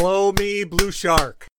Blow me, Blue Shark.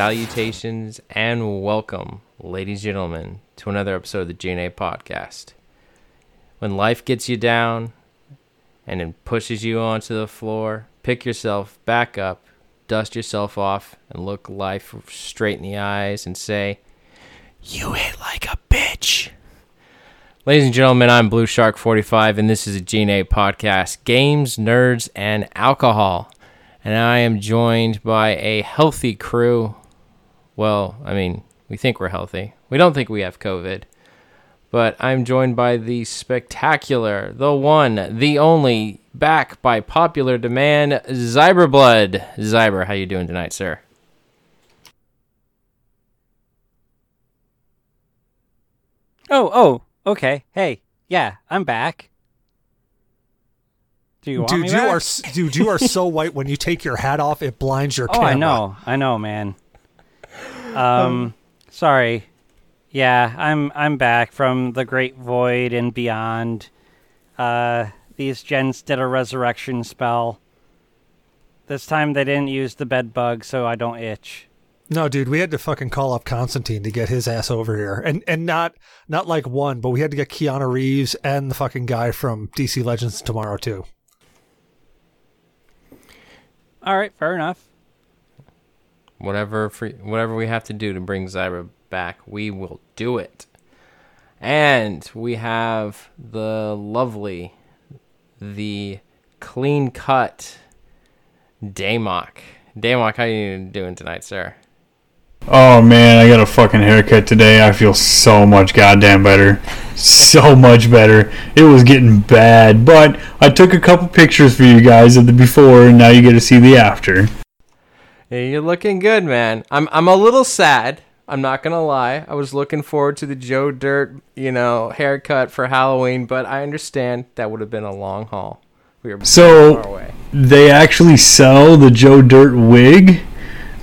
Salutations, and welcome, ladies and gentlemen, to another episode of the GNA podcast. When life gets you down and it pushes you onto the floor, pick yourself back up, dust yourself off, and look life straight in the eyes and say, You hit like a bitch. Ladies and gentlemen, I'm Blue Shark 45, and this is a GNA podcast Games, Nerds, and Alcohol and I am joined by a healthy crew. Well, I mean, we think we're healthy. We don't think we have COVID. But I'm joined by the spectacular, the one, the only, back by popular demand, Zyberblood. Zyber, how you doing tonight, sir? Oh, oh, okay. Hey, yeah, I'm back. Do you want Dude, me you back? are dude, you are so white when you take your hat off, it blinds your Oh, camera. I know, I know, man. Um, sorry. Yeah, I'm I'm back from the Great Void and beyond. Uh, these gents did a resurrection spell. This time they didn't use the bed bug, so I don't itch. No, dude, we had to fucking call up Constantine to get his ass over here, and and not not like one, but we had to get Keanu Reeves and the fucking guy from DC Legends tomorrow too. All right, fair enough. Whatever free, whatever we have to do to bring Zyber back, we will do it. And we have the lovely, the clean cut Damok. Damok, how you doing tonight, sir? Oh man, I got a fucking haircut today. I feel so much goddamn better. So much better. It was getting bad, but I took a couple pictures for you guys of the before and now you get to see the after. Hey, you're looking good, man. I'm I'm a little sad. I'm not gonna lie. I was looking forward to the Joe Dirt, you know, haircut for Halloween, but I understand that would have been a long haul. We were So- far away. They actually sell the Joe Dirt wig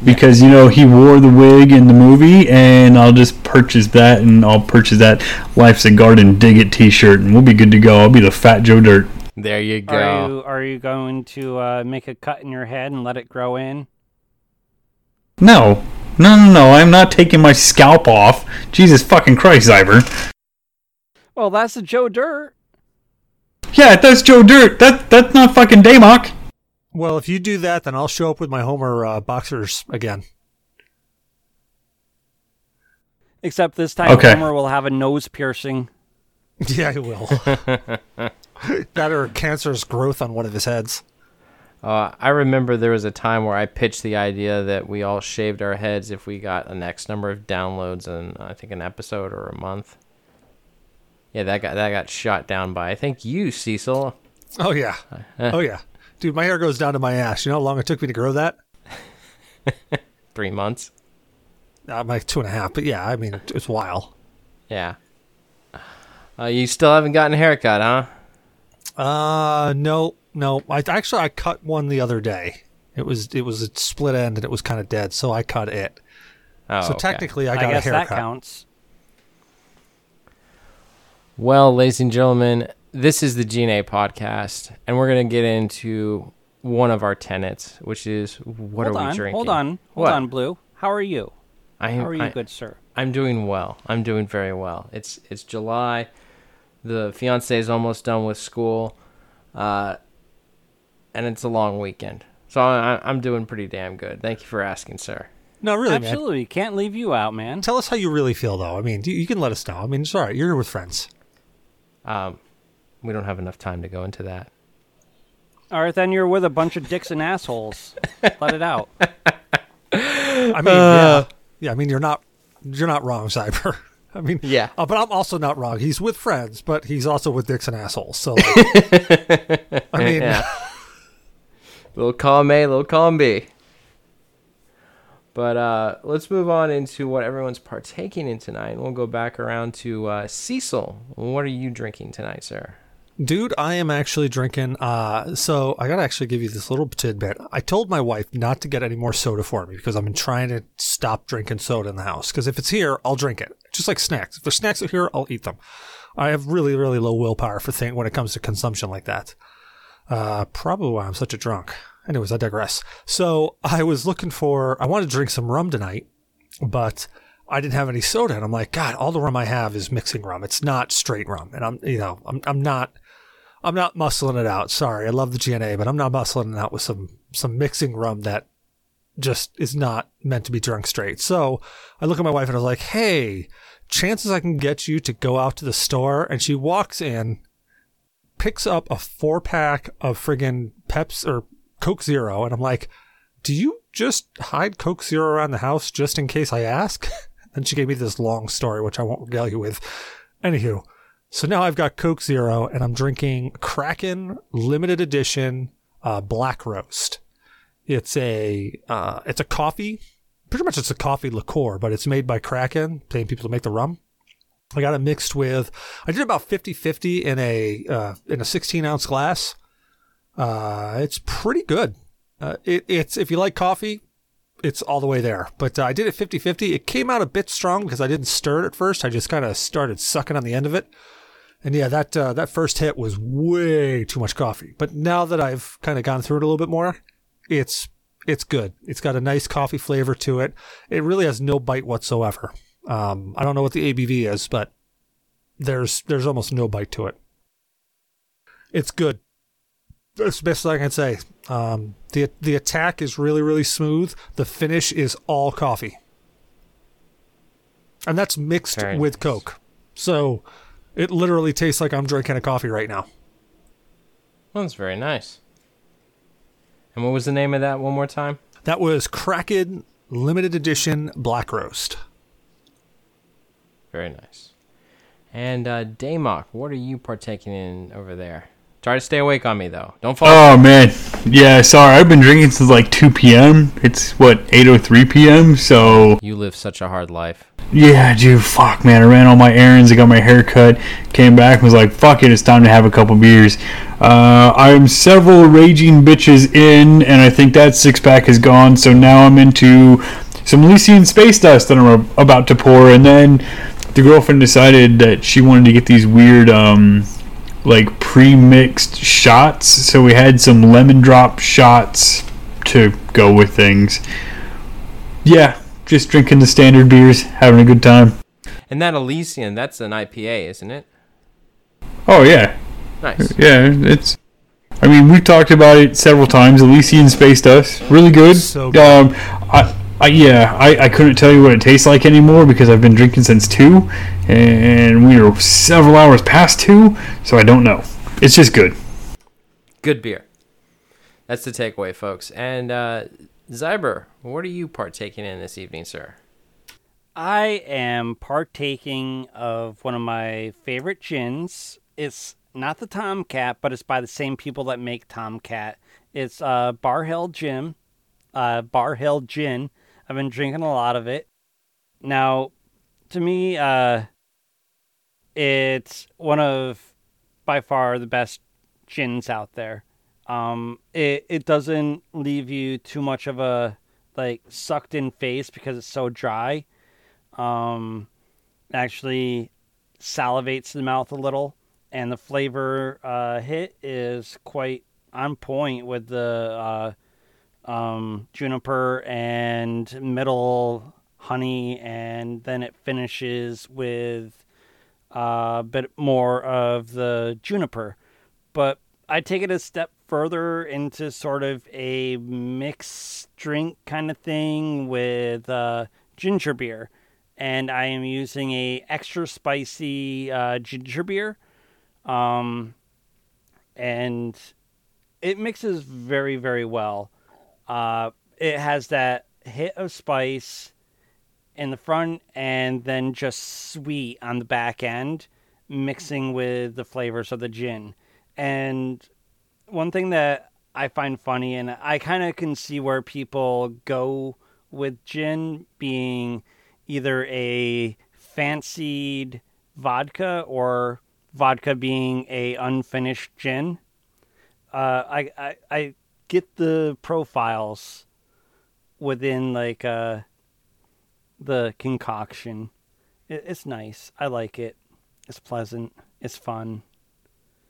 because you know he wore the wig in the movie and I'll just purchase that and I'll purchase that Life's a Garden Dig It t-shirt and we'll be good to go. I'll be the fat Joe Dirt. There you go. Are you are you going to uh, make a cut in your head and let it grow in? No. No, no, no. I'm not taking my scalp off. Jesus fucking Christ, Zyber. Well, that's the Joe Dirt. Yeah, that's Joe Dirt. That that's not fucking Damok. Well, if you do that, then I'll show up with my Homer uh, boxers again. Except this time Okay. Homer will have a nose piercing. Yeah, I will. that or cancerous growth on one of his heads. Uh, I remember there was a time where I pitched the idea that we all shaved our heads if we got an X number of downloads in I think an episode or a month. Yeah, that got that got shot down by I think you, Cecil. Oh yeah, oh yeah, dude, my hair goes down to my ass. You know how long it took me to grow that? Three months. Uh, like two and a half, but yeah, I mean, it's a while. Yeah. Uh, you still haven't gotten a haircut, huh? Uh, no, no. I actually I cut one the other day. It was it was a split end and it was kind of dead, so I cut it. Oh, so okay. technically, I I, got guess a that haircut. counts. Well, ladies and gentlemen, this is the GNA podcast, and we're gonna get into one of our tenets, which is what hold are on, we drinking? hold on, hold What? on, Blue. How are you? I, How are you, I, good sir? I'm doing well. I'm doing very well. It's it's July. The fiance is almost done with school, uh, and it's a long weekend. So I, I'm doing pretty damn good. Thank you for asking, sir. No, really, man. Absolutely, can't leave you out, man. Tell us how you really feel, though. I mean, you, you can let us know. I mean, it's all right. You're with friends. Um, we don't have enough time to go into that. All right, then you're with a bunch of dicks and assholes. Let it out. I mean, yeah, yeah. I mean, you're not you're not wrong, Zyber. I mean, Yeah. uh, but I'm also not wrong. He's with friends, but he's also with dicks and assholes. So, like, I mean, yeah. Little column A, little column B. But uh, let's move on into what everyone's partaking in tonight. We'll go back around to uh, Cecil. What are you drinking tonight, sir? Dude, I am actually drinking. Uh, so I gotta actually give you this little tidbit. I told my wife not to get any more soda for me because I've been trying to stop drinking soda in the house. Because if it's here, I'll drink it, just like snacks. If there's snacks here, I'll eat them. I have really, really low willpower for thing when it comes to consumption like that. Uh, probably why I'm such a drunk. Anyways, I digress. So I was looking for. I wanted to drink some rum tonight, but I didn't have any soda, and I'm like, God, all the rum I have is mixing rum. It's not straight rum, and I'm, you know, I'm, I'm not. I'm not muscling it out. Sorry, I love the GNA, but I'm not muscling it out with some some mixing rum that just is not meant to be drunk straight. So I look at my wife and I was like, "Hey, chances I can get you to go out to the store?" And she walks in, picks up a four pack of friggin' Peps or Coke Zero, and I'm like, "Do you just hide Coke Zero around the house just in case I ask?" and she gave me this long story, which I won't regale you with. Anywho, so now I've got Coke Zero and I'm drinking Kraken limited edition uh, black roast. It's a uh, it's a coffee. Pretty much it's a coffee liqueur, but it's made by Kraken, same people to make the rum. I got it mixed with I did about 50-50 in a uh, in a 16 ounce glass. Uh, it's pretty good. Uh, it, it's if you like coffee, it's all the way there. But uh, I did it 50-50. It came out a bit strong because I didn't stir it at first. I just kind of started sucking on the end of it. And yeah, that uh, that first hit was way too much coffee. But now that I've kind of gone through it a little bit more, it's it's good. It's got a nice coffee flavor to it. It really has no bite whatsoever. Um, I don't know what the ABV is, but there's there's almost no bite to it. It's good. That's the best I can say. Um, the the attack is really really smooth. The finish is all coffee, and that's mixed Very with nice. Coke. So it literally tastes like I'm drinking a coffee right now. Well, that's very nice. And what was the name of that one more time? That was Kraken limited edition black roast. Very nice. And uh, Damok, what are you partaking in over there? Try to stay awake on me though. Don't fall. Oh man, yeah. Sorry, I've been drinking since like 2 p.m. It's what 8:03 p.m. So You live such a hard life. yeah, dude. Fuck, man. I ran all my errands. I got my hair cut. Came back. Was like, fuck it. It's time to have a couple beers. Uh, I'm several raging bitches in, and I think that six pack is gone. So now I'm into some Elysian space dust that I'm about to pour, and then the girlfriend decided that she wanted to get these weird um, like pre-mixed shots. So we had some lemon drop shots to go with things. Yeah just drinking the standard beers having a good time. And that Elysian, that's an IPA, isn't it? oh yeah. Nice. yeah it's i mean we've talked about it several times. Elysian space dust. Really good. So good. um I, I yeah I, I couldn't tell you what it tastes like anymore because i've been drinking since two and we are several hours past two so i don't know it's just good Good beer. That's the takeaway, folks. And uh, Zyber, what are you partaking in this evening, sir? I am partaking of one of my favorite gins. It's not the Tomcat, but it's by the same people that make Tomcat. It's uh, Bar Hill Gin. Uh, Bar Hill Gin. I've been drinking a lot of it. Now, to me, uh, it's one of by far the best gins out there. Um, it it doesn't leave you too much of a like sucked in face because it's so dry. Um, actually salivates the mouth a little, and the flavor uh, hit is quite on point with the uh, um, juniper and middle honey, and then it finishes with uh, a bit more of the juniper. But I take it a step further into sort of a mixed drink kind of thing with uh, ginger beer, and I am using a extra spicy uh, ginger beer, um, and it mixes very very well. Uh, it has that hit of spice, in the front and then just sweet on the back end, mixing with the flavors of the gin. And one thing that I find funny, and I kind of can see where people go with gin being either a fancied vodka or vodka being a unfinished gin. Uh, I, I I get the profiles within like uh, the concoction. It, it's nice. I like it. It's pleasant. It's fun.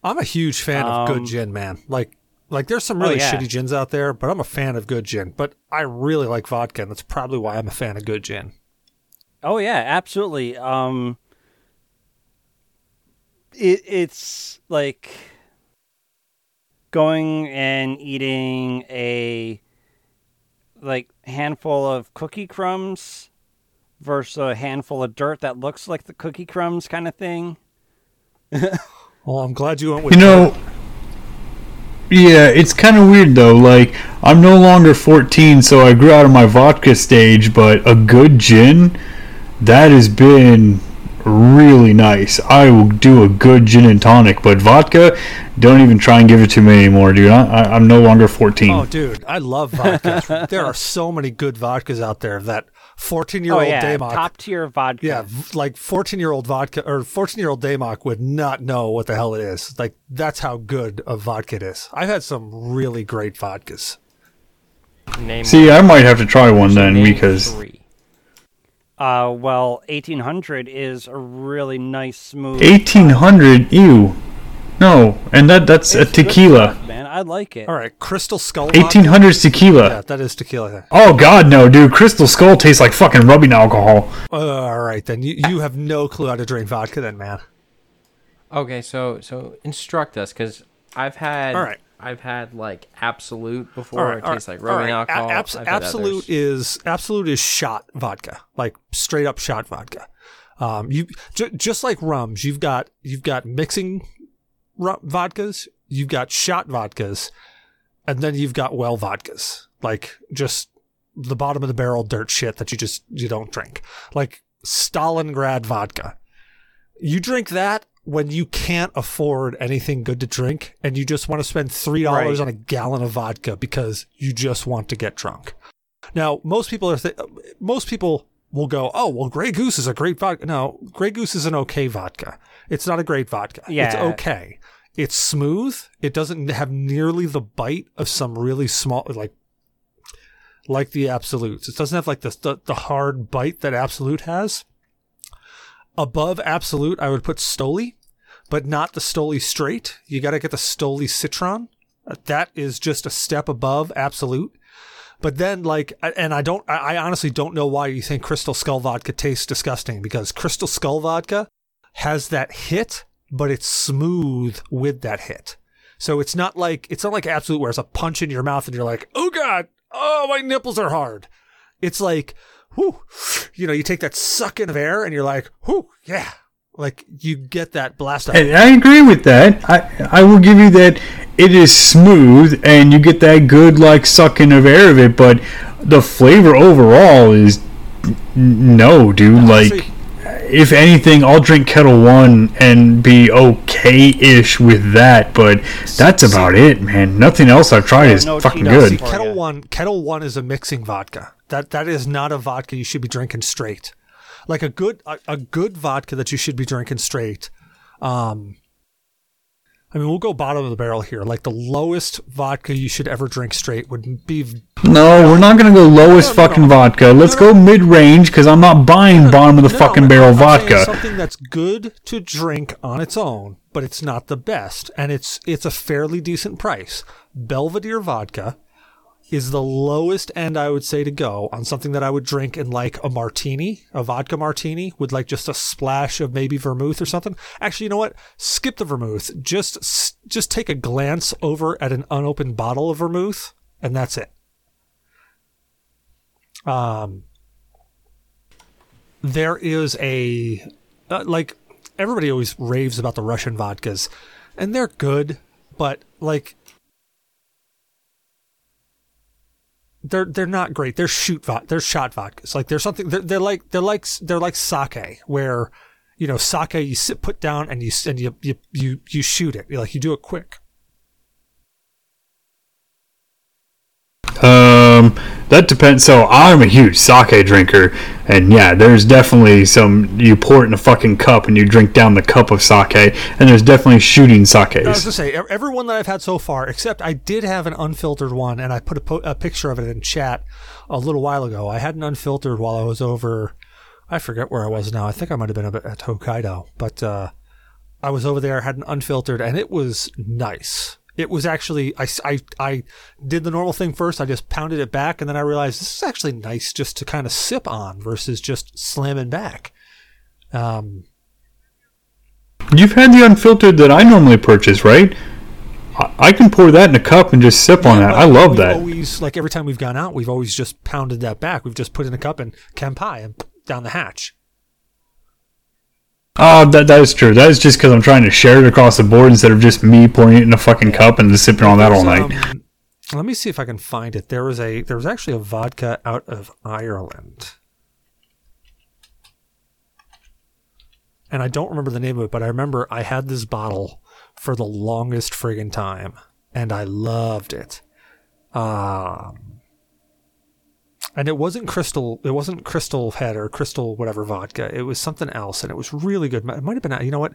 I'm a huge fan of good Um, gin, man. Like, like there's some Oh, really yeah. shitty gins out there, but I'm a fan of good gin. But I really like vodka, and that's probably why I'm a fan of good gin. Oh yeah, absolutely. Um, it it's like going and eating a like handful of cookie crumbs versus a handful of dirt that looks like the cookie crumbs kind of thing. Well, I'm glad you went with You know, yeah, it's kind of weird though. Like, I'm no longer 14, so I grew out of my vodka stage, but a good gin, that has been really nice. I will do a good gin and tonic, but vodka, don't even try and give it to me anymore, dude. I, I, I'm no longer 14. Oh, dude, I love vodkas. there are so many good vodkas out there that 14 year Oh old yeah, Damok, top tier vodka. yeah, like 14 year old vodka or 14 year old Damok would not know what the hell it is. Like that's how good a vodka it is. I've had some really great vodkas. Name See, I might have to try one then name because three. Uh, well, 1800 is a really nice smooth. 1800, ew. No, and that that's a It's good tequila. stuff, man. I like it. All right, Crystal Skull. 1800 tequila. Yeah, that is tequila. Oh god, no, dude! Crystal Skull tastes like fucking rubbing alcohol. Uh, all right, then you, you have no clue how to drink vodka, then, man. Okay, so so instruct us because I've had All right. I've had like Absolut before. Right, it tastes right, like rubbing right. Alcohol. abs- Absolut others. is Absolut is shot vodka, like straight up shot vodka. Um, you j- just like rums, you've got you've got mixing rum- vodkas, you've got shot vodkas, and then you've got well vodkas, like just the bottom of the barrel dirt shit that you just you don't drink, like Stalingrad vodka. You drink that when you can't afford anything good to drink and you just want to spend three dollars Right. on a gallon of vodka because you just want to get drunk. Now, most people are th- most people will go, "Oh, well, Grey Goose is a great vodka." No, Grey Goose is an okay vodka. It's not a great vodka. Yeah. It's okay. It's smooth. It doesn't have nearly the bite of some really small like like the Absoluts. It doesn't have like the the, the hard bite that Absolut has. Above Absolut, I would put Stoli, but not the Stoli straight. You got to get the Stoli Citron. Uh, That is just a step above Absolut. But then, like, and I don't, I honestly don't know why you think Crystal Skull vodka tastes disgusting because Crystal Skull vodka has that hit, but it's smooth with that hit. So it's not like, it's not like Absolut where it's a punch in your mouth and you're like, oh God, oh, my nipples are hard. It's like, whoo, you know, you take that suck in of air and you're like, whoo, yeah. Like you get that blast out. I, I agree with that. I I will give you that. It is smooth, and you get that good like sucking of air of it. But the flavor overall is no, dude. Like, if anything, I'll drink Ketel One and be okay-ish with that. But that's about it, man. Nothing else I've tried is no fucking good. Ketel. One, Ketel One is a mixing vodka. That that is not a vodka you should be drinking straight. Like a good a, a good vodka that you should be drinking straight. Um, I mean, we'll go bottom of the barrel here. Like the lowest vodka you should ever drink straight would be No, we're not gonna go lowest No, no, no. fucking vodka. Let's No, no. go mid-range because I'm not buying bottom of the No, fucking barrel vodka. Something that's good to drink on its own, but it's not the best, and it's it's a fairly decent price. Belvedere vodka is the lowest end I would say to go on something that I would drink in like a martini, a vodka martini with like just a splash of maybe vermouth or something. Actually, you know what? Skip the vermouth. Just just take a glance over at an unopened bottle of vermouth, and that's it. Um, there is a uh, like everybody always raves about the Russian vodkas, and they're good, but like they're they're not great. They're shoot vod. They're shot vodkas. Like there's something. They're, they're like they're like they're like sake, where you know sake you sit put down and you and you you you, you shoot it. Like you do it quick. Um, that depends. So I'm a huge sake drinker, and yeah, there's definitely some. You pour it in a fucking cup and you drink down the cup of sake, and there's definitely shooting I was gonna say ev- every one that I've had so far, except I did have an unfiltered one, and I put a, po- a picture of it in chat a little while ago. I had an unfiltered while I was over. I forget where I was now. I think I might have been at Hokkaido, but uh, I was over there, had an unfiltered, and it was nice. It was actually I, I, I did the normal thing first. I just pounded it back, and then I realized this is actually nice just to kind of sip on versus just slamming back. Um, You've had the unfiltered that I normally purchase, right? I, I can pour that in a cup and just sip on that. I love that. Always like every time we've gone out, we've always just pounded that back. We've just put it in a cup and kampai and down the hatch. Oh, that that is true. That is just because I'm trying to share it across the board instead of just me pouring it in a fucking cup and sipping on that all night. Um, let me see if I can find it. There was a there was actually a vodka out of Ireland. And I don't remember the name of it, but I remember I had this bottle for the longest friggin' time, and I loved it. Um, and it wasn't crystal. It wasn't crystal head or crystal whatever vodka. It was something else, and it was really good. It might have been. out- You know what?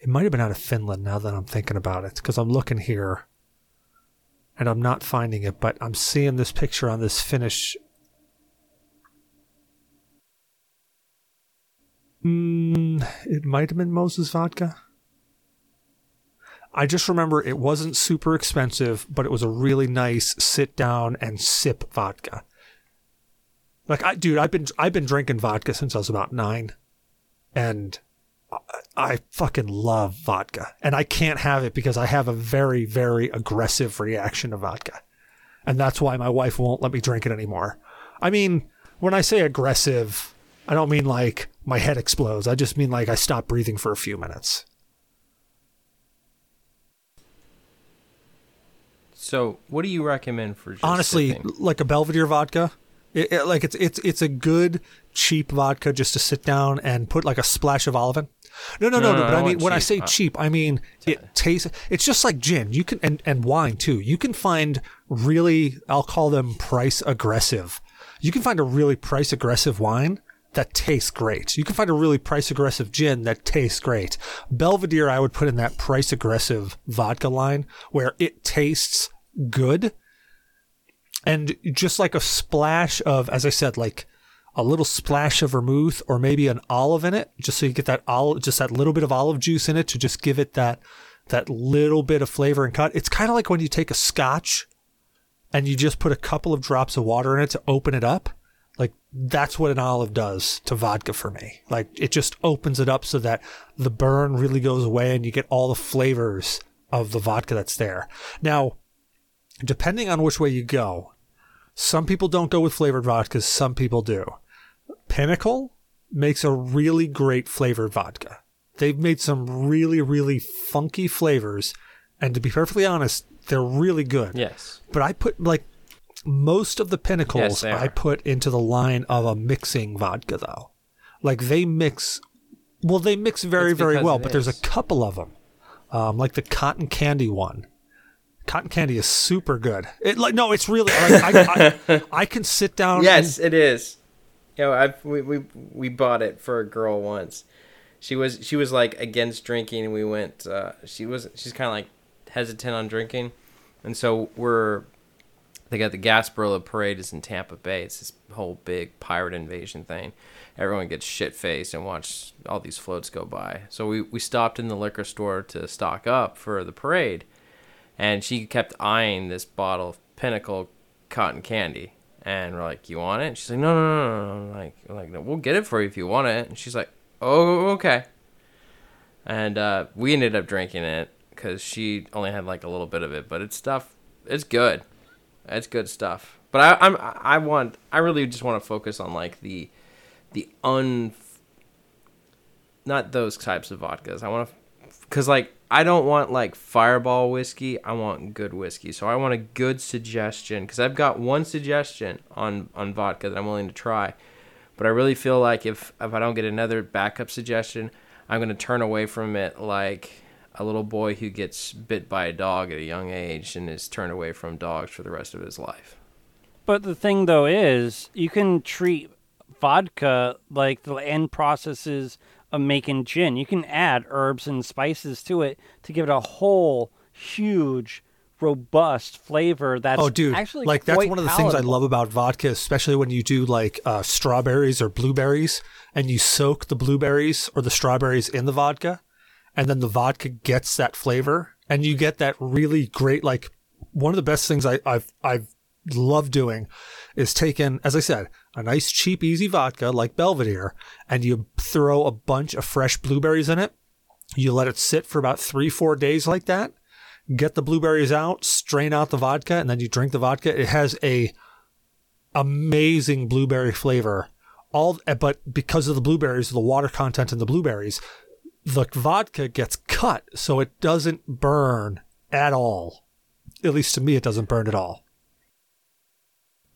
It might have been out of Finland. Now that I'm thinking about it, because I'm looking here, and I'm not finding it, but I'm seeing this picture on this Finnish. Mm, it might have been Moses vodka. I just remember it wasn't super expensive, but it was a really nice sit down and sip vodka. Like I, dude, I've been I've been drinking vodka since I was about nine, and I, I fucking love vodka, and I can't have it because I have a very very aggressive reaction to vodka, and that's why my wife won't let me drink it anymore. I mean, when I say aggressive, I don't mean like my head explodes. I just mean like I stop breathing for a few minutes. So, what do you recommend for just honestly sipping? like a belvedere vodka it, it- like it's it's it's a good cheap vodka just to sit down and put like a splash of olive in. No no no No, no, but I i mean want when i say Uh, cheap i mean it tastes it's just like gin. You can and, and wine too. You can find really i'll call them price aggressive. You can find a really price aggressive wine that tastes great. You can find a really price aggressive gin that tastes great. Belvedere, I would put in that price aggressive vodka line where it tastes good and just like a splash of, as I said, like a little splash of vermouth or maybe an olive in it, just so you get that olive, just that little bit of olive juice in it to just give it that that little bit of flavor and cut. It's kind of like when you take a scotch and you just put a couple of drops of water in it to open it up. Like that's what an olive does to vodka for me. Like it just opens it up so that the burn really goes away and you get all the flavors of the vodka that's there. Now, depending on which way you go, some people don't go with flavored vodkas, some people do. Pinnacle makes a really great flavored vodka. They've made some really, really funky flavors, and to be perfectly honest, they're really good. Yes. But I put like most of the pinnacles Yes, I put into the line of a mixing vodka though. Like they mix well they mix very very well, but there's a couple of them. Um, like the cotton candy one. Cotton candy is super good. It like no, it's really like I, I, I can sit down Yes, and- it is. You know, I we, we we bought it for a girl once. She was she was like against drinking, and we went. Uh, she was she's kind of like hesitant on drinking, and so we're. They got the Gasparilla Parade is in Tampa Bay. It's this whole big pirate invasion thing. Everyone gets shit faced and watch all these floats go by. So we, we stopped in the liquor store to stock up for the parade, and she kept eyeing this bottle of Pinnacle cotton candy. And we're like, "You want it?" She's like, "No, no, no, no." no." I'm like, I'm like, no, "We'll get it for you if you want it." And she's like, "Oh, okay." And uh, we ended up drinking it because she only had like a little bit of it, but it's stuff. It's good. It's good stuff. But I, I'm I want I really just want to focus on like the the un not those types of vodkas. I want to because like I don't want like fireball whiskey. I want good whiskey. So I want a good suggestion because I've got one suggestion on on vodka that I'm willing to try. But I really feel like if if I don't get another backup suggestion, I'm gonna turn away from it like a little boy who gets bit by a dog at a young age and is turned away from dogs for the rest of his life. But the thing though is, you can treat vodka like the end processes of making gin. You can add herbs and spices to it to give it a whole huge, robust flavor. That's oh, dude, actually like that's one of the things I love about vodka, especially when you do like uh, strawberries or blueberries, and you soak the blueberries or the strawberries in the vodka, and then the vodka gets that flavor, and you get that really great like one of the best things I, I've I've loved doing is taking, as I said, a nice cheap easy vodka like Belvedere, and you throw a bunch of fresh blueberries in it. You let it sit for about three four days like that get the blueberries out, strain out the vodka, and then you drink the vodka. It has a amazing blueberry flavor. All but because of the blueberries, the water content in the blueberries, the vodka gets cut so it doesn't burn at all. At least to me, it doesn't burn at all.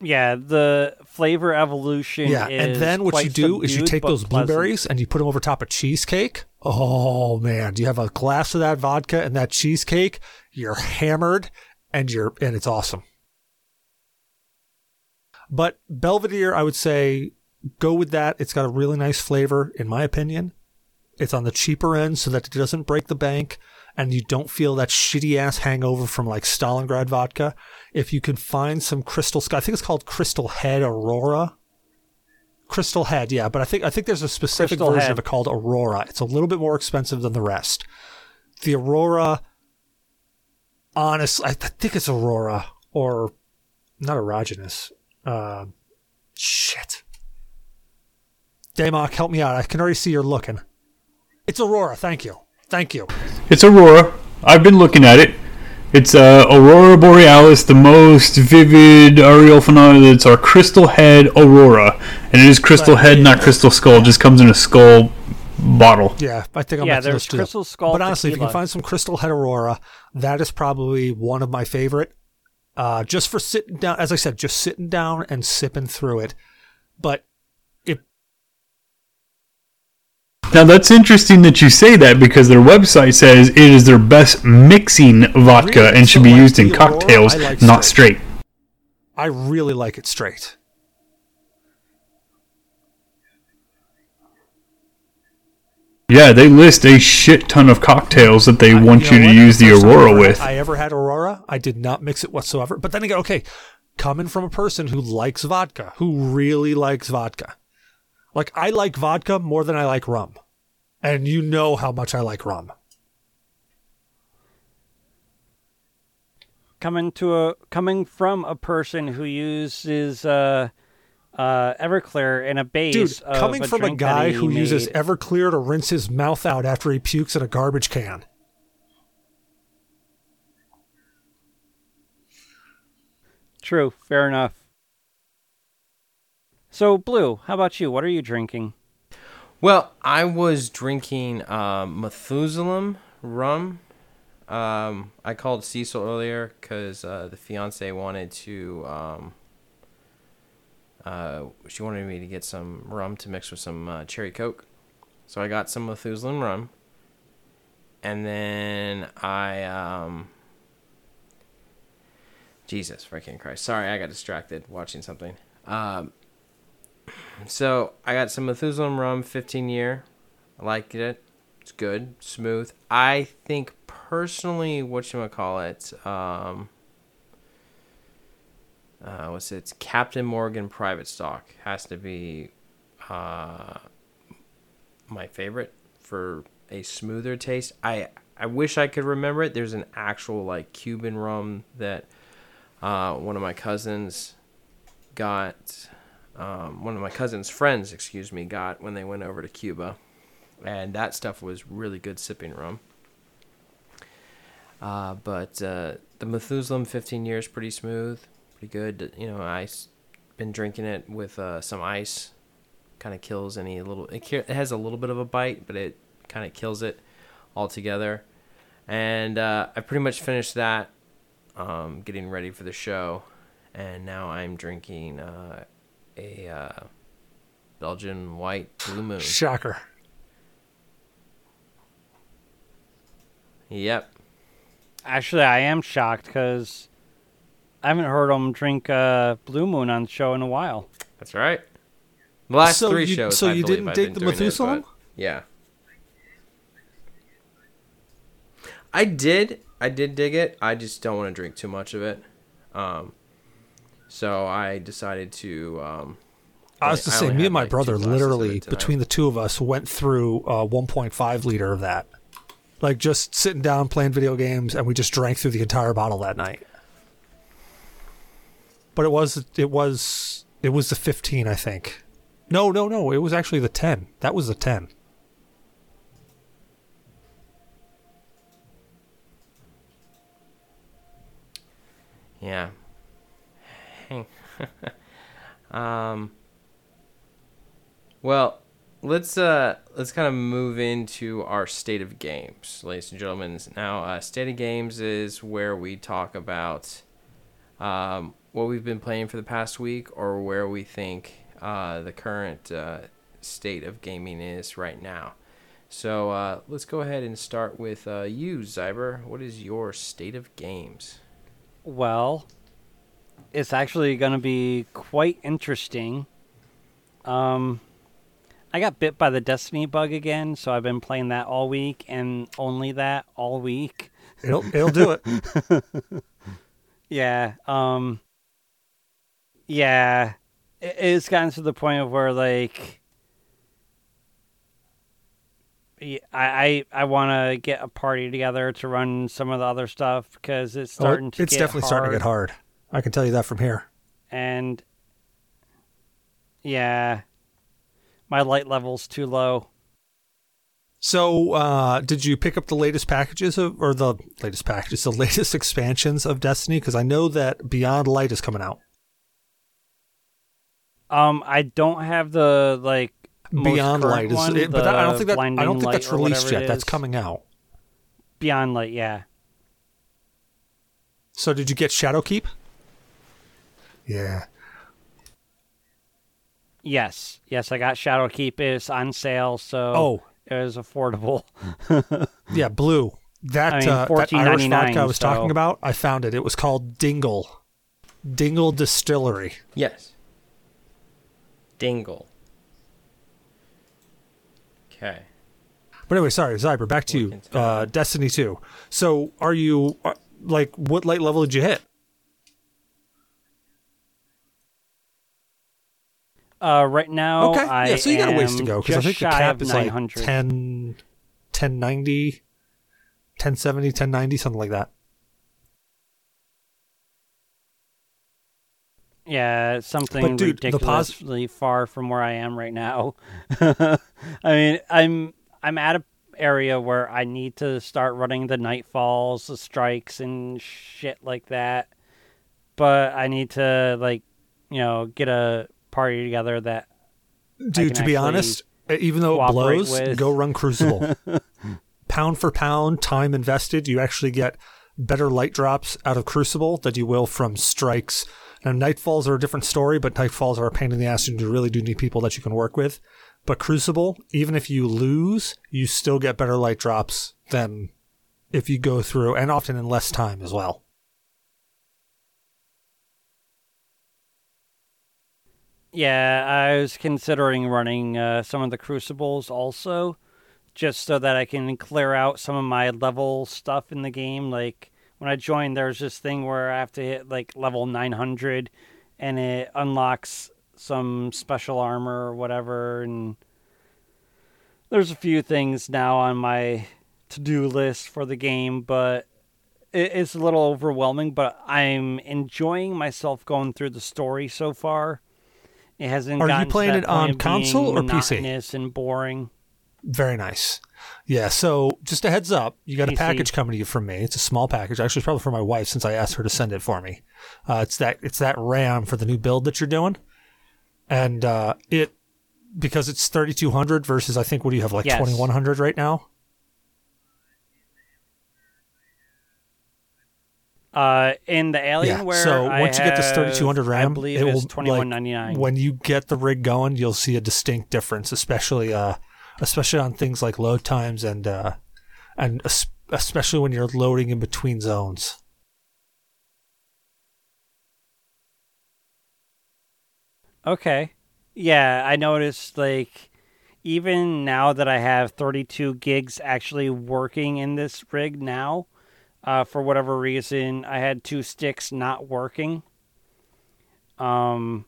Yeah, the flavor evolution. Yeah, and then what you do is you take those pleasant. blueberries and you put them over top of cheesecake. Oh man, do you have a glass of that vodka and that cheesecake? You're hammered, and you're and it's awesome. But Belvedere, I would say, go with that. It's got a really nice flavor, in my opinion. It's on the cheaper end, so that it doesn't break the bank, and you don't feel that shitty ass hangover from like Stalingrad vodka. If you can find some Crystal Sky, I think it's called Crystal Head Aurora. Crystal Head, yeah, but I think I think there's a specific Crystal version Head. of it called Aurora. It's a little bit more expensive than the rest. The Aurora, honestly, I th- think it's Aurora or not erogenous. Uh, shit. Damok, help me out. I can already see you're looking. It's Aurora. Thank you. Thank you. It's Aurora. I've been looking at it. It's uh, Aurora Borealis, the most vivid aerial phenomena. That's our Crystal Head Aurora, and it is Crystal Right. Head, not Crystal Skull. It just comes in a skull bottle. Yeah, I think I'm Yeah, mixing there's those two up. Crystal Skull But honestly, if you can tequila. find some Crystal Head Aurora, that is probably one of my favorite. Uh, just for sitting down, as I said, just sitting down and sipping through it. But it, Now that's interesting that you say that because their website says it is their best mixing vodka Really? and should So be like used in Aurora, cocktails, like not straight. straight. I really like it straight. Yeah, they list a shit ton of cocktails that they I- want you, know to use the I Aurora ever with. I ever had Aurora. I did not mix it whatsoever. But then again, okay, coming from a person who likes vodka, who really likes vodka. Like I like vodka more than I like rum. And you know how much I like rum. coming to a coming from a person who uses uh, uh, Everclear in a base. Dude, coming a from a guy who uses. Everclear to rinse his mouth out after he pukes in a garbage can. True, fair enough. So, Blue, how about you? What are you drinking? Well, I was drinking um, Methuselah rum. Um, I called Cecil earlier because uh, the fiance wanted to. Um, uh, she wanted me to get some rum to mix with some uh, cherry coke, so I got some Methuselah rum, and then I um. Jesus freaking Christ! Sorry, I got distracted watching something. Um, so I got some Methuselah rum, 15 year. I like it. It's good, smooth. I think personally, what you call it, um, uh, what's it? Captain Morgan Private Stock has to be uh, my favorite for a smoother taste. I I wish I could remember it. There's an actual like Cuban rum that uh, one of my cousins got um, one of my cousin's friends, excuse me, got when they went over to Cuba, and that stuff was really good sipping rum. Uh, but uh, the Methuselah 15 years pretty smooth, pretty good. You know, I've been drinking it with uh, some ice, kind of kills any little. It, it has a little bit of a bite, but it kind of kills it altogether. and uh, I pretty much finished that, um, getting ready for the show, and now I'm drinking uh, a uh, Belgian White Blue Moon. Shocker. Yep. Actually, I am shocked because I haven't heard him drink uh, Blue Moon on the show in a while. That's right. The last So three you- shows. so I you didn't I've dig the doing it, Methuselah? yeah. I did. I did dig it. I just don't want to drink too much of it. Um, so I decided to. Um, I was to say, me and my like, brother literally, between the two of us, went through uh, 1.5 liter of that. Like just sitting down playing video games, and we just drank through the entire bottle that night. But it was it was it was the 15, I think. No, no, no. It was actually the 10. That was the 10. Yeah. um. Well, let's uh let's kind of move into our state of games, ladies and gentlemen. Now, uh, state of games is where we talk about um, what we've been playing for the past week, or where we think uh, the current uh, state of gaming is right now. So uh, let's go ahead and start with uh, you, Zyber. What is your state of games? Well, it's actually going to be quite interesting. Um, I got bit by the Destiny bug again, so I've been playing that all week and only that all week. It'll it'll do it. Yeah. Um. Yeah, it, it's gotten to the point of where like. I, I, I want to get a party together to run some of the other stuff because it's Oh, starting to it's definitely starting to get hard. I can tell you that from here. and yeah, my light level's too low. So, uh, did you pick up the latest packages of, or the latest packages, the latest expansions of Destiny? Because I know that Beyond Light is coming out. Um, I don't have the like Beyond Light is, one, it- but that, I don't think that I don't think that's released yet. That's coming out. Beyond Light. Yeah, So, did you get Shadowkeep? Yeah. yes, yes. I got Shadowkeep. It's on sale, so Oh, it was affordable. yeah, Blue. That I mean, uh, that Irish vodka I was so- talking about, I found it. It was called Dingle. Dingle Distillery. Yes. Dingle. Okay. But anyway, sorry, Zyber, back to you. Uh, Destiny 2. So, are you, uh, like, what light level did you hit? Uh, right now, Okay. I yeah, so you got a ways to go because I think the cap is like 900. 10, 1090, 1070, 1090, something like that. Yeah, something dude, the pos- ridiculously far from where I am right now. I mean, I'm I'm at a area where I need to start running the nightfalls, the strikes, and shit like that. But I need to like, you know, get a party together that Dude, to be honest, even though it blows, with. go run Crucible. pound for pound, time invested, you actually get better light drops out of Crucible than you will from strikes. Now, Nightfalls are a different story, but Nightfalls are a pain in the ass, and you really do need people that you can work with. But Crucible, even if you lose, you still get better light drops than if you go through, and often in less time as well. Yeah, I was considering running uh, some of the crucibles also, just so that I can clear out some of my level stuff in the game. Like when I joined, there's this thing where I have to hit like level 900, and it unlocks some special armor or whatever. And there's a few things now on my to-do list for the game, but it's a little overwhelming. But I'm enjoying myself going through the story so far. It hasn't. Are you playing it on console or PC? And boring. Very nice. Yeah, so just a heads up, you got a package coming to you from me. It's a small package. Actually, it's probably for my wife since I asked her to send it for me. Uh, it's that it's that RAM for the new build that you're doing, and uh, it because it's 3200 versus I think what do you have like Yes. 2100 right now. Uh, in the Alienware, yeah. So I once you get this 3200 RAM, I believe it will twenty one ninety like, when you get the rig going, you'll see a distinct difference, especially uh, especially on things like load times and uh, and especially when you're loading in between zones. Okay. Yeah, I noticed like even now that I have 32 gigs actually working in this rig now, uh, for whatever reason, I had two sticks not working. Um,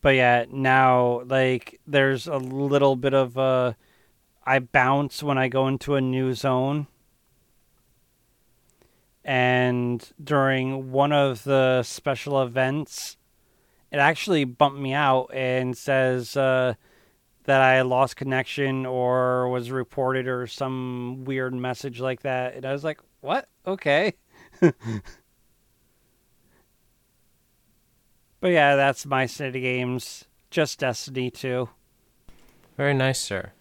but yeah, now like there's a little bit of a I bounce when I go into a new zone. And during one of the special events, it actually bumped me out and says uh, that I lost connection or was reported or some weird message like that. And I was like, what? Okay. but yeah, that's my City Games. Just Destiny 2. Very nice, sir.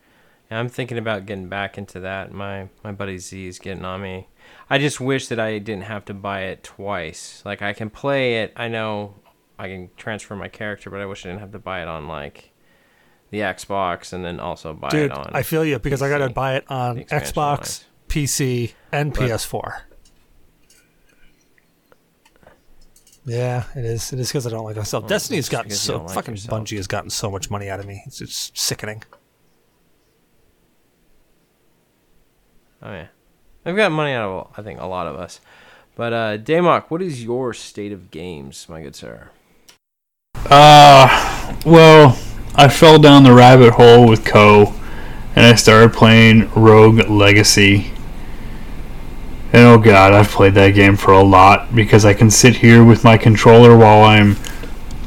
Yeah, I'm thinking about getting back into that. My my buddy Z is getting on me. I just wish that I didn't have to buy it twice. Like I can play it. I know I can transfer my character, but I wish I didn't have to buy it on like the Xbox and then also buy Dude, it on. I feel you because I got to buy it on Xbox, wise. PC, and But- PS4. Yeah, it is. It is because I don't like myself. Well, Destiny's gotten so like fucking yourself. Bungie has gotten so much money out of me. It's just sickening. Oh yeah, I've got money out of I think a lot of us. But uh, Damok, what is your state of games, my good sir? Uh, well, I fell down the rabbit hole with Co, and I started playing Rogue Legacy. And oh god, I've played that game for a lot because I can sit here with my controller while I'm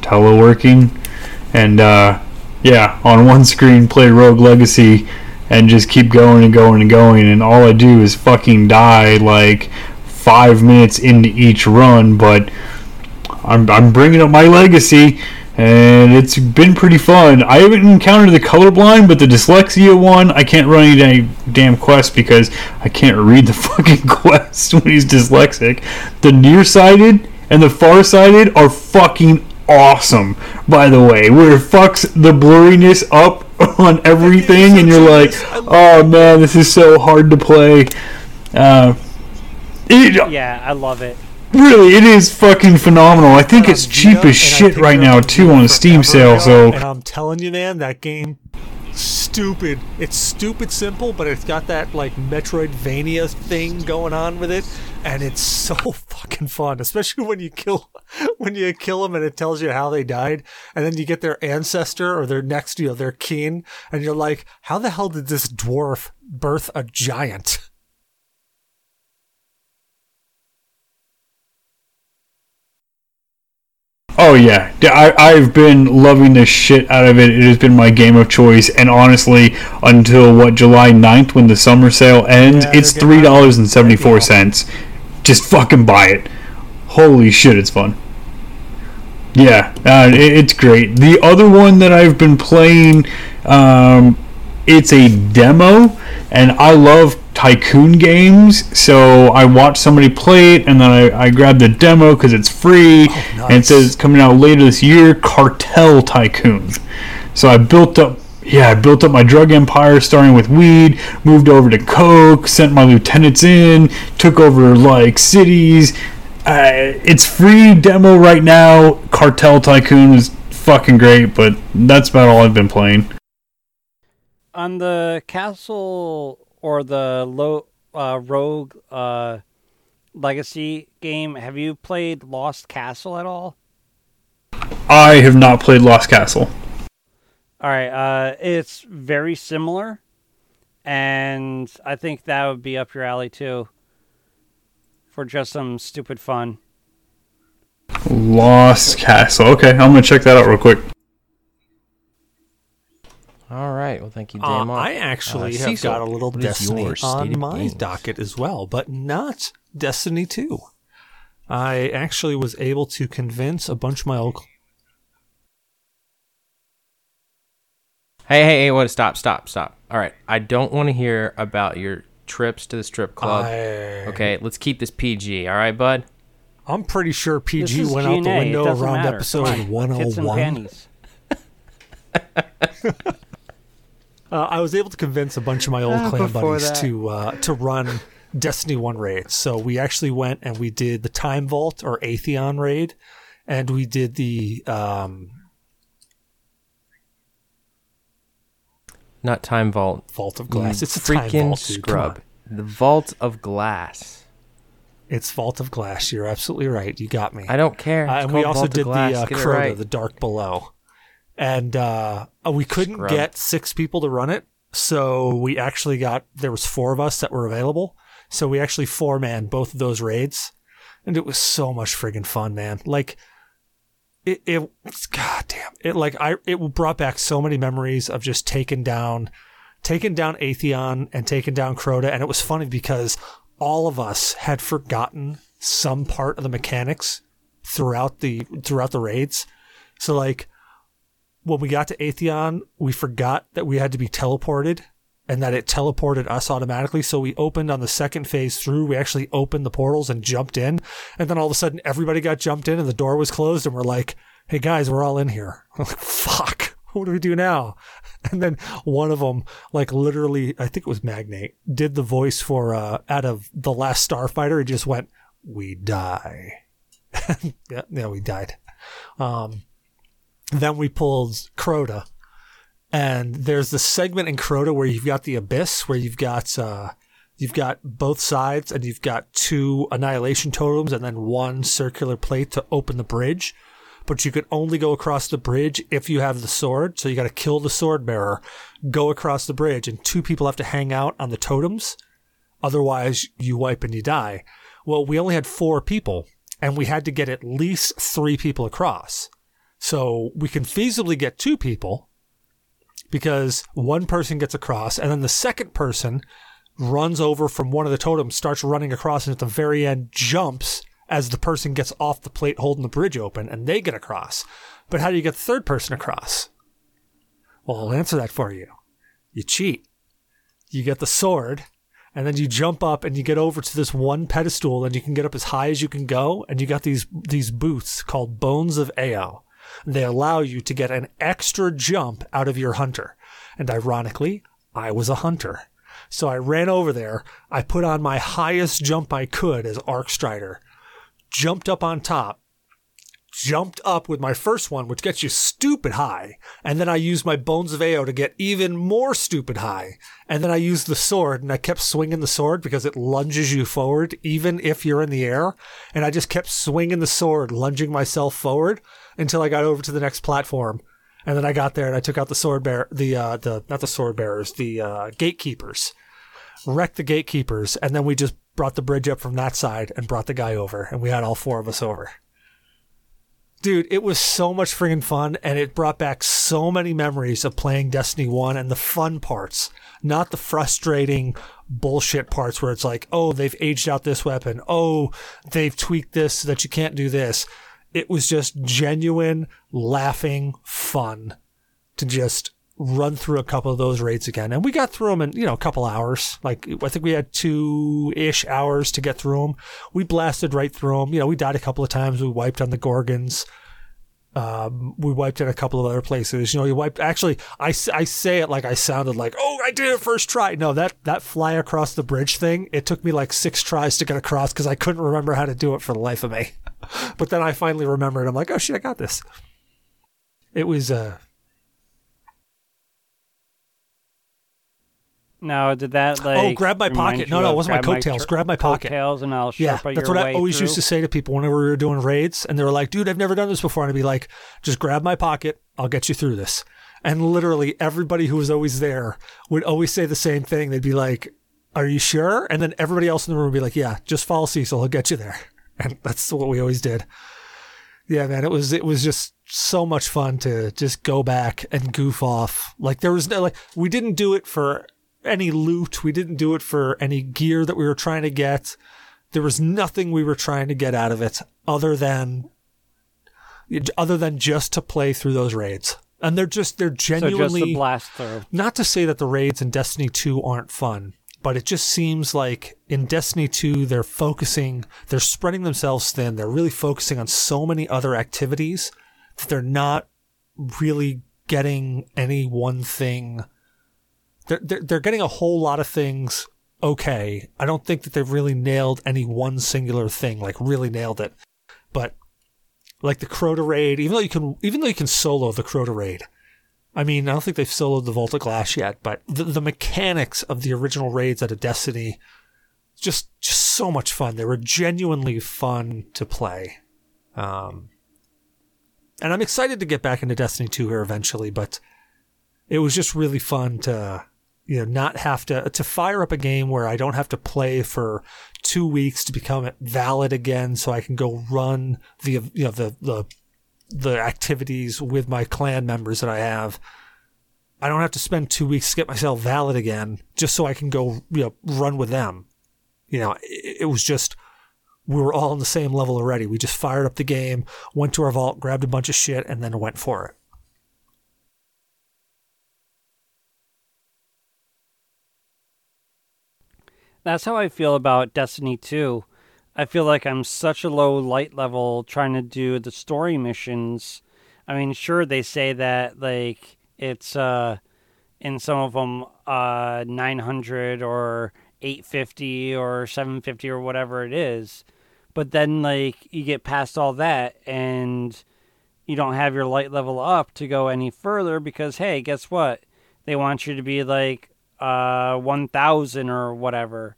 teleworking, and uh, yeah, on one screen play Rogue Legacy, and just keep going and going and going, and all I do is fucking die like five minutes into each run, but I'm, I'm bringing up my legacy, and it's been pretty fun. I haven't encountered the colorblind, but the dyslexia one, I can't run any damn- quest because I can't read the fucking quest when he's dyslexic. The nearsighted and the farsighted are fucking awesome, by the way, where it fucks the blurriness up on everything, and you're like, oh man, this is so hard to play. Uh, it, Yeah, I love it. Really, it is fucking phenomenal. I think it's cheap Vita, as shit right now too on a Steam sale. ago, So and I'm telling you, man, that game, stupid. It's stupid simple, but it's got that like Metroidvania thing going on with it, and it's so fucking fun. Especially when you kill when you kill them and it tells you how they died, and then you get their ancestor or their next, you know, their kin, and you're like, how the hell did this dwarf birth a giant? Oh yeah, i've been loving the shit out of it. It has been my game of choice, and honestly, until what July 9th when the summer sale ends, Yeah, it's three dollars and seventy four cents. Just fucking buy it. Holy shit, it's fun. Yeah, uh, it, it's great. The other one that I've been playing, um, it's a demo, and I love tycoon games. So I watched somebody play it, and then I, I grabbed the demo because it's free, and it says it's coming out later this year. Cartel Tycoon. So I built up. Yeah, I built up my drug empire starting with weed, moved over to coke, sent my lieutenants in, took over like cities. Uh, it's free demo right now. Cartel Tycoon is fucking great, but that's about all I've been playing. On the castle or the low uh, rogue uh, legacy game, have you played Lost Castle at all? I have not played Lost Castle. All right, uh, it's very similar, and I think that would be up your alley too. For just some stupid fun. Lost Castle. Okay, I'm gonna check that out real quick. All right. Well, thank you, Uh, I actually Uh, have Cecil, got a little what is Destiny your state on my games? docket as well, but not Destiny 2. I actually was able to convince a bunch of my old. Hey, hey, hey! What? Stop, stop, stop! All right, I don't want to hear about your trips to the strip club. I, okay, let's keep this PG. All right, bud. I'm pretty sure PG is went out the G&A, it window around matter. episode Come on. Tits and 101. panties. Uh, I was able to convince a bunch of my old Ah, clan buddies that. to uh, to run Destiny One raid. So we actually went and we did the Time Vault or Atheon raid, and we did the um, Not time vault. Vault of Glass. You It's a Time freaking Vault, scrub. The vault of glass. It's Vault of Glass. You're absolutely right. You got me. I don't care. Uh, and we also Vault did the uh, Crota, right. the Dark Below, and uh, uh, we couldn't Scrub. get six people to run it, so we actually got there was four of us that were available, so we actually four man both of those raids, and it was so much friggin' fun, man. Like it, it, god damn, it like I it brought back so many memories of just taking down, taking down Atheon and taking down Crota, and it was funny because all of us had forgotten some part of the mechanics throughout the throughout the raids. So like when we got to Atheon, we forgot that we had to be teleported and that it teleported us automatically. So we opened on the second phase through. We actually opened the portals and jumped in. And then all of a sudden everybody got jumped in and the door was closed and we're like, Hey guys, we're all in here. I'm like, fuck. What do we do now? And then one of them, like literally, I think it was Magnate, did the voice for, uh, out of the last Starfighter. He just went, we die. yeah, yeah, we died. Um, then we pulled Crota, and there's the segment in Crota where you've got the abyss, where you've got uh, you've got both sides, and you've got two annihilation totems, and then one circular plate to open the bridge. But you can only go across the bridge if you have the sword. So you got to kill the sword bearer, go across the bridge, and two people have to hang out on the totems. Otherwise, you wipe and you die. Well, we only had four people, and we had to get at least three people across. So we can feasibly get two people because one person gets across, and then the second person runs over from one of the totems, starts running across, and at the very end jumps as the person gets off the plate holding the bridge open, and they get across. But how do you get the third person across? Well, I'll answer that for you. You cheat. You get the sword, and then you jump up and you get over to this one pedestal, and you can get up as high as you can go, and you got these these booths called Bones of Eao. They allow you to get an extra jump out of your hunter. And ironically, I was a hunter. So I ran over there. I put on my highest jump I could as Arc Strider, jumped up on top, jumped up with my first one, which gets you stupid high. And then I used my Bones of Eao to get even more stupid high. And then I used the sword and I kept swinging the sword because it lunges you forward even if you're in the air. And I just kept swinging the sword, lunging myself forward until I got over to the next platform. And then I got there and I took out the sword bear, the, uh, the, not the sword bearers, the, uh, gatekeepers, wrecked the gatekeepers. And then we just brought the bridge up from that side and brought the guy over and we had all four of us over. Dude, it was so much friggin' fun and it brought back so many memories of playing Destiny 1 and the fun parts, not the frustrating bullshit parts where it's like, oh, they've aged out this weapon. Oh, they've tweaked this so that you can't do this. It was just genuine, laughing fun to just run through a couple of those raids again. And we got through them in, you know, a couple hours. Like, I think we had two ish hours to get through them. We blasted right through them. You know, we died a couple of times. We wiped on the Gorgons. Um, we wiped in a couple of other places. You know, you wiped, actually, I, I say it like I sounded like, oh, I did it first try. No, that, that fly across the bridge thing, it took me like six tries to get across because I couldn't remember how to do it for the life of me. but then I finally remembered. I'm like, oh shit, I got this. It was, uh, Now, did that oh, like? Oh, grab my pocket. No, no, it wasn't my coattails. tr- Grab my pocket. Coattails, and I'll Yeah, that's what I always through. used to say to people whenever we were doing raids, and they were like, "Dude, I've never done this before," and I'd be like, "Just grab my pocket. I'll get you through this." And literally, everybody who was always there would always say the same thing. They'd be like, "Are you sure?" And then everybody else in the room would be like, "Yeah, just follow Cecil. He'll get you there." And that's what we always did. Yeah, man, it was it was just so much fun to just go back and goof off. Like there was no like we didn't do it for any loot. We didn't do it for any gear that we were trying to get. There was nothing we were trying to get out of it other than other than just to play through those raids. And they're just they're So just genuinely blast through. not to say that the raids in Destiny 2 aren't fun. but it just seems like in Destiny 2, they're focusing, they're spreading themselves thin. They're really focusing on so many other activities that they're not really getting any one thing. They're, they're, they're getting a whole lot of things okay. I don't think that they've really nailed any one singular thing, like really nailed it. But like the Crota raid, even though you can, even though you can solo the Crota raid, I mean, I don't think they've soloed the of Glass yet, but the, the mechanics of the original raids out of Destiny, just just so much fun. They were genuinely fun to play. Um, and I'm excited to get back into Destiny 2 here eventually, but it was just really fun to you know not have to to fire up a game where I don't have to play for two weeks to become valid again, so I can go run the you know the the the activities with my clan members that I have. I don't have to spend two weeks to get myself valid again just so I can go you know run with them. You know, it, it was just we were all on the same level already. We just fired up the game, went to our vault, grabbed a bunch of shit, and then went for it. That's how I feel about Destiny 2. I feel like I'm such a low light level trying to do the story missions. I mean, sure they say that like it's uh in some of them uh 900 or 850 or 750 or whatever it is. But then like you get past all that and you don't have your light level up to go any further because hey, guess what? They want you to be like uh 1000 or whatever.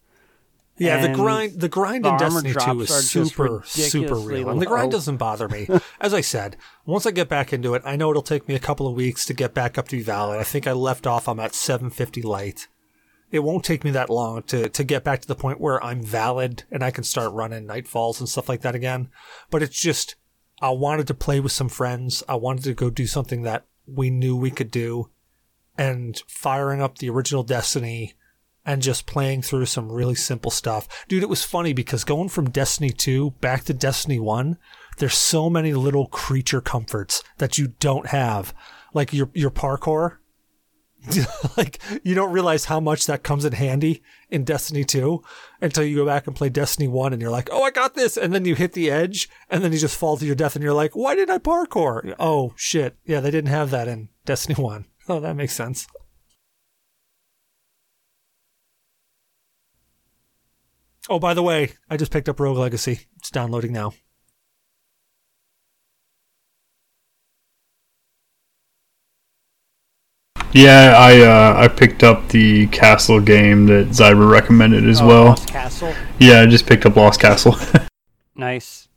Yeah, the grind the grind the in Destiny 2 is super super real. And the grind doesn't bother me. As I said, once I get back into it, I know it'll take me a couple of weeks to get back up to be valid. I think I left off I'm at 750 light. It won't take me that long to to get back to the point where I'm valid and I can start running nightfalls and stuff like that again. But it's just I wanted to play with some friends. I wanted to go do something that we knew we could do and firing up the original Destiny and just playing through some really simple stuff. Dude, it was funny because going from Destiny 2 back to Destiny 1, there's so many little creature comforts that you don't have. Like your your parkour. like you don't realize how much that comes in handy in Destiny 2 until you go back and play Destiny 1 and you're like, "Oh, I got this." And then you hit the edge and then you just fall to your death and you're like, "Why did I parkour?" Oh, shit. Yeah, they didn't have that in Destiny 1. Oh, that makes sense. Oh, by the way, I just picked up Rogue Legacy. It's downloading now. Yeah, I uh, I picked up the Castle game that Zyber recommended as Oh, well. Lost Castle. Yeah, I just picked up Lost Castle. Nice.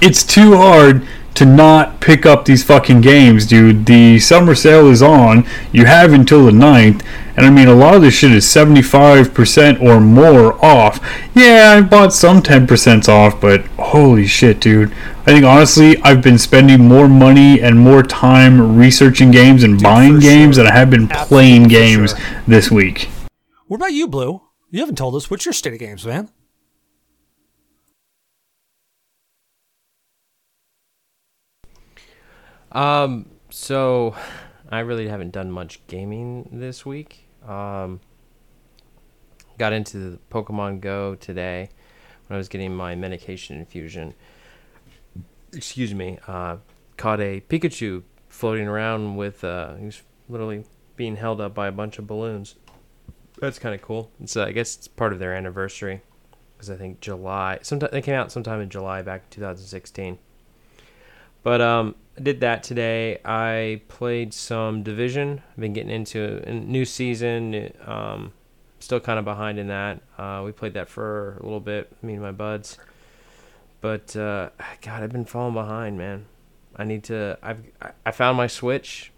it's too hard to not pick up these fucking games, dude. The summer sale is on. You have until the 9th. And I mean, a lot of this shit is 75% or more off. Yeah, I bought some 10% off, but holy shit, dude. I think honestly, I've been spending more money and more time researching games and buying games sure. than I have been Absolutely, playing games sure. this week. What about you, Blue? You haven't told us. What's your state of games, man? Um, so I really haven't done much gaming this week. Um, got into Pokemon Go today when I was getting my medication infusion. Excuse me. Uh, caught a Pikachu floating around with. Uh, he was literally being held up by a bunch of balloons. That's kind of cool. It's uh, I guess it's part of their anniversary because I think July. Sometime they came out sometime in July back in 2016. But um, did that today. I played some Division. I've been getting into a new season. Um, still kind of behind in that. Uh, we played that for a little bit, me and my buds. But uh, God, I've been falling behind, man. I need to. I've I- found my Switch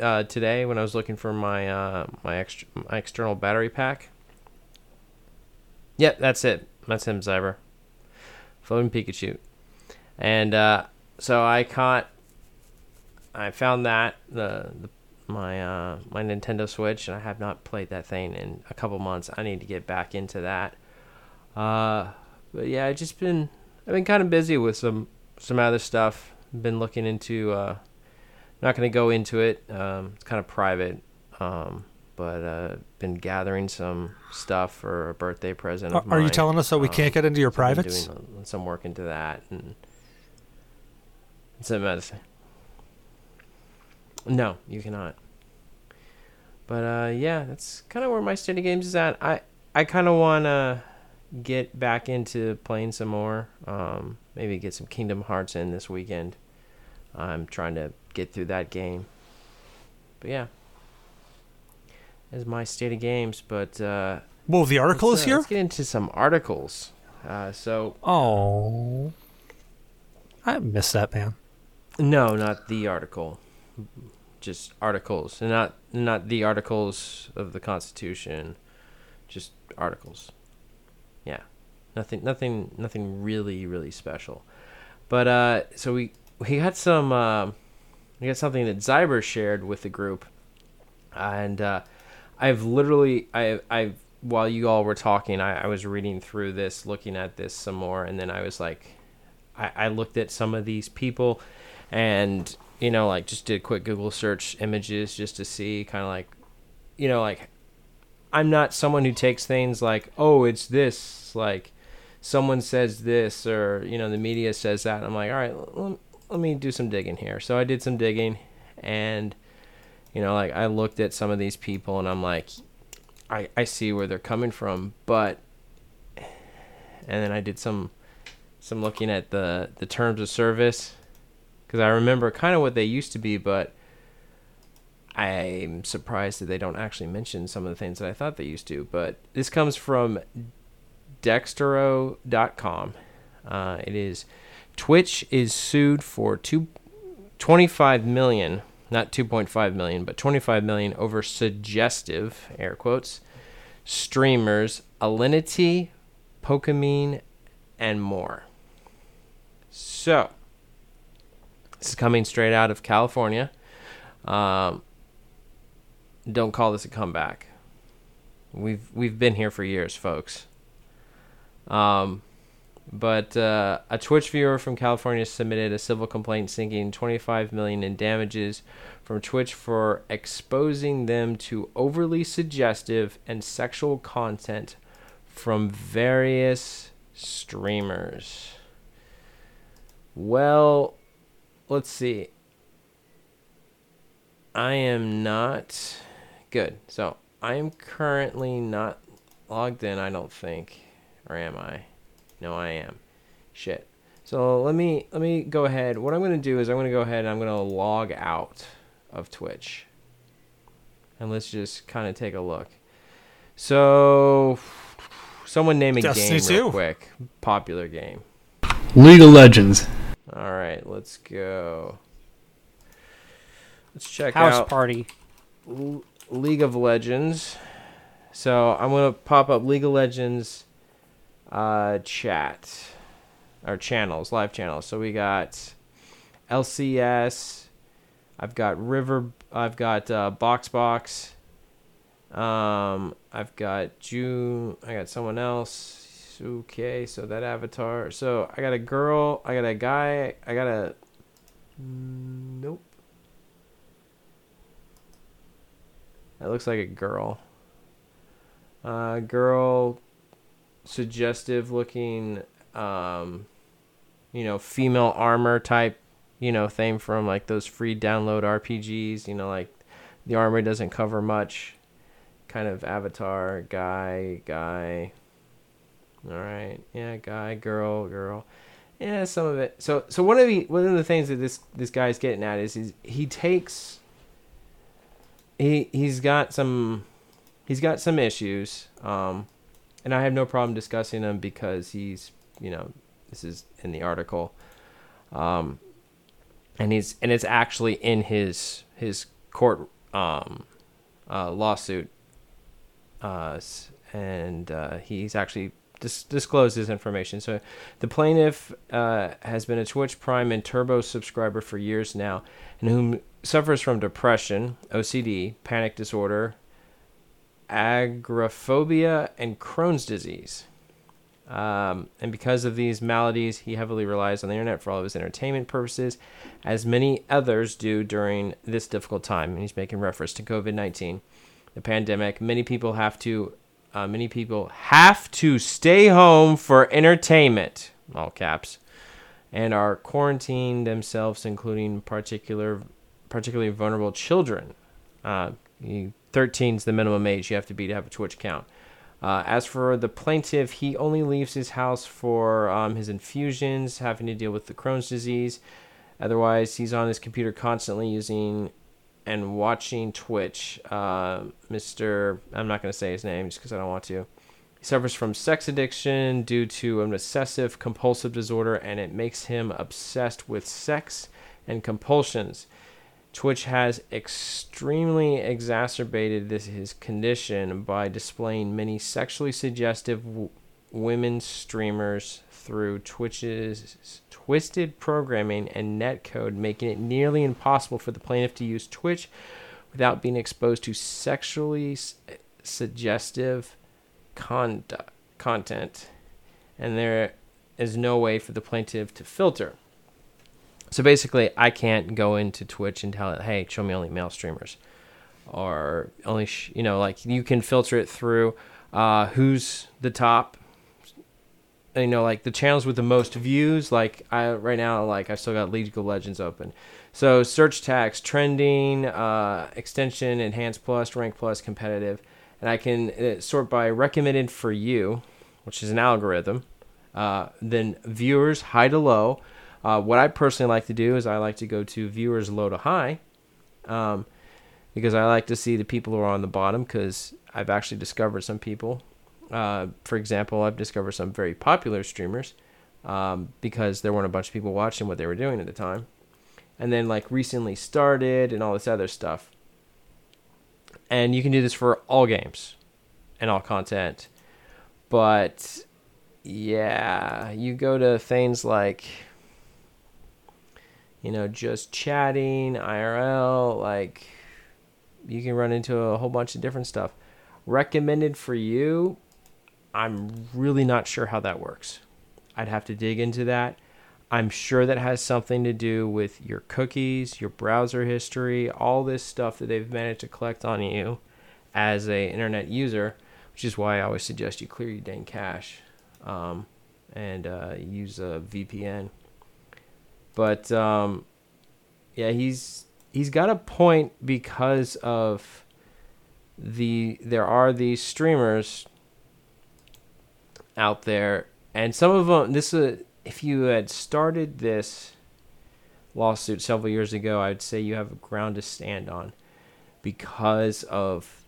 uh, today when I was looking for my uh, my extra my external battery pack. Yep, that's it. That's him, Zyber. Floating Pikachu. And uh, so I caught. I found that the, the my uh, my Nintendo Switch, and I have not played that thing in a couple months. I need to get back into that. Uh, but yeah, I've just been I've been kind of busy with some some other stuff. Been looking into. Uh, not going to go into it. Um, it's kind of private. Um, but uh, been gathering some stuff for a birthday present. Are, you telling us that we Um, can't get into your privates? Doing some work into that and some medicine. No, you cannot. But uh, yeah, that's kind of where my state of games is at. I I kind of want to get back into playing some more. Um, maybe get some Kingdom Hearts in this weekend. I'm trying to get through that game. But yeah, is my state of games. But uh, Well, the article is uh, here. Let's get into some articles. Uh, so Oh, I missed that man. No, not the article, just articles, and not not the articles of the Constitution, just articles. Yeah, nothing, nothing, nothing really, really special. But uh, so we we got some uh, we got something that Zyber shared with the group, and uh, I've literally I I've while you all were talking, I, I was reading through this, looking at this some more, and then I was like, I, I looked at some of these people, and you know, like just did a quick Google search images just to see, kind of like, you know, like I'm not someone who takes things like, oh, it's this, like someone says this, or you know, the media says that. I'm like, all right, let, let me do some digging here. So I did some digging, and you know, like I looked at some of these people, and I'm like, I I see where they're coming from, but and then I did some some looking at the the terms of service because I remember kind of what they used to be, but I'm surprised that they don't actually mention some of the things that I thought they used to. But this comes from Dexerto.com. Uh, it is Twitch is sued for two, 25 million, not 2.5 million, but 25 million over suggestive air quotes streamers Alinity, Pokimane, and more. So, this is coming straight out of California. Um, don't call this a comeback. We've we've been here for years, folks. Um, but uh, a Twitch viewer from California submitted a civil complaint seeking 25 million in damages from Twitch for exposing them to overly suggestive and sexual content from various streamers. Well, let's see. I am not good. So I am currently not logged in. I don't think, or am I? No, I am. Shit. So let me let me go ahead. What I'm gonna do is I'm gonna go ahead and I'm gonna log out of Twitch, and let's just kind of take a look. So, someone name a Destiny game real 2. quick. Popular game. League of Legends. All right, let's go. Let's check House out party. L- League of Legends. So I'm gonna pop up League of Legends uh, chat or channels, live channels. So we got LCS. I've got River. I've got uh, BoxBox. Um, I've got June. I got someone else. Okay, so that avatar. So I got a girl. I got a guy. I got a. Nope. That looks like a girl. Uh, girl, suggestive looking, um, you know, female armor type, you know, thing from like those free download RPGs. You know, like the armor doesn't cover much. Kind of avatar, guy, guy. All right, yeah, guy, girl, girl. Yeah, some of it. So, so one of the one of the things that this this guy's getting at is, is he takes he he's got some he's got some issues um and i have no problem discussing them because he's you know this is in the article um and he's and it's actually in his his court um uh lawsuit uh and uh he's actually dis- disclosed this information so the plaintiff uh has been a twitch prime and turbo subscriber for years now and whom suffers from depression, OCD, panic disorder, agoraphobia, and Crohn's disease. Um, and because of these maladies, he heavily relies on the internet for all of his entertainment purposes, as many others do during this difficult time. And he's making reference to COVID 19. the pandemic. Many people have to uh, many people have to stay home for entertainment, all caps, and are quarantining themselves, including particular particularly vulnerable children. Uh, 13 is the minimum age you have to be to have a Twitch account. Uh, as for the plaintiff, he only leaves his house for um, his infusions, having to deal with the Crohn's disease. Otherwise, he's on his computer constantly using and watching Twitch. Uh, Mr. I'm not going to say his name just because I don't want to. He suffers from sex addiction due to an obsessive compulsive disorder, and it makes him obsessed with sex and compulsions. Twitch has extremely exacerbated this his condition by displaying many sexually suggestive w- women streamers through Twitch's twisted programming and netcode, making it nearly impossible for the plaintiff to use Twitch without being exposed to sexually suggestive conduct, content, and there is no way for the plaintiff to filter. So basically, I can't go into Twitch and tell it, "Hey, show me only male streamers," or only, sh-, you know, like you can filter it through uh, who's the top. You know, like the channels with the most views. Like I right now, like I still got League of Legends open. So search tags, trending, uh, extension, enhanced plus, rank plus, competitive, and I can uh, sort by recommended for you, which is an algorithm. Uh, then viewers high to low uh, what I personally like to do is I like to go to viewers low to high, um, because I like to see the people who are on the bottom. Because I've actually discovered some people. Uh, for example, I've discovered some very popular streamers um, because there weren't a bunch of people watching what they were doing at the time, and then like recently started and all this other stuff. And you can do this for all games and all content, but yeah, you go to things like you know, just chatting, IRL, like you can run into a whole bunch of different stuff. Recommended for you, I'm really not sure how that works. I'd have to dig into that. I'm sure that has something to do with your cookies, your browser history, all this stuff that they've managed to collect on you as a internet user, which is why I always suggest you clear your dang cache um, and uh, use a VPN. But um, yeah, he's he's got a point because of the there are these streamers out there, and some of them. This is if you had started this lawsuit several years ago, I'd say you have a ground to stand on because of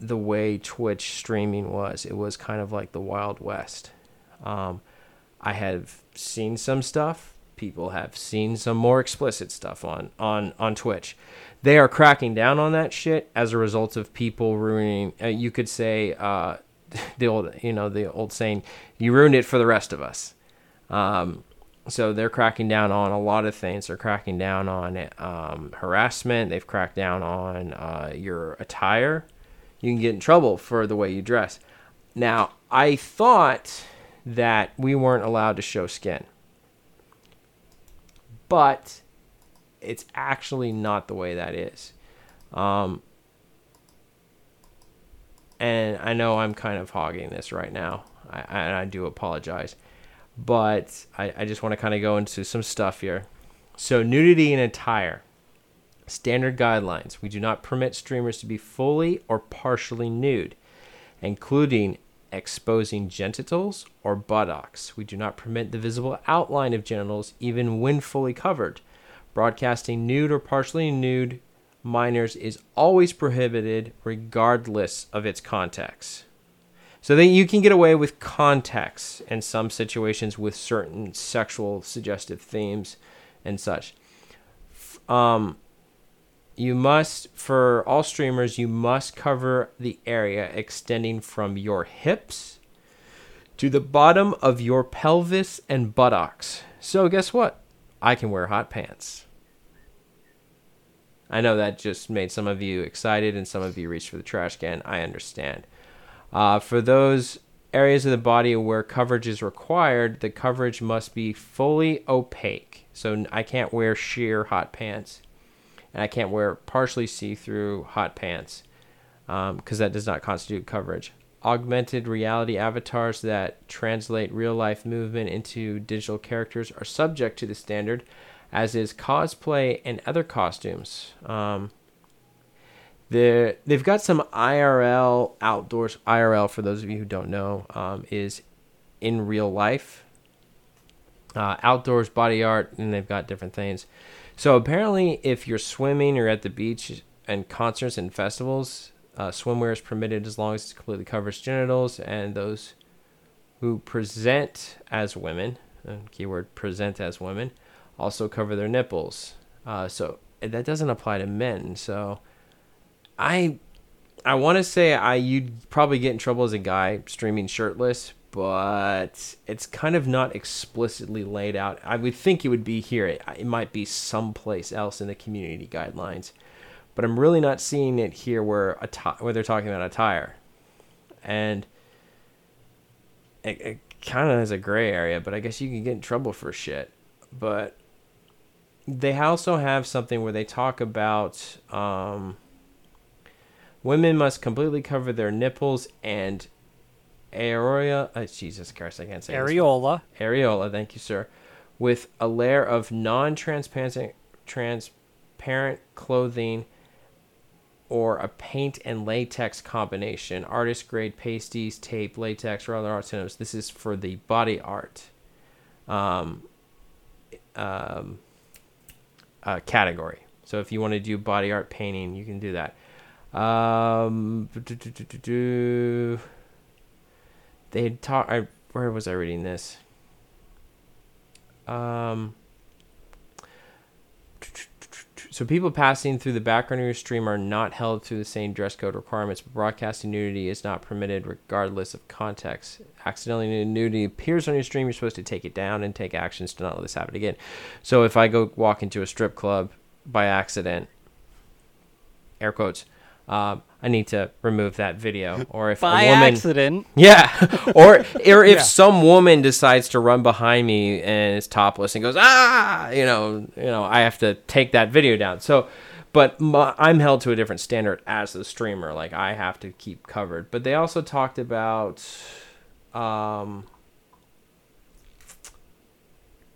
the way Twitch streaming was. It was kind of like the Wild West. Um, I have seen some stuff. People have seen some more explicit stuff on on on Twitch. They are cracking down on that shit as a result of people ruining. Uh, you could say uh, the old, you know, the old saying, "You ruined it for the rest of us." Um, so they're cracking down on a lot of things. They're cracking down on um, harassment. They've cracked down on uh, your attire. You can get in trouble for the way you dress. Now, I thought that we weren't allowed to show skin. But it's actually not the way that is. Um, and I know I'm kind of hogging this right now, I, and I do apologize. But I, I just want to kind of go into some stuff here. So, nudity in attire. Standard guidelines. We do not permit streamers to be fully or partially nude, including exposing genitals or buttocks. We do not permit the visible outline of genitals even when fully covered. Broadcasting nude or partially nude minors is always prohibited regardless of its context. So that you can get away with context in some situations with certain sexual suggestive themes and such. Um, you must for all streamers you must cover the area extending from your hips to the bottom of your pelvis and buttocks so guess what i can wear hot pants i know that just made some of you excited and some of you reached for the trash can. I understand. Uh, for those areas of the body where coverage is required the coverage must be fully opaque. So i can't wear sheer hot pants and I can't wear partially see-through hot pants because that does not constitute coverage. Augmented reality avatars that translate real-life movement into digital characters are subject to the standard, as is cosplay and other costumes. Um, they're- they've got some IRL outdoors. IRL, for those of you who don't know, um, is in real life. Uh, outdoors body art, and they've got different things. So apparently, if you're swimming or at the beach and concerts and festivals, uh, swimwear is permitted as long as it completely covers genitals, and those who present as women, keyword present as women, also cover their nipples. Uh, so that doesn't apply to men. So I I want to say I you'd probably get in trouble as a guy streaming shirtless, but it's kind of not explicitly laid out. I would think it would be here. It, it might be someplace else in the community guidelines, but I'm really not seeing it here where atti- where they're talking about attire, and it, it kind of is a gray area. But I guess you can get in trouble for shit. But they also have something where they talk about. Um, Women must completely cover their nipples and areola. Uh, Jesus Christ, I can't say this. Areola. Areola, thank you, sir. With a layer of non-transparent, transparent clothing, or a paint and latex combination, artist grade pasties, tape, latex, or other art items. This is for the body art. Um, um, uh, category. So if you want to do body art painting, you can do that. Um, do, do, do, they had. I where was I reading this? Um. So people passing through the background of your stream are not held to the same dress code requirements, but broadcasting nudity is not permitted regardless of context. Accidentally nudity appears on your stream, you're supposed to take it down and take actions to not let this happen again. So if I go walk into a strip club by accident, air quotes, um, I need to remove that video. Or if By a woman, accident. yeah, or or if Yeah. some woman decides to run behind me and is topless and goes ah, you know, you know, I have to take that video down. So, but my, I'm held to a different standard as the streamer. Like I have to keep covered. But they also talked about, um,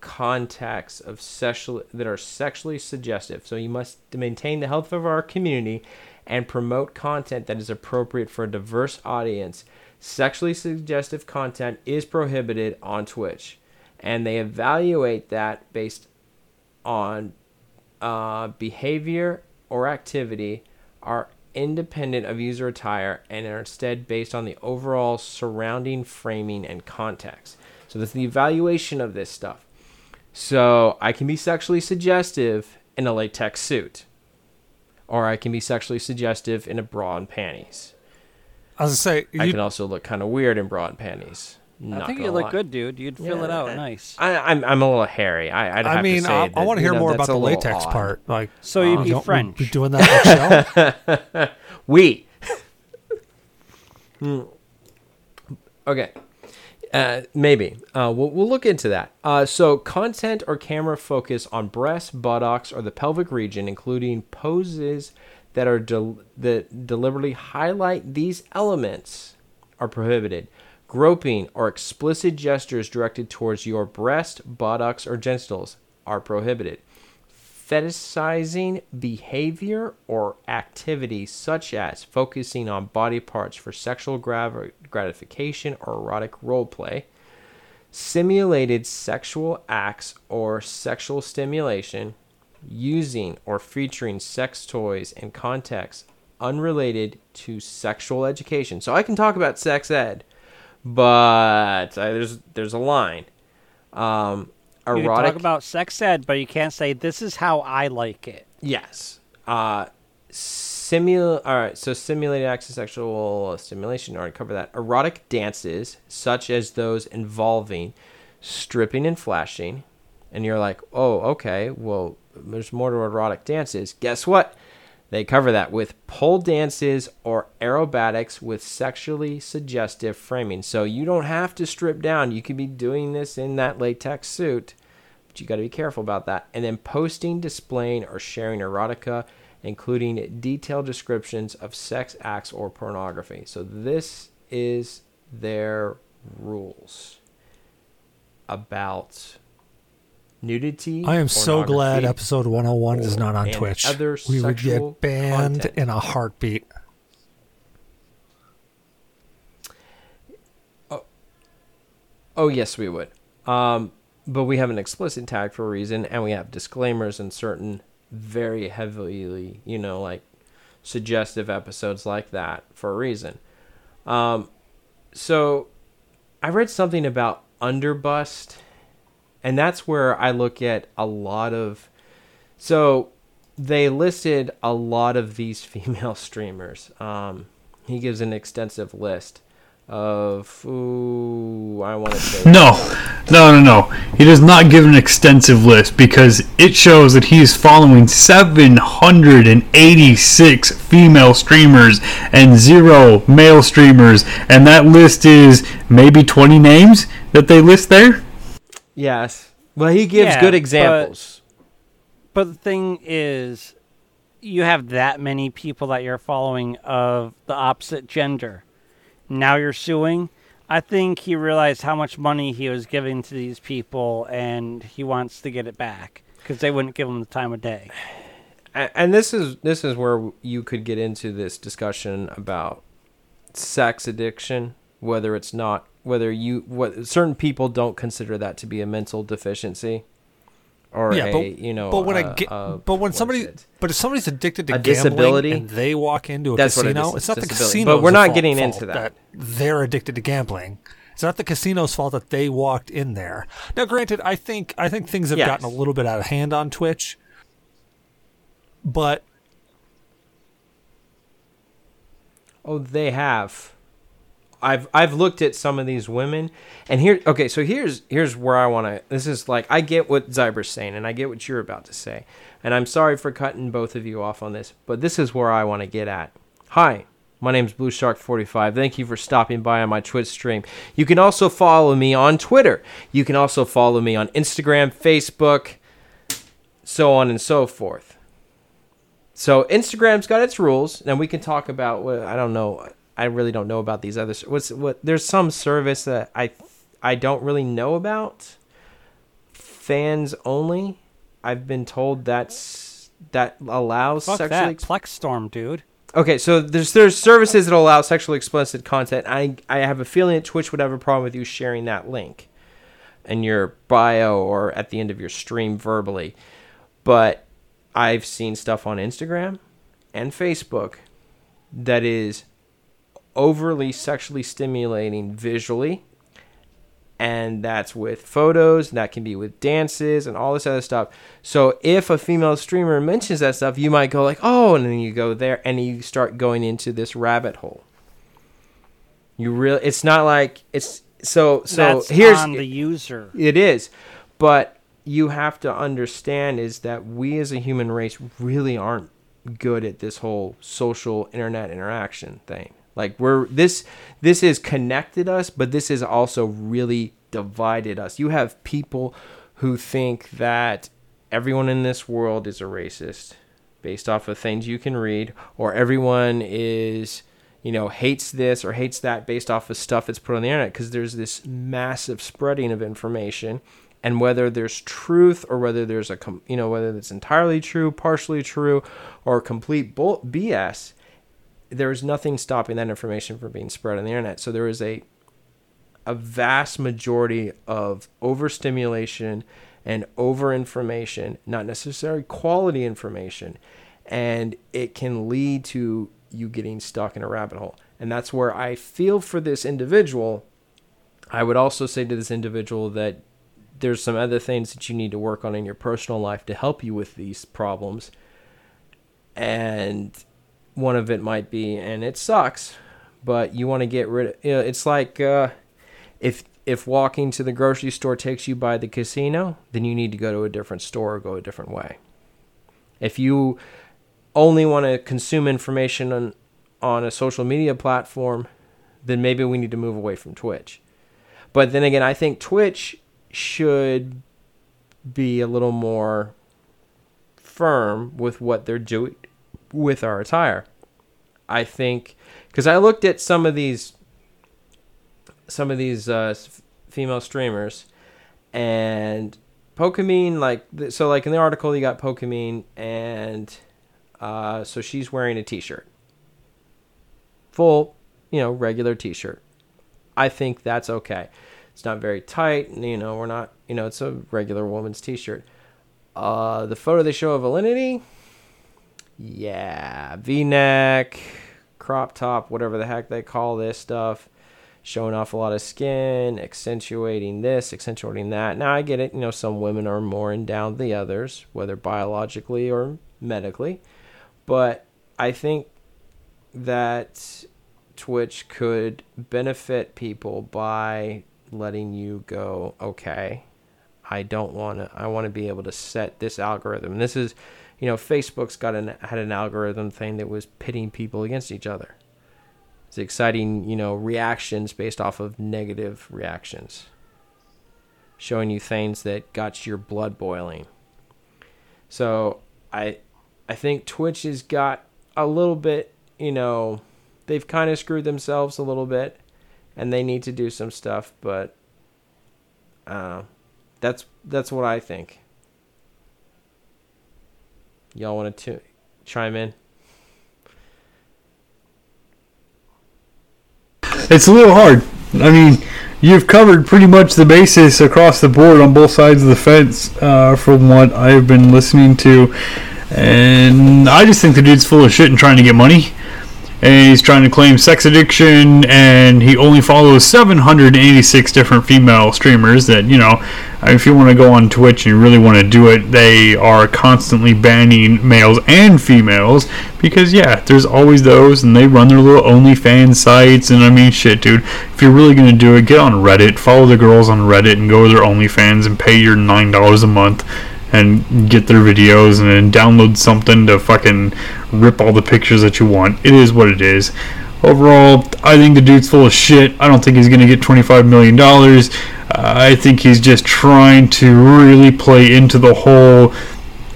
contacts of sexual that are sexually suggestive. So you must maintain the health of our community and promote content that is appropriate for a diverse audience. Sexually suggestive content is prohibited on Twitch, and they evaluate that based on uh, behavior or activity are independent of user attire and are instead based on the overall surrounding framing and context. So that's the evaluation of this stuff. So I can be sexually suggestive in a latex suit, or I can be sexually suggestive in a bra and panties. I was gonna say, I you, can also look kind of weird in bra and panties. I think you look lie. good, dude. You'd fill it Yeah. out nice. I, I'm I'm a little hairy. I I'd have I mean, to say I, I want to hear know, more about the latex odd. part. Like, So you'd uh, be don't we French. Be doing that on the show. We. Hmm. Okay. Uh, maybe. Uh, we'll, we'll look into that. Uh, so, content or camera focus on breasts, buttocks, or the pelvic region, including poses that are del- that deliberately highlight these elements, are prohibited. Groping or explicit gestures directed towards your breast, buttocks, or genitals are prohibited fetishizing behavior or activity such as focusing on body parts for sexual gratification or erotic role play, simulated sexual acts or sexual stimulation, using or featuring sex toys in contexts unrelated to sexual education. So I can talk about sex ed, but uh, there's there's a line. Um, You can talk about sex ed, but you can't say this is how I like it. Yes. Uh, simul. All right. So simulated acts of sexual stimulation. Already cover that. Erotic dances, such as those involving stripping and flashing, and you're like, oh, okay. Well, there's more to erotic dances. Guess what? They cover that with pole dances or aerobatics with sexually suggestive framing. So you don't have to strip down. You could be doing this in that latex suit, But you got to be careful about that. And then posting, displaying, or sharing erotica, including detailed descriptions of sex acts or pornography. So this is their rules about nudity. I am so glad episode 101 is not on Twitch. other We would get banned content. in a heartbeat. Oh yes, we would. Um, but we have an explicit tag for a reason, and we have disclaimers in certain very heavily, you know, like suggestive episodes like that for a reason. Um, so I read something about underbust, and that's where I look at a lot of. So they listed a lot of these female streamers. Um, he gives an extensive list of ooh, I want to say No, no, no, no. He does not give an extensive list because it shows that he is following 786 female streamers and zero male streamers, and that list is maybe 20 names that they list there. Yes. Well, he gives Yeah, good examples. But the thing is, you have that many people that you're following of the opposite gender. Now you're suing. I think he realized how much money he was giving to these people, and he wants to get it back because they wouldn't give him the time of day. And this is this is where you could get into this discussion about sex addiction, whether it's not whether you what certain people don't consider that to be a mental deficiency or yeah, a but you know but when a- I get, a- but when somebody, it? but if somebody's addicted to A gambling disability? and they walk into a That's what it casino, is, it's not the casino. But we're not getting into that. They're addicted to gambling. It's not the casino's fault that they walked in there. Now, granted, I think I think things have Yes. gotten a little bit out of hand on Twitch, but Oh, they have. I've I've looked at some of these women, and here. Okay, so here's here's where I want to. This is like I get what Zyber's saying, and I get what you're about to say, and I'm sorry for cutting both of you off on this, but this is where I want to get at. Hi, my name's Blue Shark 45. Thank you for stopping by on my Twitch stream. You can also follow me on Twitter. You can also follow me on Instagram, Facebook, so on and so forth. So Instagram's got its rules, and we can talk about what I don't know. I really don't know about these others. What's what? There's some service that I I don't really know about. Fans only. I've been told that's that allows Fuck sexually. that, Plex Storm, dude. Okay, so there's there's services that allow sexually explicit content. I I have a feeling that Twitch would have a problem with you sharing that link in your bio or at the end of your stream verbally. But I've seen stuff on Instagram and Facebook that is overly sexually stimulating visually and that's with photos and that can be with dances and all this other stuff. So if a female streamer mentions that stuff you might go like oh and then you go there and you start going into this rabbit hole. You really it's not like it's so so That's here's on the user. it is. But you have to understand is that we as a human race really aren't good at this whole social internet interaction thing like we're this this has connected us but this has also really divided us. You have people who think that everyone in this world is a racist based off of things you can read or everyone is you know hates this or hates that based off of stuff that's put on the internet because there's this massive spreading of information. And whether there's truth or whether there's a you know whether it's entirely true partially true or complete bull- bs there is nothing stopping that information from being spread on the internet so there is a a vast majority of overstimulation and over information, not necessarily quality information, and it can lead to you getting stuck in a rabbit hole. And that's where I feel for this individual. I would also say to this individual that there's some other things that you need to work on in your personal life to help you with these problems. And one of it might be, and it sucks, but you want to get rid of. It's like uh, if if walking to the grocery store takes you by the casino, then you need to go to a different store or go a different way. If you only want to consume information on on a social media platform, then maybe we need to move away from Twitch. But then again, I think Twitch should be a little more firm with what they're doing with our attire. I think because I looked at some of these some of these uh, s- female streamers and Pokimane like so like in the article you got Pokimane and uh, so she's wearing a t-shirt. Full you know regular t-shirt. I think that's okay. It's not very tight and, you know we're not you know it's a regular woman's t-shirt. Uh, the photo they show of Alinity yeah v-neck crop top whatever the heck they call this stuff showing off a lot of skin, accentuating this, accentuating that. Now I get it, you know, some women are more endowed than the others, whether biologically or medically. But I think that Twitch could benefit people by letting you go, okay, I don't want to I want to be able to set this algorithm. This is you know, Facebook's got an had an algorithm thing that was pitting people against each other. It's exciting, you know, reactions based off of negative reactions. Showing you things that got your blood boiling. So I I think Twitch has got a little bit, you know, they've kind of screwed themselves a little bit and they need to do some stuff, but uh, that's that's what I think. Y'all want to chime in? It's a little hard. I mean, you've covered pretty much the basis across the board on both sides of the fence, uh, from what I've been listening to, and I just think the dude's full of shit and trying to get money. And he's trying to claim sex addiction, and he only follows 786 different female streamers. That you know, if you want to go on Twitch and you really want to do it, they are constantly banning males and females because yeah, there's always those, and they run their little OnlyFans sites. And I mean, shit, dude, if you're really gonna do it, get on Reddit, follow the girls on Reddit, and go to their OnlyFans and pay your nine dollars a month and get their videos and then download something to fucking rip all the pictures that you want. It is what it is. Overall, I think the dude's full of shit. I don't think he's going to get $25 million. Uh, I think he's just trying to really play into the whole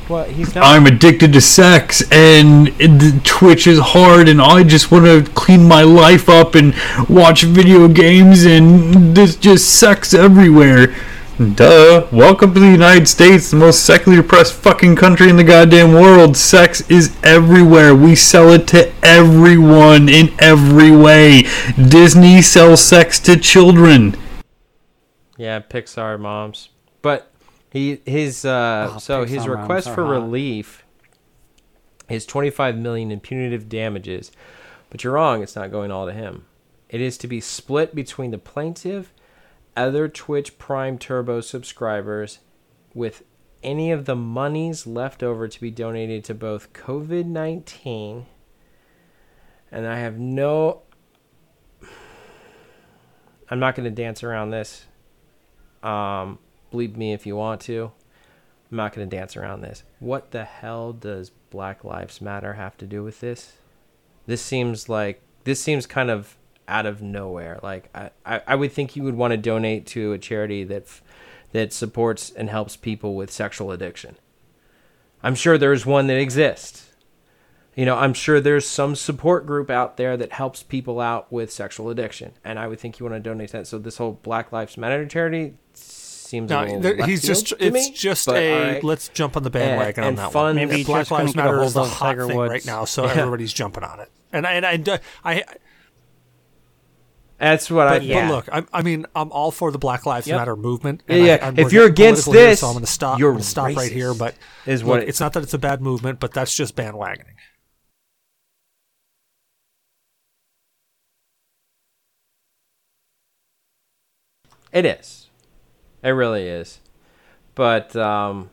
Well, he's not. I'm addicted to sex and it, Twitch is hard and I just want to clean my life up and watch video games and there's just sex everywhere. Duh. Welcome to the United States, the most sexually repressed fucking country in the goddamn world. Sex is everywhere. We sell it to everyone in every way. Disney sells sex to children. Yeah, Pixar moms. But he his uh Oh, so his Pixar moms request for hot. relief is 25 million in punitive damages. But you're wrong, it's not going all to him. It is to be split between the plaintiff, other Twitch Prime Turbo subscribers with any of the monies left over to be donated to both COVID-19 and I have no I'm not going to dance around this. Um, believe me if you want to. I'm not going to dance around this. What the hell does Black Lives Matter have to do with this? This seems like this seems kind of out of nowhere. Like I, I, I would think you would want to donate to a charity that that supports and helps people with sexual addiction. I'm sure there's one that exists. You know, I'm sure there's some support group out there that helps people out with sexual addiction, and I would think you want to donate to that. So this whole Black Lives Matter charity seems a No, little there- he's just it's me, just a alright. let's jump on the bandwagon And- on that fun- one. Maybe Black Lives couldn't get a Matter is the hot thing right now, so Yeah. everybody's jumping on it. And I, and I, do- I, That's what I. but, yeah. but look, I, I mean, I'm all for the Black Lives Yep. Matter movement. Yeah, and yeah. I, If you're against political here, this, so I'm going to stop. you're I'm gonna stop right here. But is look, what it's not that it's a bad movement, but that's just bandwagoning. It is. It really is. But um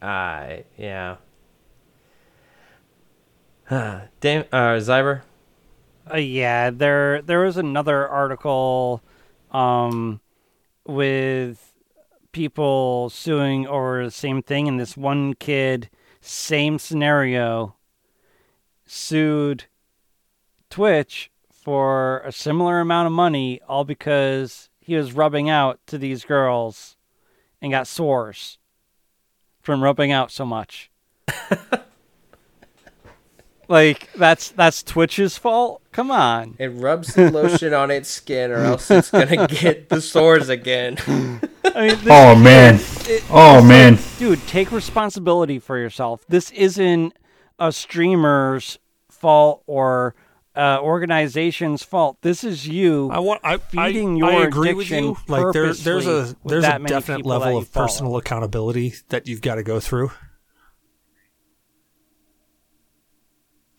I yeah. Dame uh Zyber? Uh, yeah, there there was another article um, with people suing over the same thing, and this one kid, same scenario, sued Twitch for a similar amount of money, all because he was rubbing out to these girls and got sores from rubbing out so much. like that's that's Twitch's fault. Come on. It rubs the lotion on its skin, or else it's gonna get the sores again. I mean, this, Oh man. Oh man. dude, take responsibility for yourself. This isn't a streamer's fault or uh, organization's fault. This is you. I want. I, feeding I, your I agree with you. addiction Like there's there's a there's a definite level of follow. personal accountability that you've got to go through.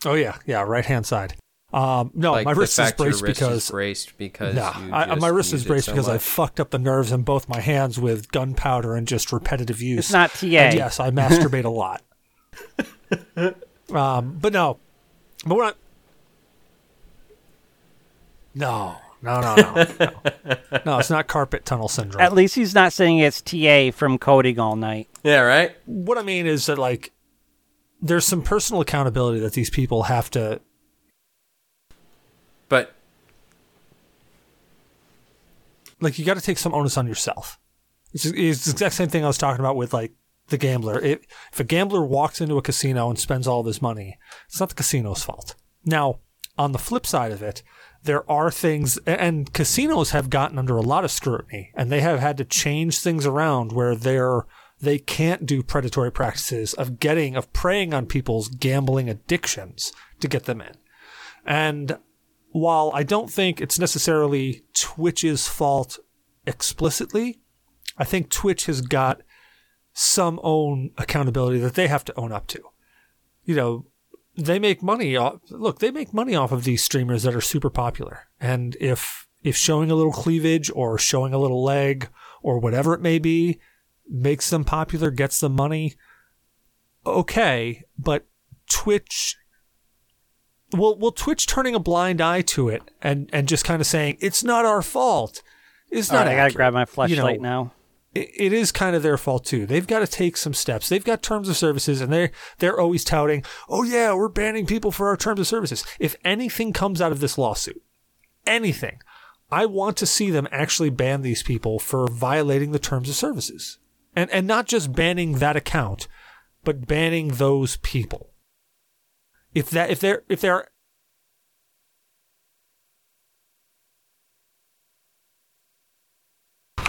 Oh yeah, yeah. Right hand side. Um, no, like my the wrist is fact your braced wrist because is braced because Nah, you I, my wrist is braced so because I fucked up the nerves in both my hands with gunpowder and just repetitive use. It's not TA. And yes, I masturbate a lot. um, but no, but we're not. No, no, no, no, no. no, it's not carpet tunnel syndrome. At least he's not saying it's TA from coding all night. Yeah, right. what I mean is that like, there's some personal accountability that these people have to. But Like, you got to take some onus on yourself. It's, it's the exact same thing I was talking about with like the gambler. If, if a gambler walks into a casino and spends all of his money, it's not the casino's fault. Now, on the flip side of it, there are things, and casinos have gotten under a lot of scrutiny, and they have had to change things around where they're they can't do predatory practices of getting of preying on people's gambling addictions to get them in. And while I don't think it's necessarily Twitch's fault explicitly, I think Twitch has got some own accountability that they have to own up to. You know, they make money off look, they make money off of these streamers that are super popular. And if if showing a little cleavage or showing a little leg or whatever it may be makes them popular, gets them money, okay, but Twitch will well, Twitch turning a blind eye to it and and just kind of saying it's not our fault All not. right, I gotta grab my You flashlight know, now. it, it is kind of their fault too. They've got to take some steps. They've got terms of services, and they're they're always touting, "Oh yeah, we're banning people for our terms of services." If anything comes out of this lawsuit, anything, I want to see them actually ban these people for violating the terms of services, and and not just banning that account, but banning those people. If that if they're if they're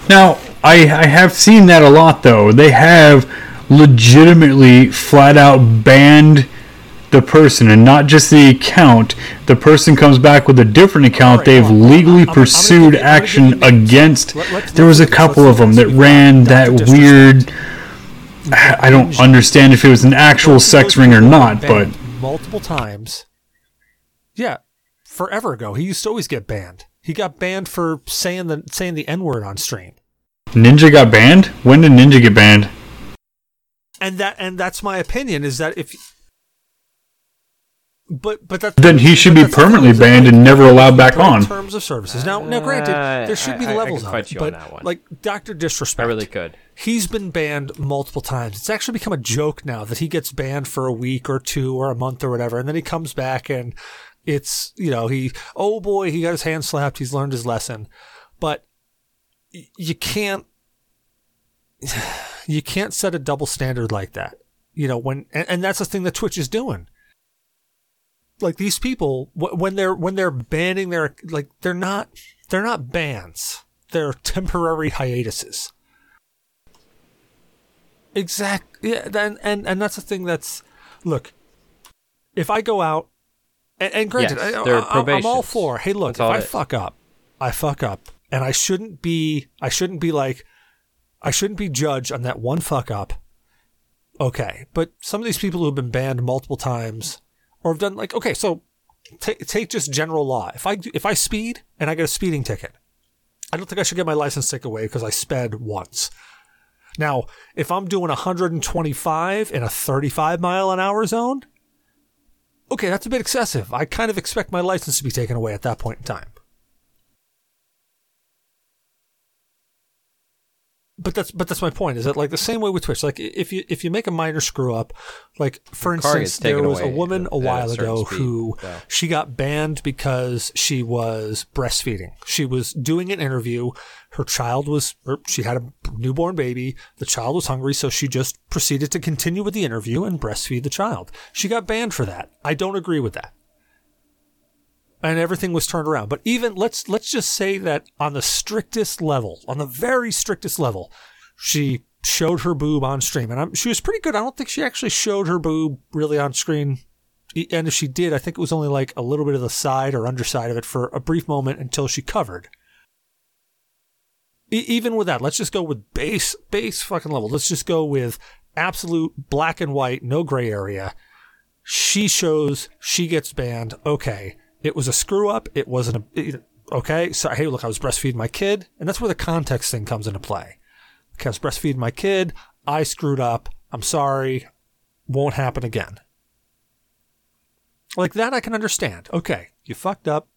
Now, I I have seen that a lot though. They have legitimately flat out banned the person and not just the account. The person comes back with a different account. They've legally I'm- I'm gonna pursued give you- I'm gonna action against. There was a couple of them that ran that weird. I don't understand if it was an actual sex ring or not, but multiple times. Yeah, forever ago, he used to always get banned. He got banned for saying the saying the n word on stream, Ninja got banned. When did Ninja get banned? and that and that's my opinion is that if. But but that Then he should be that's the thing permanently banned and never allowed back on. Terms of services. Now, now, granted, Uh, there should be I- I- I levels can of it, you on but that one. like Doctor Disrespect, I really could. He's been banned multiple times. It's actually become a joke now that he gets banned for a week or two or a month or whatever, and then he comes back and it's you know he oh boy he got his hand slapped. He's learned his lesson, but y- you can't you can't set a double standard like that. You know when and, and that's the thing that Twitch is doing. Like these people when they're when they're banning their like they're not they're not bans. They're temporary hiatuses. Exact. Yeah. Then and and that's the thing. That's look. If I go out, and, and granted, Yes, I, there are I, I'm all for. Hey, look, That's if I fuck up, I fuck up, and I shouldn't be. I shouldn't be like. I shouldn't be judged on that one fuck up. Okay, but some of these people who have been banned multiple times, or have done like okay, so take take just general law. If I if I speed and I get a speeding ticket, I don't think I should get my license taken away because I sped once. Now, if I'm doing 125 in a 35 mile an hour zone, okay, that's a bit excessive. I kind of expect my license to be taken away at that point in time. But that's but that's my point. Is that like the same way with Twitch? Like if you if you make a minor screw up, like for instance, there was a woman at- a at a while ago speed, who so. she got banned because she was breastfeeding. She was doing an interview. Her child was or she had a newborn baby. The child was hungry, so she just proceeded to continue with the interview and breastfeed the child. She got banned for that. I don't agree with that and everything was turned around. But even let's let's just say that on the strictest level, on the very strictest level, she showed her boob on stream, and I'm, she was pretty good. I don't think she actually showed her boob really on screen. And if she did, I think it was only like a little bit of the side or underside of it for a brief moment until she covered. E- even with that, let's just go with base base fucking level. Let's just go with absolute black and white, no gray area. She shows, she gets banned. Okay, it was a screw up. It wasn't a it- okay. So hey, look, I was breastfeeding my kid, and that's where the context thing comes into play. Okay, I was breastfeeding my kid. I screwed up. I'm sorry. Won't happen again. Like that, I can understand. Okay, you fucked up.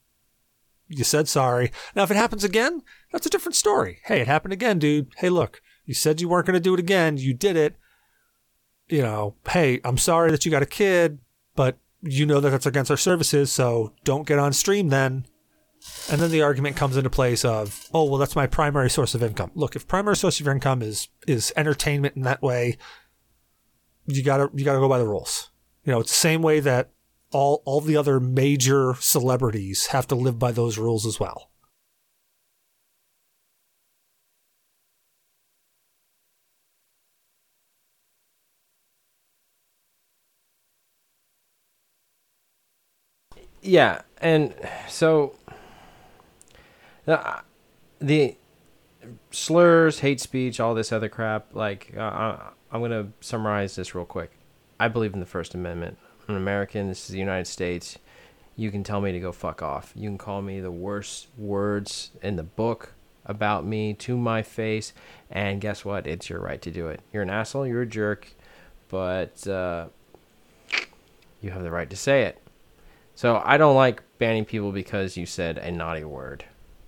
You said sorry. Now, if it happens again, that's a different story. Hey, it happened again, dude. Hey, look, you said you weren't going to do it again. You did it. You know, hey, I'm sorry that you got a kid, but you know that that's against our services, so don't get on stream then. And then the argument comes into place of, oh, well, that's my primary source of income. Look, if primary source of income is is entertainment in that way, you gotta you gotta go by the rules. You know, it's the same way that all all the other major celebrities have to live by those rules as well. Yeah, and so uh, the slurs, hate speech, all this other crap. Like, uh, I- I'm gonna summarize this real quick. I believe in the First Amendment. I'm an American. This is the United States. You can tell me to go fuck off. You can call me the worst words in the book about me to my face, and guess what? It's your right to do it. You're an asshole. You're a jerk, but uh, you have the right to say it. So I don't like banning people because you said a naughty word.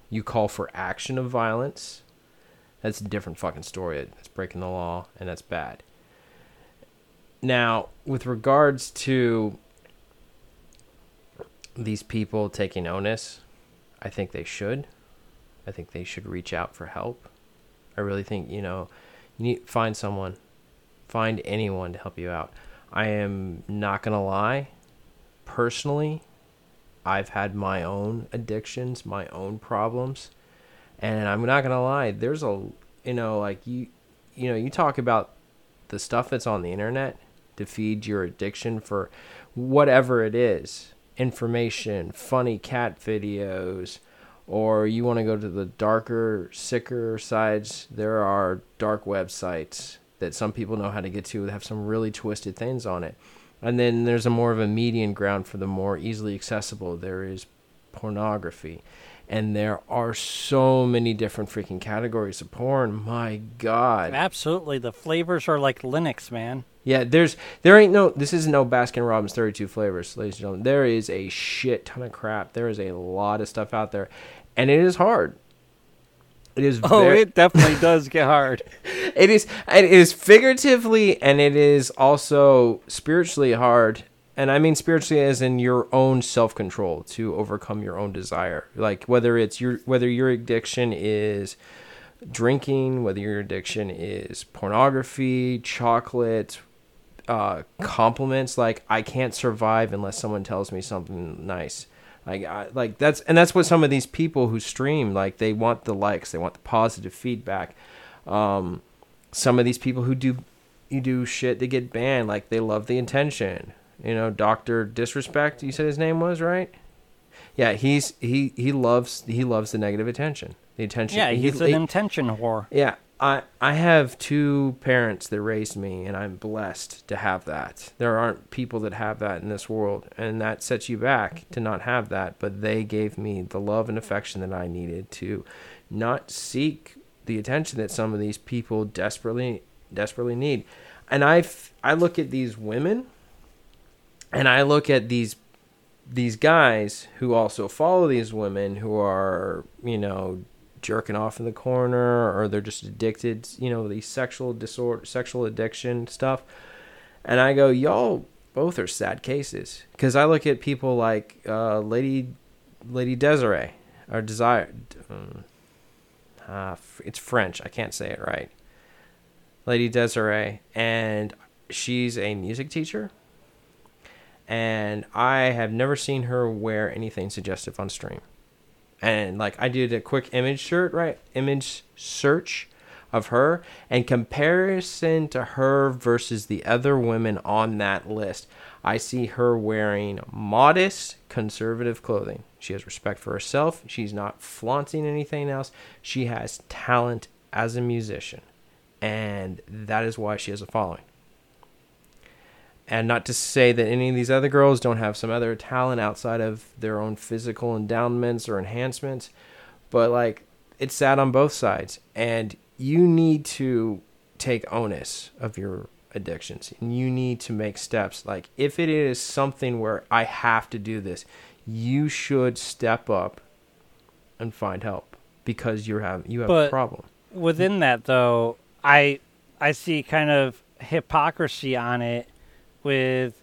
You call for action of violence. That's a different fucking story. That's breaking the law and that's bad. Now, with regards to these people taking onus, I think they should. I think they should reach out for help. I really think, you know, you need find someone, find anyone to help you out. I am not going to lie personally, I've had my own addictions, my own problems, and I'm not gonna lie. There's a, you know, like you, you know, you talk about the stuff that's on the internet to feed your addiction for whatever it is, information, funny cat videos, or you want to go to the darker, sicker sides. There are dark websites that some people know how to get to that have some really twisted things on it. And then there's a more of a median ground for the more easily accessible. There is pornography. And there are so many different freaking categories of porn. My God. Absolutely, the flavors are like Linux, man. Yeah, there's there ain't no this is no Baskin Robbins 32 flavors, ladies and gentlemen. There is a shit ton of crap. There is a lot of stuff out there, and it is hard. It is Oh, very, it definitely does get hard. it is it is figuratively and it is also spiritually hard and i mean spiritually as in your own self-control to overcome your own desire like whether it's your whether your addiction is drinking whether your addiction is pornography chocolate uh compliments like i can't survive unless someone tells me something nice like I, like that's and that's what some of these people who stream like they want the likes they want the positive feedback. Um some of these people who do you do shit they get banned like they love the intention. You know dr disrespect you said his name was right? Yeah he's he he loves he loves the negative attention. The attention Yeah, he- he's an he- intention whore. yeah, I I have two parents that raised me, and I'm blessed to have that. There aren't people that have that in this world, and that sets you back to not have that. But they gave me the love and affection that I needed to not seek the attention that some of these people desperately desperately need. And I I look at these women, and I look at these these guys who also follow these women who are you know jerking off in the corner or they're just addicted, you know, these sexual disorder, sexual addiction stuff. And I go, y'all both are sad cases because I look at people like uh, Lady Lady Desiree or Desire. Um, uh, it's French. I can't say it right. Lady Desiree, and she's a music teacher. And I have never seen her wear anything suggestive on stream. And like I did a quick image shirt, right? Image search of her and comparison to her versus the other women on that list. I see her wearing modest conservative clothing. She has respect for herself. She's not flaunting anything else. She has talent as a musician. And that is why she has a following. And not to say that any of these other girls don't have some other talent outside of their own physical endowments or enhancements, but like it's sad on both sides. And you need to take onus of your addictions. And you need to make steps. Like if it is something where i have to do this you should step up and find help because you're having you have But- a problem. within that though i i see kind of hypocrisy on it with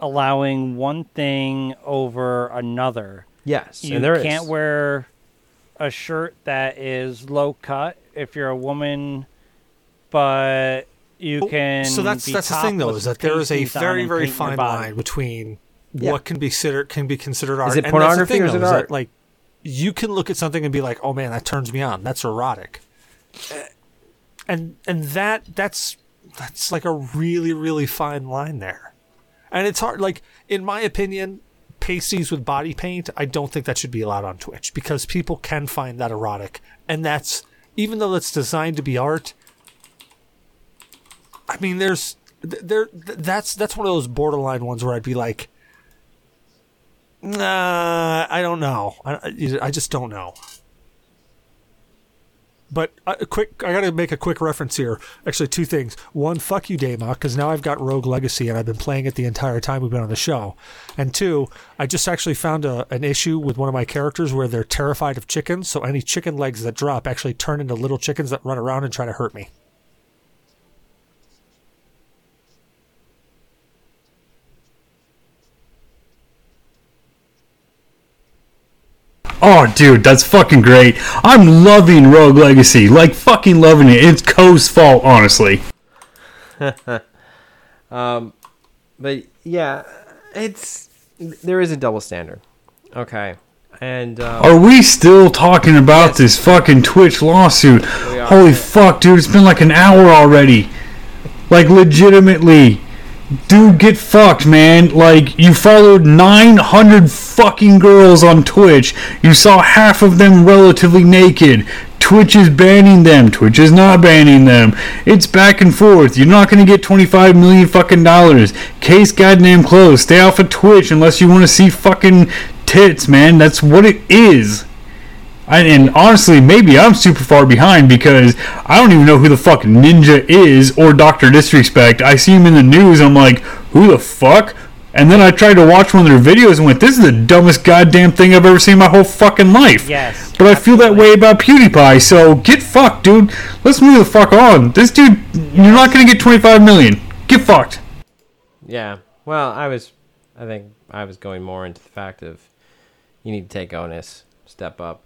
allowing one thing over another yes you and there can't is. wear a shirt that is low cut if you're a woman but you Well, can so that's be that's the thing though is that there is a very very fine line between Yeah. what can be considered can be considered art. Is it And that's the pornography thing, or is though, it that, art? like you can look at something and be like, "Oh man, that turns me on. That's erotic," and and that that's that's like a really really fine line there, and it's hard. Like in my opinion. Pasties with body paint, I don't think that should be allowed on Twitch because people can find that erotic, and that's even though it's designed to be art, I mean, there's there, that's, that's one of those borderline ones where I'd be like, nah, I don't know, I, I- I just don't know. But uh, a quick, I gotta make a quick reference here. Actually, two things. One, fuck you, Dama, because now I've got Rogue Legacy and I've been playing it the entire time we've been on the show. And two, I just actually found a, an issue with one of my characters where they're terrified of chickens, so any chicken legs that drop actually turn into little chickens that run around and try to hurt me. Oh, dude, that's fucking great. I'm loving Rogue Legacy. Like, fucking loving it. It's Co's fault, honestly. um, but yeah it's there is a double standard okay and um, Are we still talking about this fucking Twitch lawsuit? Holy fuck, dude, it's been like an hour already. Like, legitimately. Dude, get fucked, man. Like, you followed 900 fucking girls on Twitch. You saw half of them relatively naked. Twitch is banning them. Twitch is not banning them. It's back and forth. You're not gonna get 25 million fucking dollars. Case goddamn closed. Stay off of Twitch unless you want to see fucking tits, man. That's what it is. I, and honestly, maybe I'm super far behind because I don't even know who the fuck Ninja is or Doctor Disrespect. I see him in the news. I'm like, who the fuck? And then I tried to watch one of their videos and went, "This is the dumbest goddamn thing I've ever seen in my whole fucking life." Yes, But I feel that way about PewDiePie. So get fucked, dude. Let's move the fuck on. This dude, you're not gonna get 25 million. Get fucked. yeah well i was i think i was going more into the fact of you need to take onus step up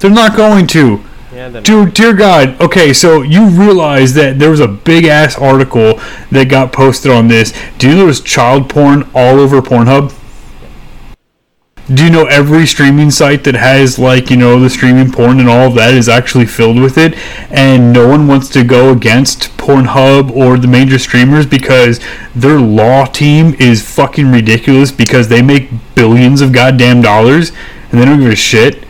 They're not going to. yeah Dude, dear God. Okay, so you realize that there was a big ass article that got posted on this. Do you know there's child porn all over Pornhub? Do you know every streaming site that has, like, you know, the streaming porn and all of that is actually filled with it? And no one wants to go against Pornhub or the major streamers because their law team is fucking ridiculous because they make billions of goddamn dollars and they don't give a shit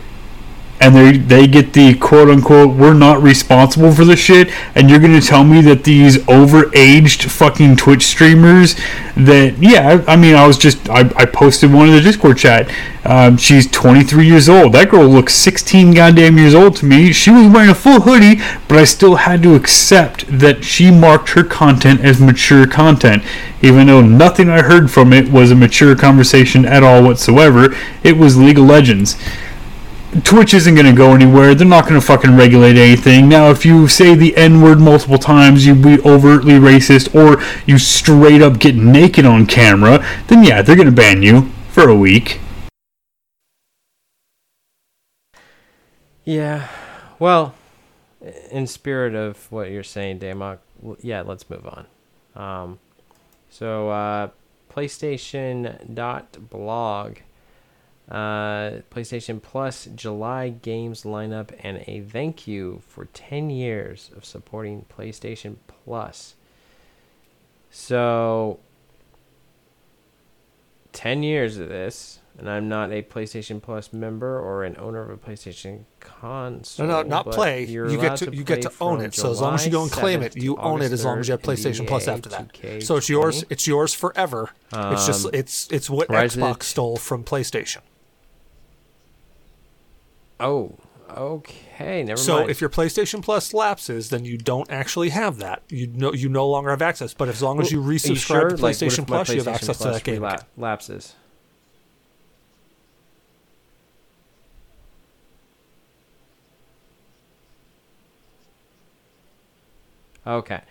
and they they get the quote unquote we're not responsible for the shit and you're gonna tell me that these overaged fucking Twitch streamers that yeah I, I mean I was just I, I posted one in the Discord chat. Um, she's 23 years old. That girl looks 16 goddamn years old to me. She was wearing a full hoodie but I still had to accept that she marked her content as mature content. Even though nothing I heard from it was a mature conversation at all whatsoever it was League of Legends Twitch isn't going to go anywhere. They're not going to fucking regulate anything. Now, if you say the N word multiple times, you be overtly racist, or you straight up get naked on camera, then yeah, they're going to ban you for a week. Yeah. Well, in spirit of what you're saying, Damok, yeah, let's move on. Um, so, uh, PlayStation.blog, uh, PlayStation Plus July games lineup, and a thank you for 10 years of supporting PlayStation Plus. So, 10 years of this, and I'm not a PlayStation Plus member or an owner of a PlayStation console. No, no, not play. you're get allowed to you get to own it. So as long as you go and claim it, you to own it as long as you have 3rd, PlayStation Plus after that. 2K20. So it's yours. It's yours forever. it's just Um, it's it's what Xbox stole from PlayStation. Oh, okay. Never So mind. So if your PlayStation Plus lapses, then you don't actually have that. You no you no longer have access. But as long as you Are you resubscribe sure? to Like, what if PlayStation Plus, you have PlayStation access to that game. lapses. Okay,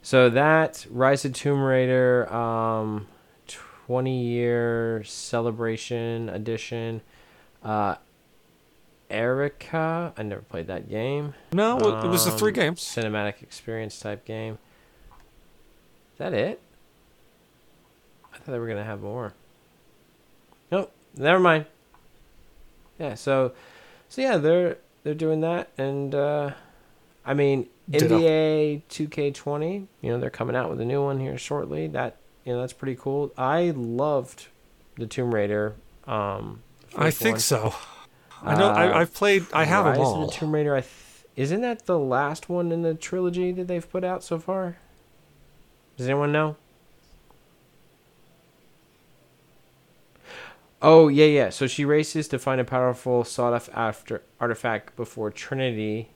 so that Rise of Tomb Raider, um, twenty year celebration edition, uh, Erica. I never played that game. No, it was the three Um, games. Cinematic experience type game. Is that it? I thought they were gonna have more. Nope, never mind. Yeah, so, so yeah, they're they're doing that, and uh, I mean Ditto. NBA 2K20. You know they're coming out with a new one here shortly. That you know that's pretty cool. I loved the Tomb Raider. Um, I think one. so. I know. Uh, I, I've played. I have Rise them of the Tomb Raider. I th- isn't that the last one in the trilogy that they've put out so far? Does anyone know? Oh yeah, yeah. So she races to find a powerful sought after artifact before Trinity.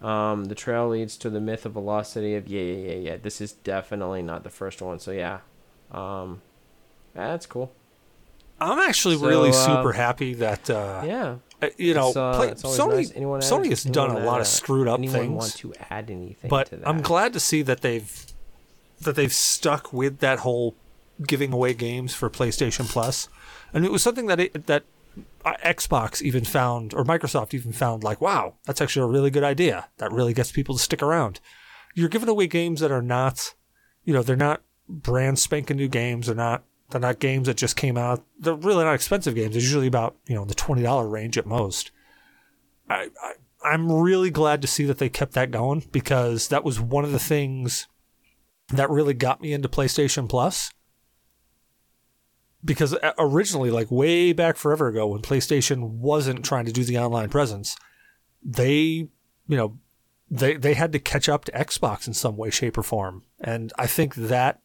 Um, the trail leads to the myth of velocity of yeah, yeah, yeah, yeah. This is definitely not the first one. So yeah, um, that's cool. I'm actually really So, uh, super happy that uh, Yeah. uh, you know uh, play, Sony. nice. Anyone Sony has done a lot of screwed up anyone things. want to add anything but to that? I'm glad to see that they've that they've stuck with that whole giving away games for PlayStation Plus, and it was something that it, that uh, Xbox even found or Microsoft even found like, wow, that's actually a really good idea. That really gets people to stick around. You're giving away games that are not, you know, they're not brand spanking new games. They're not they're not games that just came out. They're really not expensive games. They're usually about you know the twenty dollar range at most. I, I I'm really glad to see that they kept that going because that was one of the things that really got me into PlayStation Plus. Because originally, like way back forever ago, when PlayStation wasn't trying to do the online presence, they, you know, they they had to catch up to Xbox in some way, shape, or form. And I think that,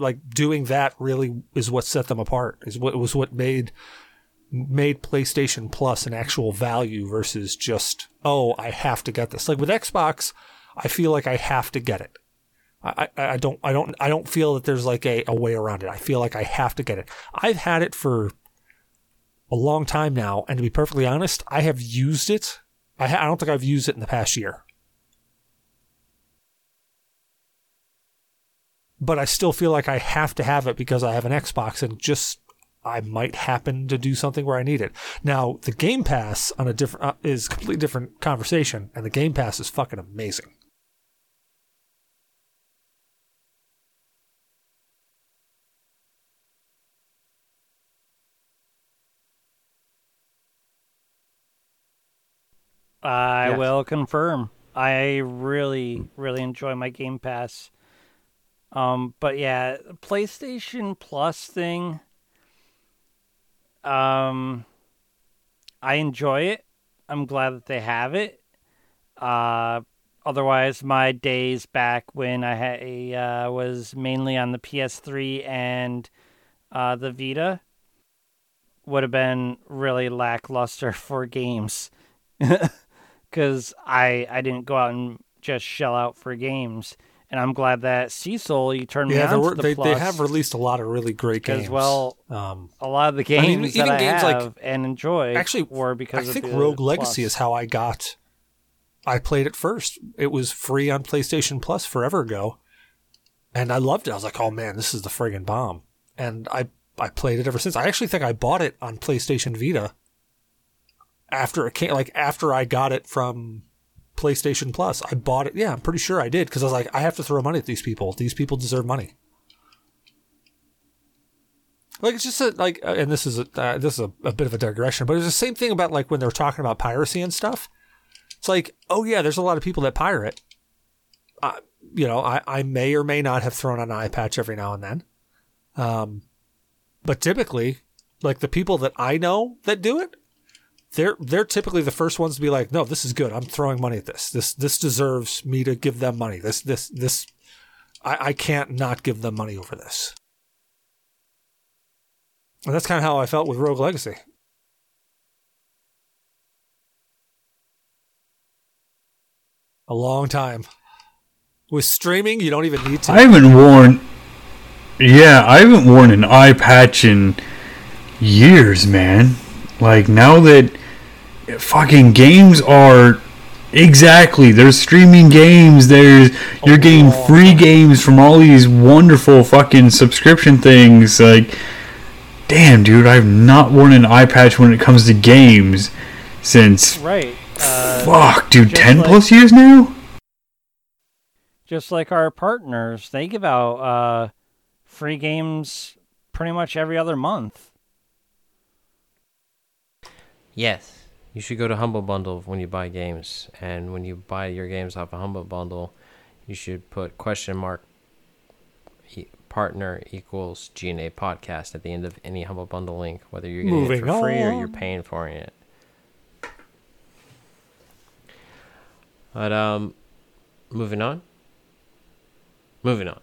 like, doing that really is what set them apart. Is what was what made made PlayStation Plus an actual value versus just, oh, I have to get this. Like with Xbox, I feel like I have to get it. I, I, I don't I don't I don't feel that there's like a, a way around it. I feel like I have to get it. I've had it for a long time now, and to be perfectly honest, I have used it. I, ha- I don't think I've used it in the past year. But I still feel like I have to have it because I have an Xbox and just I might happen to do something where I need it. Now, the Game Pass on a different uh, is a completely different conversation, and the Game Pass is fucking amazing. I Yes. will confirm. I really, really enjoy my Game Pass. Um, but yeah, PlayStation Plus thing. Um, I enjoy it. I'm glad that they have it. Uh, otherwise, my days back when I had uh, was mainly on the PS3 and uh, the Vita would have been really lackluster for games. because I I didn't go out and just shell out for games. And I'm glad that Cecil you turned me Yeah, on to were, the they, plus they have released a lot of really great games. well, um, a lot of the I games mean, that even I games like- have and enjoy actually, were because I think Rogue Legacy Plus. is how I got. I played it first. It was free on PlayStation Plus forever ago, and I loved it. I was like, "Oh man, this is the friggin' bomb!" And I I played it ever since. I actually think I bought it on PlayStation Vita after it came, like after I got it from PlayStation Plus. I bought it. Yeah, I'm pretty sure I did because I was like, I have to throw money at these people. These people deserve money. Like it's just a, like, uh, and this is a uh, this is a, a bit of a digression, but it's the same thing about like when they're talking about piracy and stuff. It's like, oh yeah, there's a lot of people that pirate. Uh, you know, I, I may or may not have thrown an eye patch every now and then. Um, but typically, like the people that I know that do it, they're they're typically the first ones to be like, no, this is good. I'm throwing money at this. This this deserves me to give them money. This this this, I, I can't not give them money over this. And that's kind of how I felt with Rogue Legacy. A long time. With streaming, you don't even need to. I haven't worn. Yeah, I haven't worn an eye patch in years, man. Like now that fucking games are exactly there's streaming games. There's you're getting free games from all these wonderful fucking subscription things. Like, damn, dude, I've not worn an eye patch when it comes to games since right. Uh, fuck, dude, ten like- plus years now. just like our partners, they give out uh, free games pretty much every other month. Yes. You should go to Humble Bundle when you buy games, and when you buy your games off a Humble Bundle, you should put question mark e- partner equals GNA podcast at the end of any Humble Bundle link, whether you're getting Moving it for free or you're paying for it. But um, moving on. Moving on.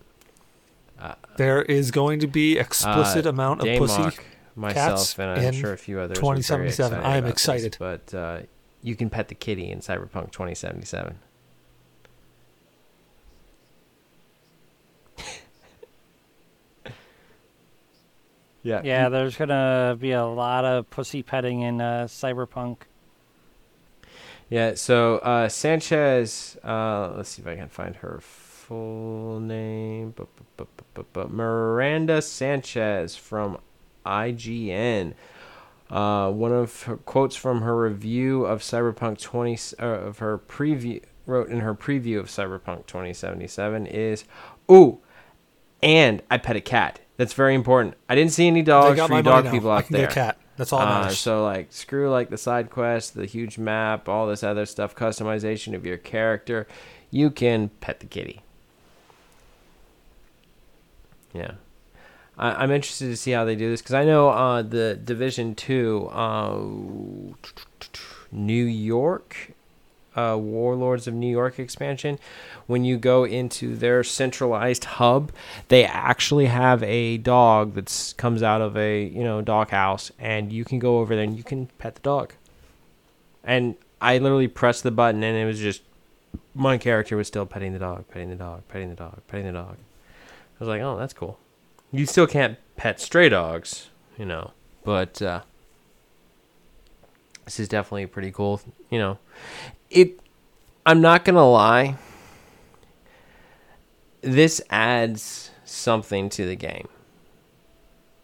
There is going to be explicit Uh, amount of Dame pussy. Mock, myself, cats and I'm in sure a few others. 2077. I am about this, excited. but uh, you can pet the kitty in Cyberpunk 2077. yeah. Yeah, there's gonna be a lot of pussy petting in uh, Cyberpunk. Yeah. So uh, Sanchez. Uh, let's see if I can find her full name. Miranda Sanchez from IGN. Uh, one of her quotes from her review of Cyberpunk 20 uh, of her preview wrote in her preview of Cyberpunk 2077 is, "Ooh, and I pet a cat. That's very important. I didn't see any dogs for you dog now. people out there. cat. That's all that Uh, so like screw like the side quest, the huge map, all this other stuff, customization of your character. You can pet the kitty. Yeah, I, I'm interested to see how they do this because I know uh, the Division Two, uh, New York, uh, Warlords of New York expansion. When you go into their centralized hub, they actually have a dog that comes out of a you know dog house, and you can go over there and you can pet the dog. And I literally pressed the button, and it was just my character was still petting the dog, petting the dog, petting the dog, petting the dog. I was like, oh, that's cool. You still can't pet stray dogs, you know, but uh, this is definitely pretty cool. You know, it. I'm not gonna lie. This adds something to the game,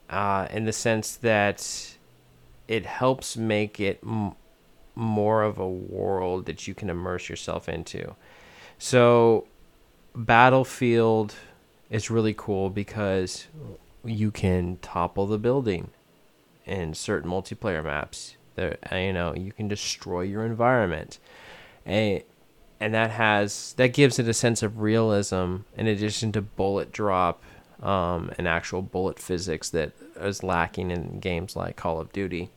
uh, in the sense that it helps make it m- more of a world that you can immerse yourself into. So, Battlefield is really cool because you can topple the building in certain multiplayer maps. There, uh, you know, you can destroy your environment, and and that has that gives it a sense of realism in addition to bullet drop um, and actual bullet physics that is lacking in games like Call of Duty.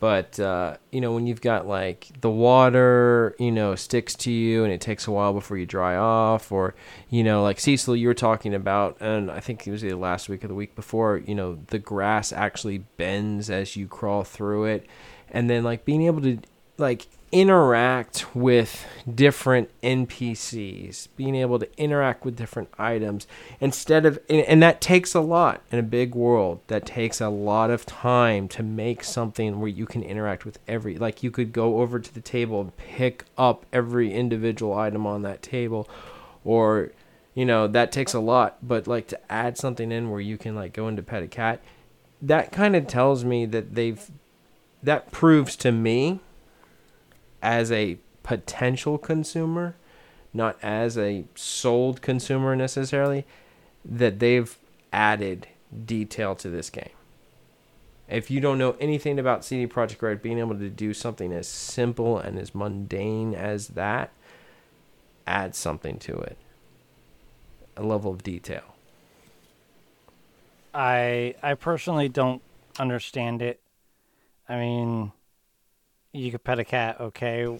But uh, you know, when you've got like the water, you know, sticks to you and it takes a while before you dry off, or you know, like Cecil, you were talking about, and I think it was either last week or the week before. You know, the grass actually bends as you crawl through it, and then like being able to like interact with different NPCs, being able to interact with different items instead of, and, and that takes a lot in a big world. That takes a lot of time to make something where you can interact with every, like you could go over to the table and pick up every individual item on that table, or, you know, that takes a lot. But like to add something in where you can like go into pet a cat, that kind of tells me that they've, that proves to me as a potential consumer, not as a sold consumer necessarily, that they've added detail to this game. If you don't know anything about CD Projekt Red, being able to do something as simple and as mundane as that adds something to it. A level of detail. I I personally don't understand it. I mean, you could pet a cat, okay?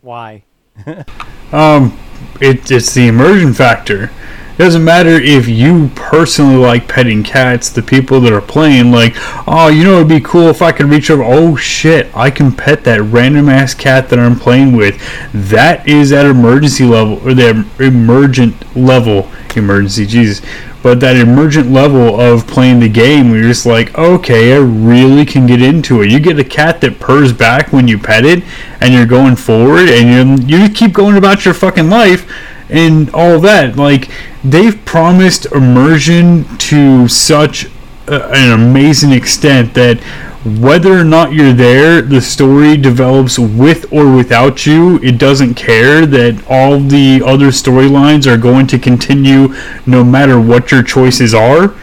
Why? Um, it, it's the immersion factor. It doesn't matter if you personally like petting cats, the people that are playing, like, oh, you know, it'd be cool if I could reach over, oh shit, I can pet that random ass cat that I'm playing with. That is at emergency level, or the emergent level, emergency, Jesus, but that emergent level of playing the game where you're just like, okay, I really can get into it. You get a cat that purrs back when you pet it, and you're going forward, and you you keep going about your fucking life, and all that. Like they've promised immersion to such an amazing extent that whether or not you're there, the story develops with or without you. It doesn't care that all the other storylines are going to continue no matter what your choices are.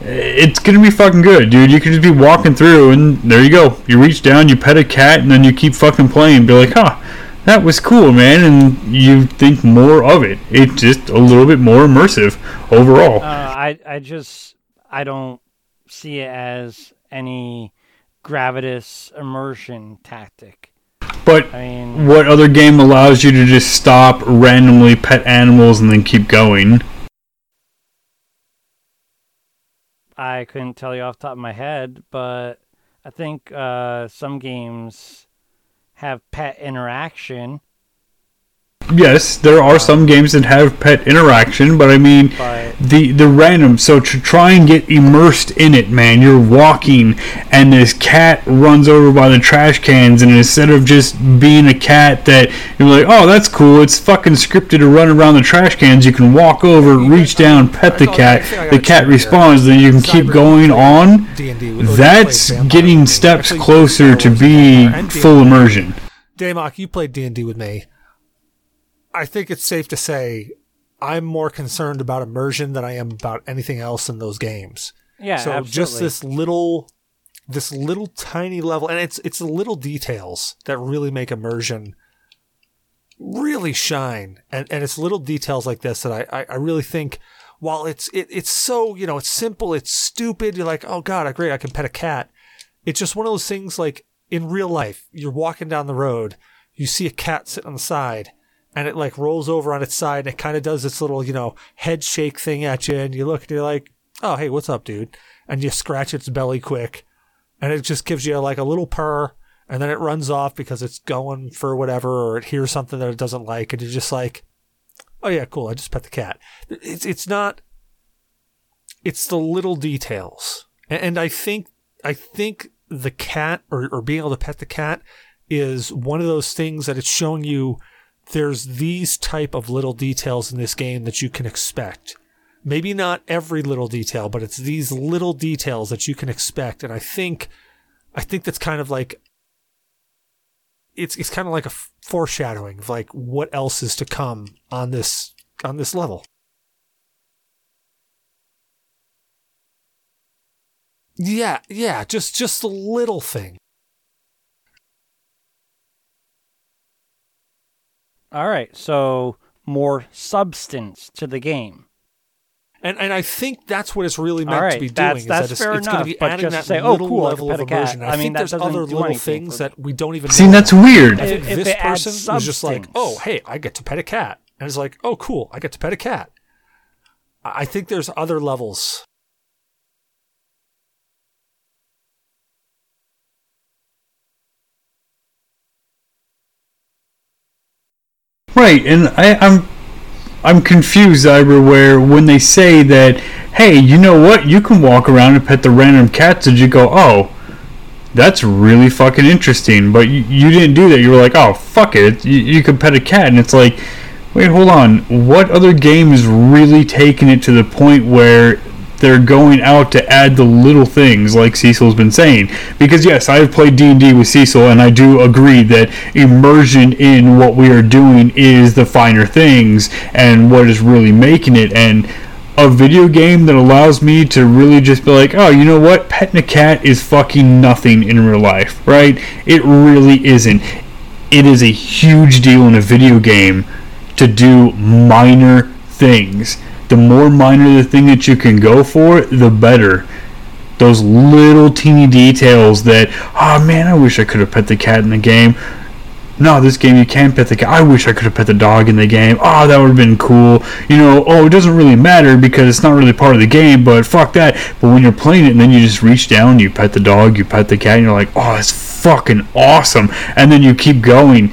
It's gonna be fucking good, dude. You can just be walking through, and there you go. You reach down, you pet a cat, and then you keep fucking playing. Be like, huh, that was cool, man, and you think more of it. It's just a little bit more immersive overall. Uh, I I just I don't see it as any gravitas immersion tactic. But I mean, what other game allows you to just stop, randomly pet animals, and then keep going? I couldn't tell you off the top of my head, but I think uh, some games have pet interaction. Yes, there are some games that have pet interaction, but I mean But the the random. So to try and get immersed in it, man, you're walking, and this cat runs over by the trash cans, and instead of just being a cat that you're like, oh, that's cool, it's fucking scripted to run around the trash cans. You can walk over, reach down, pet the cat. The cat responds, then you can keep going on. That's getting steps closer to being full immersion. Damok, you played D and D with me. I think it's safe to say I'm more concerned about immersion than I am about anything else in those games. yeah, so absolutely. just this little, this little tiny level, and it's it's the little details that really make immersion really shine, and and it's little details like this that I I, I really think. While it's it, it's so you know it's simple it's stupid you're like oh god I great I can pet a cat it's just one of those things like in real life you're walking down the road you see a cat sitting on the side and it like rolls over on its side and it kind of does this little, you know, head shake thing at you and you look and you're like, oh, hey, what's up, dude? And you scratch its belly quick and it just gives you like a little purr and then it runs off because it's going for whatever or it hears something that it doesn't like and you're just like, oh yeah, cool, I just pet the cat. It's, it's not, it's the little details. And, and I think, I think the cat or, or being able to pet the cat is one of those things that it's showing you there's these type of little details in this game that you can expect. Maybe not every little detail, but it's these little details that you can expect. And I think, I think that's kind of like, it's it's kind of like a foreshadowing of like what else is to come on this on this level. Yeah, yeah, just just a little thing. All right, so more substance to the game. And and I think that's what it's really meant All right, to be doing. that's- is that it's, fair it's going to enough, be but adding just that to say, oh, cool, level can of a cat. immersion. I mean, think there's other little things that we don't even See, know that's weird. I think If- if this it adds person was just like, oh, hey, I get to pet a cat. And it's like, oh, cool, I get to pet a cat. I I think there's other levels. Right, and I, I'm I'm confused, when they say that, hey, you know what, you can walk around and pet the random cats, and you go, oh, that's really fucking interesting, but you, you didn't do that. You were like, oh, fuck it, you, you could pet a cat, and it's like, wait, hold on, what other game is really taking it to the point where they're going out to add the little things like Cecil's been saying. Because yes, I've played D&D with Cecil and I do agree that immersion in what we are doing is the finer things and what is really making it and a video game that allows me to really just be like, oh, you know what? Petting a cat is fucking nothing in real life, right? It really isn't. It is a huge deal in a video game to do minor things the more minor the thing that you can go for, the better. Those little teeny details that, oh man, I wish I could have pet the cat in the game. No, this game you can pet the cat. I wish I could have pet the dog in the game. Oh, that would have been cool. You know, oh, it doesn't really matter because it's not really part of the game, but fuck that. But when you're playing it and then you just reach down, you pet the dog, you pet the cat, and you're like, oh, that's fucking awesome. And then you keep going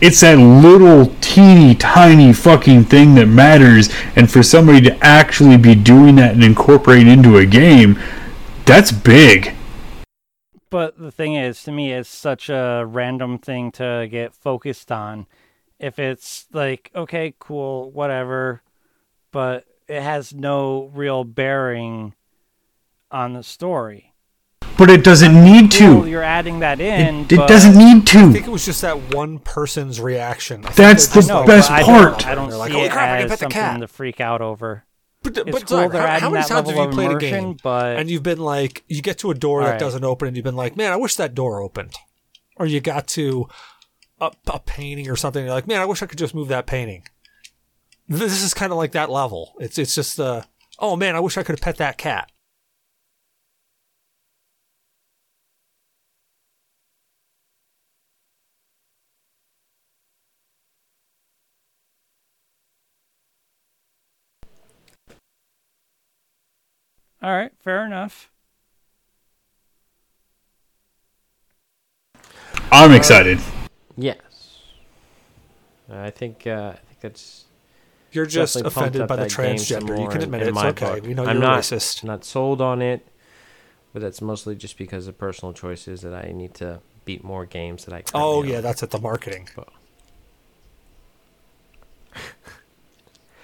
it's that little teeny tiny fucking thing that matters and for somebody to actually be doing that and incorporate into a game that's big. But the thing is to me it's such a random thing to get focused on. If it's like okay cool whatever but it has no real bearing on the story but it doesn't need cool, to. You're adding that in. It, it doesn't need to. I think it was just that one person's reaction. I That's the just No, like- best I part. Don't, I don't They're like, see "Holy it crap, I can as the something cat." to freak out over. But, It's but cool sorry, they're how, how many that times level have you of played a game but and you've been like, you get to a door that doesn't open, and you've been like, man, I wish that door opened, or you got to a, a painting or something, and you're like, man, I wish I could just move that painting. This is kind of like that level. It's it's just uh, oh man, I wish I could have pet that cat. All right, fair enough. I'm excited. Yes. I think uh, I think that's You're just definitely pumped offended by the that game some transgender. You can admit in it. It's okay. book. We know I'm you're not, racist. not sold on it, but that's mostly just because of personal choices that I need to beat more games that I. Oh yeah, own. that's at the marketing. No,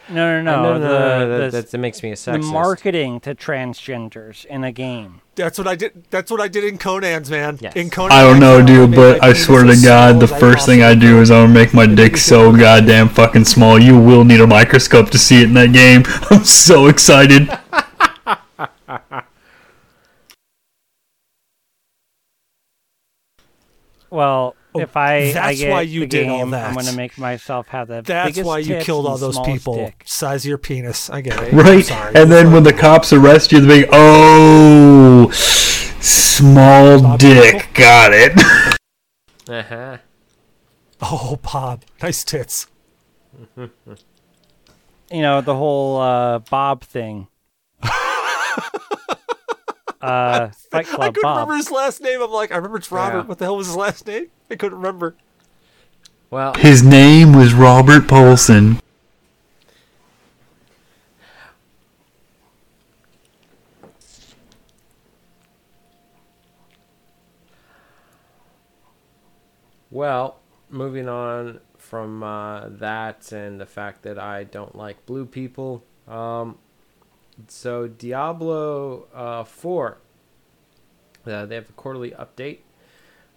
no, no. no, no, the, no, the, that, that, that makes me a sexist. the marketing to transgenders in a game. That's what I did. That's what I did in Conan's man. Yes. In Conan, I don't know, I dude, but I swear to God, the first thing I do is I'm gonna make my dick so goddamn fucking small. You will need a microscope to see it in that game. I'm so excited. Well, Oh, if I, I that's get why you did game, all that. I'm going to make myself have the That's biggest why you tits killed all and those people. dick. Size of your penis. I get it. I'm Right? sorry. And then when the cops arrest you, they're like, oh, small Bob dick. Michael? Got it. Uh-huh. oh, Bob, nice tits. You know the whole uh, Bob thing. uh, Fight Club. I couldn't Bob. remember his last name. I'm like, I remember it's Robert. Yeah. What the hell was his last name? I couldn't remember. Well, His name was Robert Paulson. Well, moving on from uh, that and the fact that I don't like blue people. Um, so Diablo uh, 4, uh, they have a quarterly update.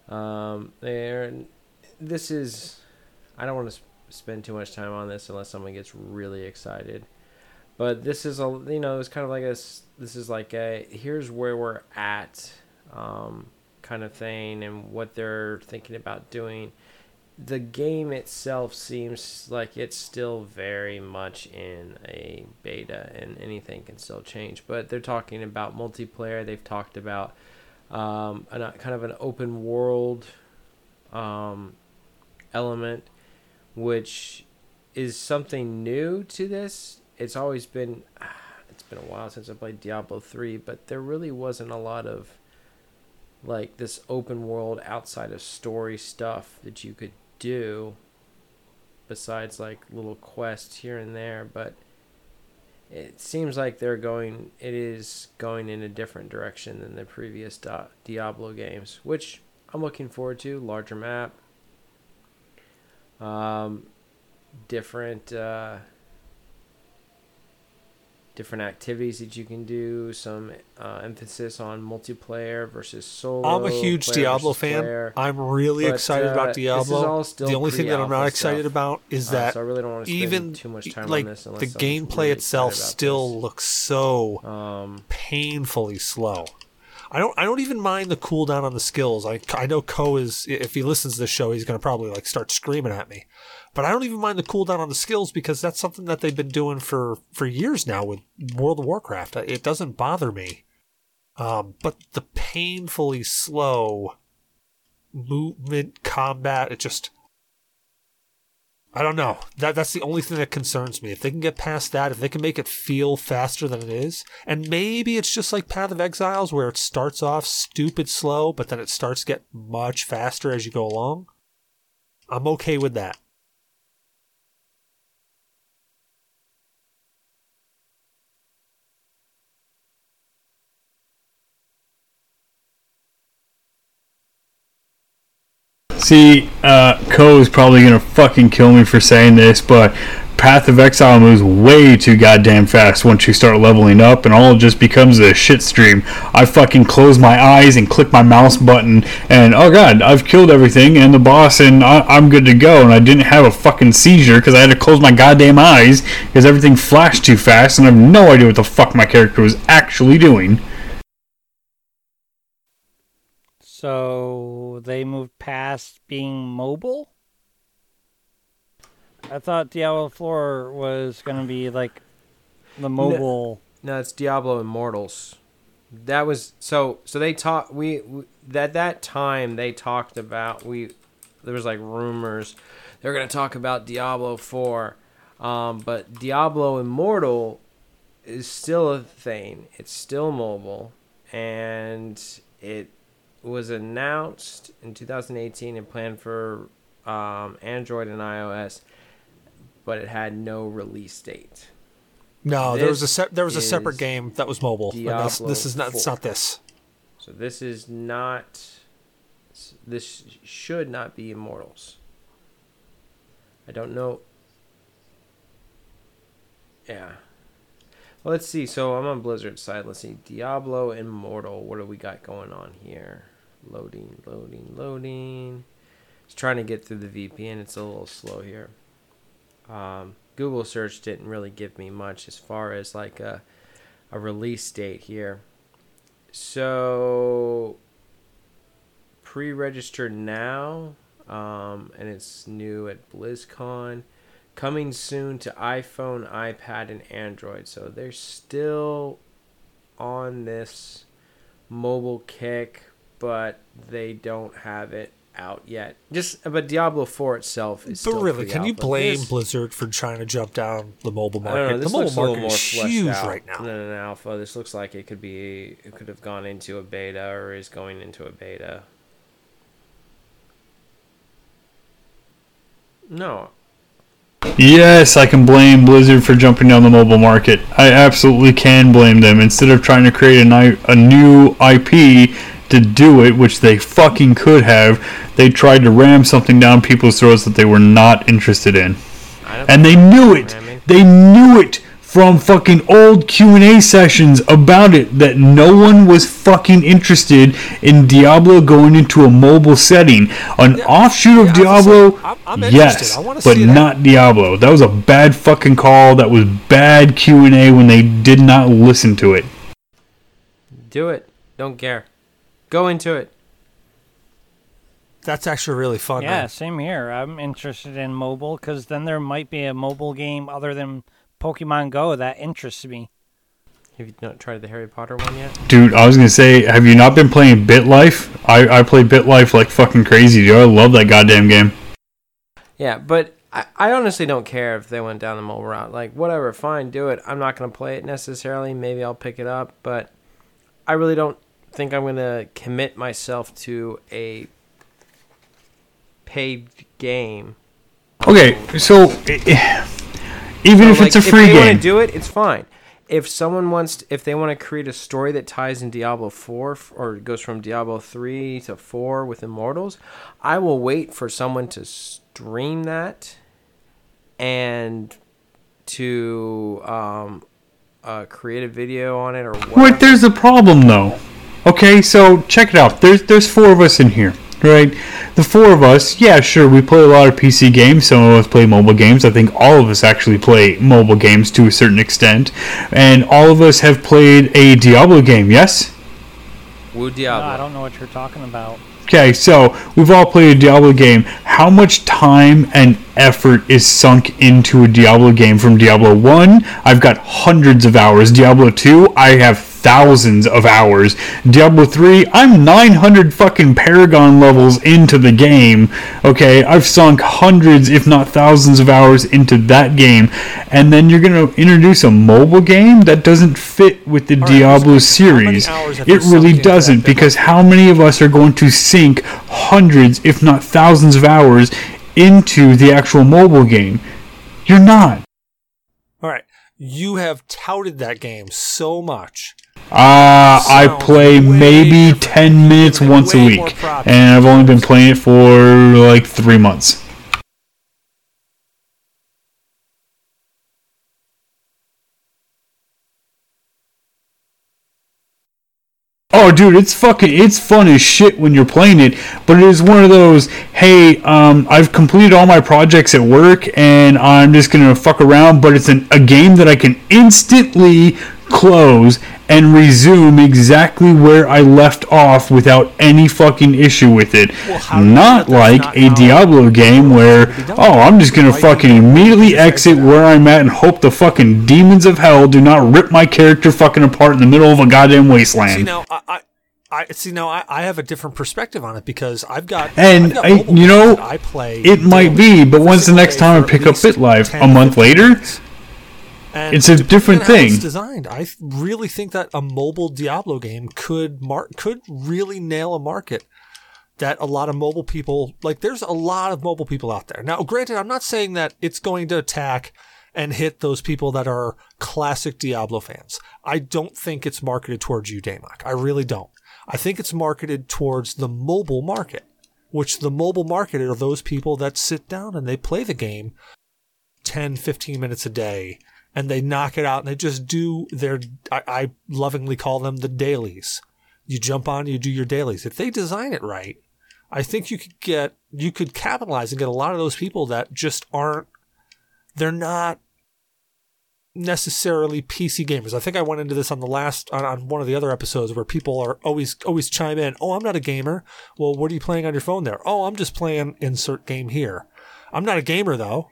Um, they're, this is, I don't want to sp- spend too much time on this unless someone gets really excited. But this is a, you know, it's kind of like a, this is like a, here's where we're at, um, kind of thing and what they're thinking about doing. The game itself seems like it's still very much in a beta and anything can still change. But they're talking about multiplayer. They've talked about um, an, kind of an open world um, element, which is something new to this. It's always been it's been a while since I played Diablo 3, but there really wasn't a lot of like this open world outside of story stuff that you could do besides like little quests here and there, but it seems like they're going it is going in a different direction than the previous Diablo games, which I'm looking forward to. Larger map, um, different uh, different activities that you can do. Some uh, emphasis on multiplayer versus solo. I'm a huge Diablo fan. player. I'm really But, excited uh, about Diablo. The only thing that I'm not excited stuff. about is Uh, that so I really don't want to spend even too much time like on this the I'm gameplay really itself still this. looks so Um, painfully slow. I don't I don't even mind the cooldown on the skills. I I know Ko is if he listens to this show, he's to probably like start screaming at me. But I don't even mind the cooldown on the skills because that's something that they've been doing for for years now with World of Warcraft. It doesn't bother me. Um, but the painfully slow movement combat, it just I don't know. That that's the only thing that concerns me. If they can get past that, if they can make it feel faster than it is, and maybe it's just like Path of Exiles where it starts off stupid slow, but then it starts to get much faster as you go along. I'm okay with that. See, uh, Ko is probably gonna fucking kill me for saying this, but Path of Exile moves way too goddamn fast once you start leveling up, and all just becomes a shit stream. I fucking close my eyes and click my mouse button, and oh god, I've killed everything and the boss, and I- I'm good to go. And I didn't have a fucking seizure because I had to close my goddamn eyes because everything flashed too fast, and I have no idea what the fuck my character was actually doing. So they moved past being mobile? I thought Diablo 4 was going to be like the mobile. No, it's Diablo Immortals. That was so. So they talked. We, we at that time they talked about we. There was like rumors they're gonna talk about Diablo Four, um, but Diablo Immortal is still a thing. It's still mobile, and it was announced in 2018 and planned for um, Android and iOS, but it had no release date. No, there was a se- there was a separate game that was mobile. that's- this is not. It's not this. So this is not. This should not be Immortals. I don't know. Yeah. Well, let's see. So I'm on Blizzard side. Let's see. Diablo Immortal. What do we got going on here? Loading, loading, loading. It's trying to get through the VPN. It's a little slow here. Um, Google search didn't really give me much as far as like a, a release date here. So pre-register now, um, and it's new at BlizzCon. Coming soon to iPhone, iPad, and Android. So they're still on this mobile kick, but they don't have it out yet. Just but Diablo 4 itself is. But still really, can you blame This- Blizzard for trying to jump down the mobile I don't know. market? This The mobile looks a little market more is huge out right now. than an alpha. This looks like it could be. It could have gone into a beta or is going into a beta. No, Yes, I can blame Blizzard for jumping down the mobile market. I absolutely can blame them. Instead of trying to create a, a new IP to do it, which they fucking could have, they tried to ram something down people's throats that they were not interested in. And they knew it. Ramming. They knew it from fucking old Q&A sessions about it that no one was fucking interested in Diablo going into a mobile setting. An offshoot of yeah, I was gonna Diablo, I'm- I'm yes, but see not Diablo. That was a bad fucking call. That was bad Q&A when they did not listen to it. do it. Don't care. Go into it. That's actually really fun. Yeah, man. same here. I'm interested in mobile because then there might be a mobile game other than Pokemon Go that interests me. Have you not tried the Harry Potter one yet? Dude, I was gonna say, have you not been playing BitLife? I, I play BitLife like fucking crazy, dude. I love that goddamn game. Yeah, but I, I honestly don't care if they went down the mobile route. Like, whatever, fine, do it. I'm not going to play it necessarily. Maybe I'll pick it up, but I really don't think I'm going to commit myself to a paid game Okay, so even So, if like, it's a free if they want game, to do it, it's fine. If someone wants, if they want to create a story that ties in Diablo four or goes from Diablo three to four with Immortals, I will wait for someone to stream that and to um, uh, create a video on it or Wait, there's a problem though. Okay, so check it out. There's there's four of us in here, right? The four of us, yeah, sure, we play a lot of PC games. Some of us play mobile games. I think all of us actually play mobile games to a certain extent, and all of us have played a Diablo game. Yes. Woo No, Diablo. I don't know what you're talking about. Okay, so we've all played a Diablo game. How much time and effort is sunk into a Diablo game from Diablo 1? I've got hundreds of hours. Diablo 2, I have thousands of hours. Diablo 3, I'm 900 fucking Paragon levels into the game. Okay, I've sunk hundreds, if not thousands of hours into that game. And then you're going to introduce a mobile game that doesn't fit with the right, Diablo many series. It really doesn't because how many of us are going to sink hundreds, if not thousands of hours into the actual mobile game? You're not. All right. You have touted that game so much. Uh, I play maybe 10 minutes once a week. And I've only been playing it for like three months. Oh, dude, it's fucking, it's fun as shit when you're playing it, but it is one of those, hey, um, I've completed all my projects at work and I'm just gonna fuck around, but it's an, a game that I can instantly close and resume exactly where I left off without any fucking issue with it. Well, how do you know not like not a Diablo game where, oh, I'm just gonna fucking immediately why you think exit where I'm at and hope the fucking demons of hell do not rip my character fucking apart in the middle of a goddamn wasteland. See now, I, I, I see now. I, I have a different perspective on it because I've got And I've got I- you know, I play. It might be, but when's the next time I pick up? 10, A month later? minutes. And It's a different how it's thing. designed. I really think that a mobile Diablo game could mar- could really nail a market that a lot of mobile people like. There's a lot of mobile people out there. Now, granted, I'm not saying that it's going to attack and hit those people that are classic Diablo fans. I don't think it's marketed towards you, Damok. I really don't. I think it's marketed towards the mobile market, which the mobile market are those people that sit down and they play the game 10, 15 minutes a day and they knock it out and they just do their, I, I lovingly call them the dailies. You jump on, you do your dailies. If they design it right, I think you could get, you could capitalize and get a lot of those people that just aren't, they're not necessarily PC gamers. I think I went into this on the last on, on one of the other episodes where people are always always chime in, "Oh, I'm not a gamer." Well, what are you playing on your phone there? "Oh, I'm just playing insert game here." I'm not a gamer though.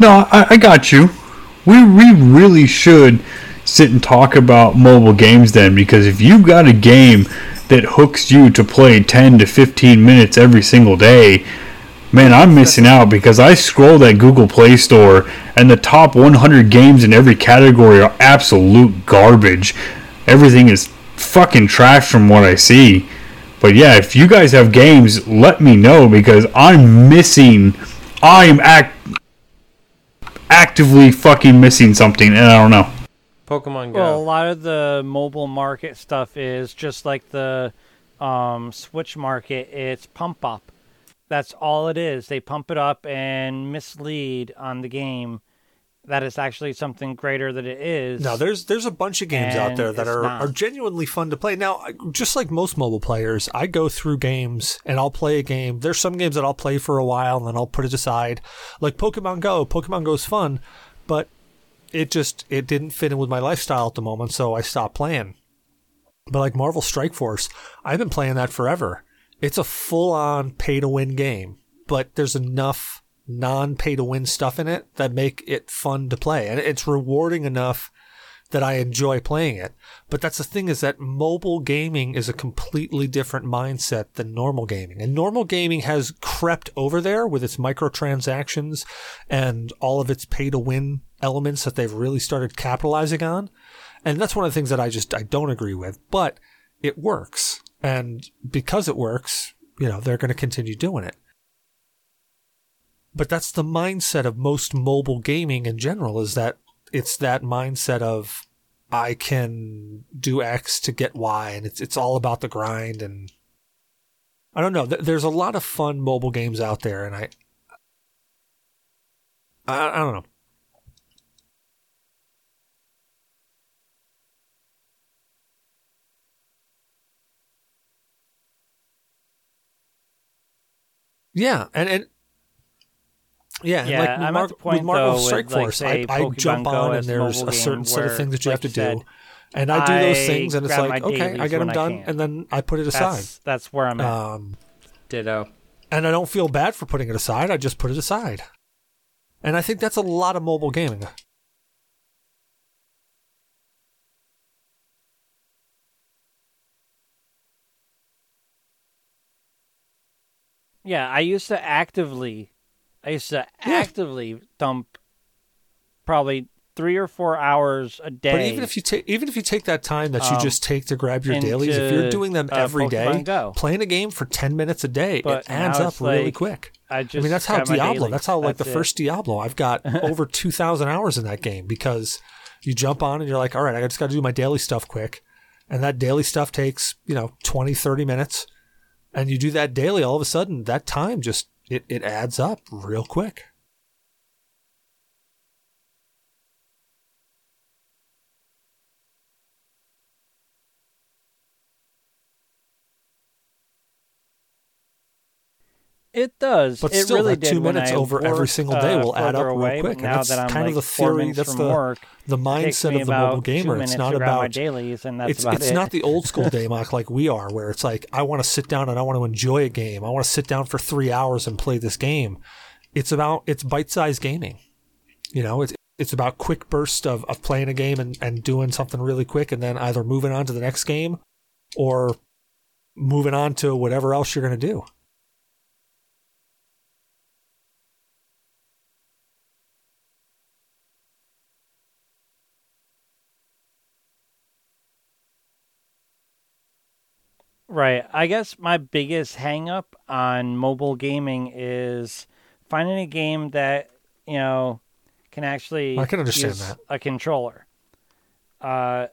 No, I, I got you. We we really should sit and talk about mobile games then, because if you've got a game that hooks you to play 10 to 15 minutes every single day, man, I'm missing out because I scroll that Google Play Store and the top 100 games in every category are absolute garbage. Everything is fucking trash from what I see. But yeah, if you guys have games, let me know because I'm missing. I am act actively fucking missing something, and I don't know. Pokemon Go. Well, a lot of the mobile market stuff is just like the um, Switch market. It's pump up. That's all it is. They pump it up and mislead on the game that it's actually something greater than it is. Now there's there's a bunch of games out there that are, not. are genuinely fun to play. Now, just like most mobile players, I go through games and I'll play a game. There's some games that I'll play for a while and then I'll put it aside. Like Pokemon Go. Pokemon Go's fun, but it just it didn't fit in with my lifestyle at the moment, so I stopped playing. But like Marvel Strike Force, I've been playing that forever. It's a full on pay to win game, but there's enough non pay to win stuff in it that make it fun to play. And it's rewarding enough that I enjoy playing it. But that's the thing is that mobile gaming is a completely different mindset than normal gaming. And normal gaming has crept over there with its microtransactions and all of its pay to win elements that they've really started capitalizing on. And that's one of the things that I just I don't agree with, but it works. And because it works, you know, they're going to continue doing it. But that's the mindset of most mobile gaming in general is that it's that mindset of I can do X to get Y and it's it's all about the grind and I don't know. There's a lot of fun mobile games out there and I I, I don't know. Yeah, and and yeah, Yeah, like I'm with, at the point, with Marvel though, with, Strike like, Force, say, I, I jump on and there's a certain set of things that you like have to you do, and I do those things, and it's like okay, I dailies get them done, and then I put it aside. That's that's where I'm at. Um, Ditto. and I don't feel bad for putting it aside. I just put it aside, and I think that's a lot of mobile gaming. Yeah, I used to actively, I used to actively dump probably three or four hours a day. But even if you take even if you take that time that you Um, just take to grab your dailies, if you're doing them uh, every day, Pokemon Go. playing a game for ten minutes a day, But it adds up really like, quick. I just I mean, that's how Diablo. That's how like That's the it. first Diablo. I've got over two thousand hours in that game because you jump on and you're like, all right, I just got to do my daily stuff quick, and that daily stuff takes you know 20, 30 minutes, and you do that daily. All of a sudden, that time just it it adds up real quick. It does. But it still, really two minutes over every single day uh, will add further up real quick, but and now that's that I'm kind of the theory- that's the- work, The mindset of the mobile gamer. It's not to about dailies, and that's it's about it's it. not the old school Damok like we are, where it's like I want to sit down and I want to enjoy a game. I want to sit down for three hours and play this game. It's about it's bite sized gaming. You know, it's it's about quick bursts of, of playing a game and, and doing something really quick and then either moving on to the next game or moving on to whatever else you're gonna do. Right. I guess my biggest hang up on mobile gaming is finding a game that, you know, can actually I can understand use that. a controller. Uh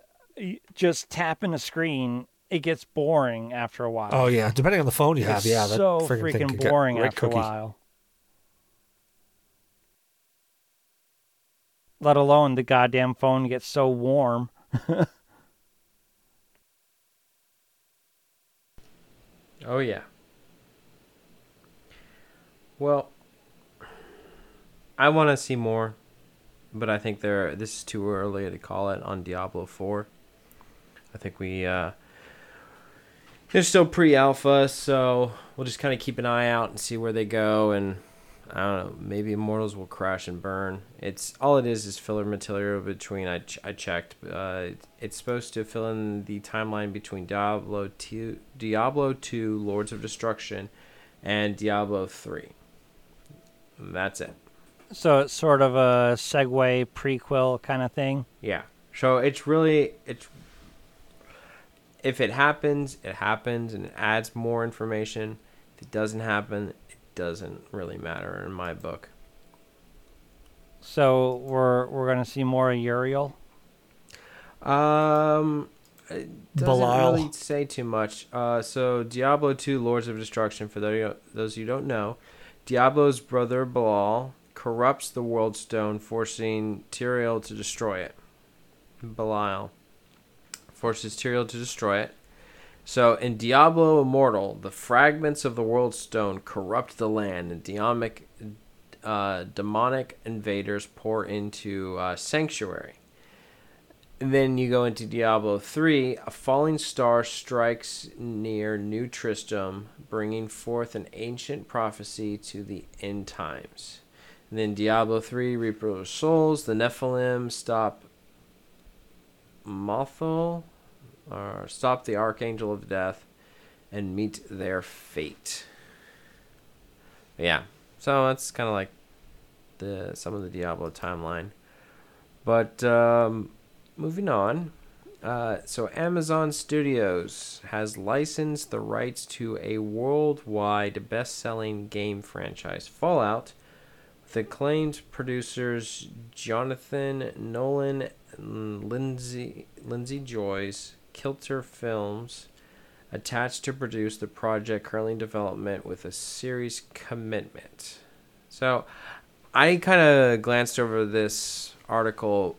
just tapping a screen, it gets boring after a while. Oh yeah, depending on the phone you have, yeah, that so freaking can boring after cookie. a while. Let alone the goddamn phone gets so warm. Oh yeah. Well, I want to see more, but I think there this is too early to call it on Diablo 4. I think we uh they're still pre-alpha, so we'll just kind of keep an eye out and see where they go and I don't know, maybe Immortals will crash and burn. It's all it is is filler material between I, ch- I checked. Uh, it's supposed to fill in the timeline between Diablo 2, Diablo 2 Lords of Destruction and Diablo 3. That's it. So it's sort of a segue prequel kind of thing. Yeah. So it's really it's if it happens, it happens and it adds more information. If it doesn't happen, doesn't really matter in my book. So we're we're gonna see more of Uriel. Um, it doesn't really say too much. Uh, so Diablo 2 Lords of Destruction, for those those who don't know, Diablo's brother Belial corrupts the World Stone, forcing Tyrael to destroy it. Belial forces Tyrael to destroy it. So in Diablo Immortal, the fragments of the World Stone corrupt the land, and demonic, uh, demonic invaders pour into uh, Sanctuary. And then you go into Diablo 3. A falling star strikes near New Tristram, bringing forth an ancient prophecy to the end times. And then Diablo 3, Reaper of Souls. The Nephilim stop Malthael, or stop the Archangel of Death, and meet their fate. Yeah, so that's kind of like the some of the Diablo timeline. But um, moving on, Uh, so Amazon Studios has licensed the rights to a worldwide best-selling game franchise, Fallout, with acclaimed producers Jonathan Nolan, and Lindsay Lindsay Joyce, Kilter Films, attached to produce the project currently in development with a series commitment. So, I kind of glanced over this article,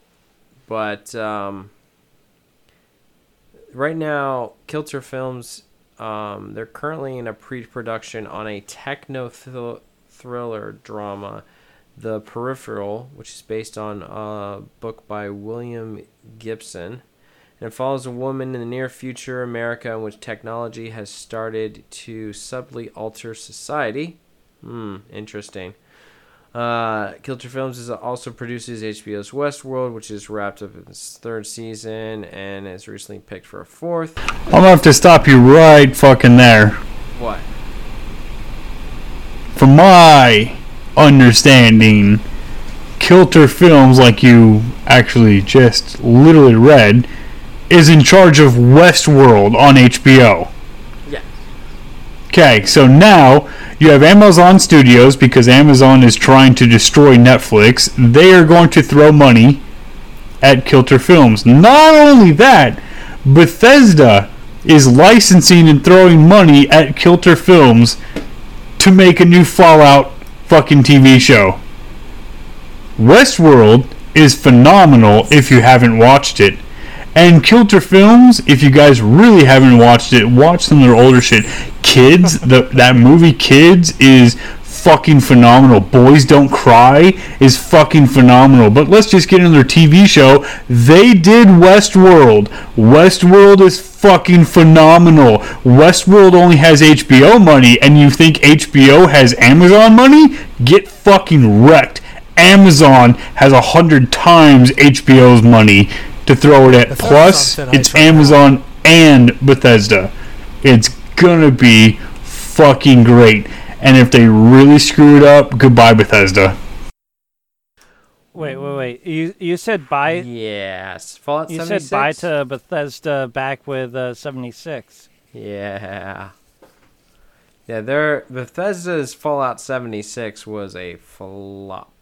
but um, right now, Kilter Films, um, they're currently in a pre-production on a techno thr- thriller drama, The Peripheral, which is based on a book by William Gibson. And it follows a woman in the near future America in which technology has started to subtly alter society. Hmm, interesting. Uh, Kilter Films is also produces HBO's Westworld, which is wrapped up in its third season and is recently picked for a fourth. I'm gonna have to stop you right fucking there. What? From my understanding, Kilter Films, like you actually just literally read, is in charge of Westworld on HBO. Yeah. Okay, so now you have Amazon Studios because Amazon is trying to destroy Netflix. They are going to throw money at Kilter Films. Not only that, Bethesda is licensing and throwing money at Kilter Films to make a new Fallout fucking TV show. Westworld is phenomenal if you haven't watched it. And Kilter Films, if you guys really haven't watched it, watch some of their older shit. Kids, the that movie Kids is fucking phenomenal. Boys Don't Cry is fucking phenomenal. But let's just get into their TV show. They did Westworld. Westworld is fucking phenomenal. Westworld only has HBO money, and you think HBO has Amazon money? Get fucking wrecked. Amazon has a hundred times HBO's money to throw it at. Bethesda's Plus, it's ice right now. Amazon and Bethesda. It's gonna be fucking great. And if they really screw it up, goodbye Bethesda. Wait, wait, wait. You you said buy Yes. Fallout you 76? said buy to Bethesda back with uh, 76. Yeah. Yeah, their Bethesda's Fallout 76 was a flop.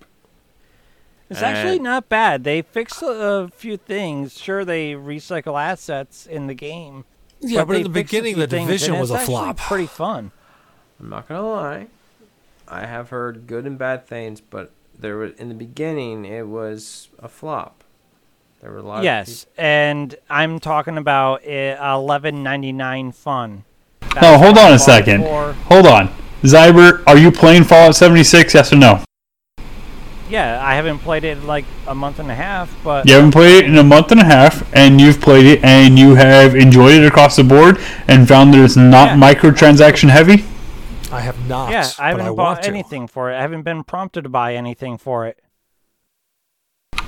It's actually not bad. They fixed a, a few things. Sure, they recycle assets in the game. Yeah, but, they in the beginning, the things, division was it's a flop. Pretty fun. I'm not gonna lie. I have heard good and bad things, but there were in the beginning it was a flop. There were a lot. Yes, and I'm talking about uh, 11.99 fun. Oh, hold on a second. 4. Hold on. Zyber, are you playing Fallout 76? Yes or no? Yeah, I haven't played it in like a month and a half, but You haven't played it in a month and a half, and you've played it, and you have enjoyed it across the board, and found that it's not Yeah. microtransaction heavy. I have not. yeah, I haven't I want bought to. anything for it. I haven't been prompted to buy anything for it.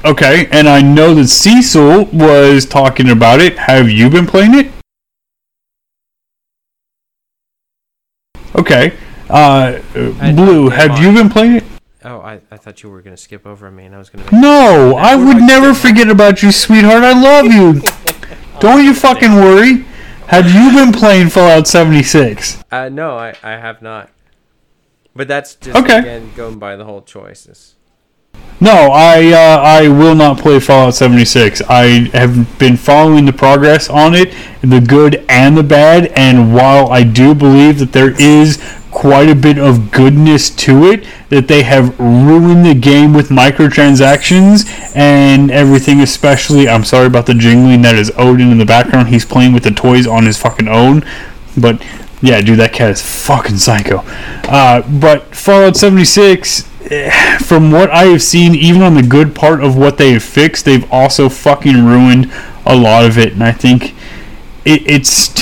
Okay, and I know that Cecil was talking about it. Have you been playing it? Okay. Uh, I- Blue, I- have you been playing it? Oh, I, I thought you were gonna skip over me, and I was gonna. No, I would never forget about you, sweetheart. I love you. Don't you fucking worry. Have you been playing Fallout 76? uh, no, I, I have not. But that's just Okay. again going by the whole choices. No, I uh, I will not play Fallout 76. I have been following the progress on it, the good and the bad, and while I do believe that there is quite a bit of goodness to it, that they have ruined the game with microtransactions and everything, especially, I'm sorry about the jingling, that is Odin in the background. He's playing with the toys on his fucking own, but yeah, dude, that cat is fucking psycho. Uh, but Fallout 76 from what I have seen, even on the good part of what they have fixed, they've also fucking ruined a lot of it, and I think it, it's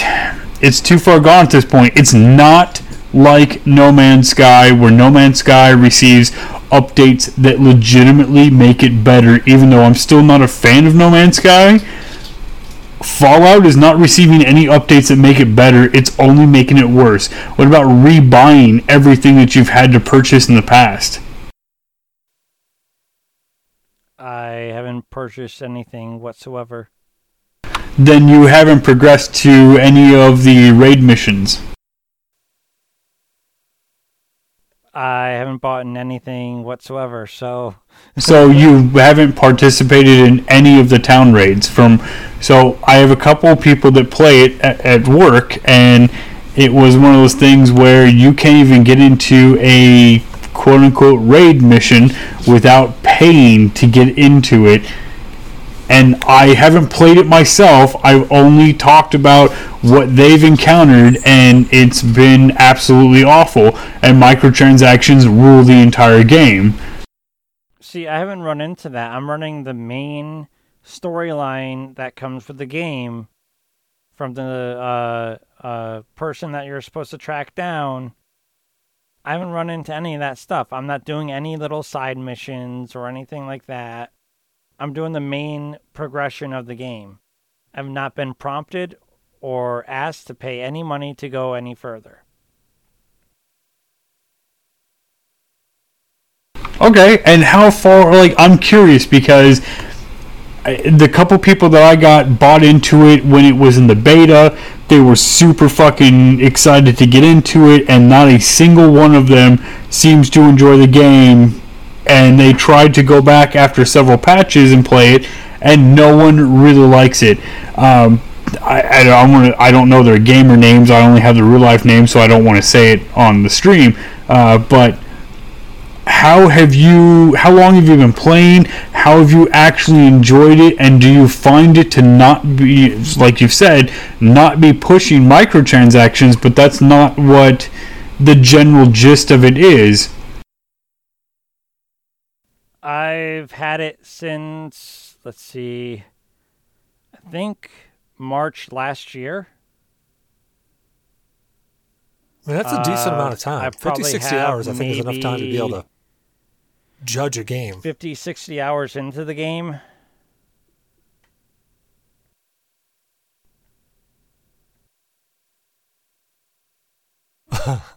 it's too far gone at this point. It's not like No Man's Sky, where No Man's Sky receives updates that legitimately make it better, even though I'm still not a fan of No Man's Sky. Fallout is not receiving any updates that make it better, it's only making it worse. What about rebuying everything that you've had to purchase in the past? I haven't purchased anything whatsoever. then you haven't progressed to any of the raid missions. I haven't bought in anything whatsoever, so So you haven't participated in any of the town raids from. So I have a couple people that play it at, at work, and it was one of those things where you can't even get into a quote unquote raid mission without paying to get into it. And I haven't played it myself. I've only talked about what they've encountered, and it's been absolutely awful. And microtransactions rule the entire game. see, I haven't run into that. I'm running the main storyline that comes with the game from the uh, uh, person that you're supposed to track down. I haven't run into any of that stuff. I'm not doing any little side missions or anything like that. I'm doing the main progression of the game. I've not been prompted or asked to pay any money to go any further. Okay, and how far? Like, I'm curious because I, the couple people that I got bought into it when it was in the beta, they were super fucking excited to get into it, and not a single one of them seems to enjoy the game. And they tried to go back after several patches and play it, and no one really likes it. Um, I, I, don't wanna, I don't know their gamer names. I only have the real life names, so I don't want to say it on the stream. Uh, but how have you how long have you been playing how have you actually enjoyed it and do you find it to not be like you've said not be pushing microtransactions but that's not what the general gist of it is I've had it since let's see, I think March last year. I mean, that's a decent Uh, amount of time. 50, 60 hours, I think, is enough time to be able to judge a game. 50, 60 hours into the game.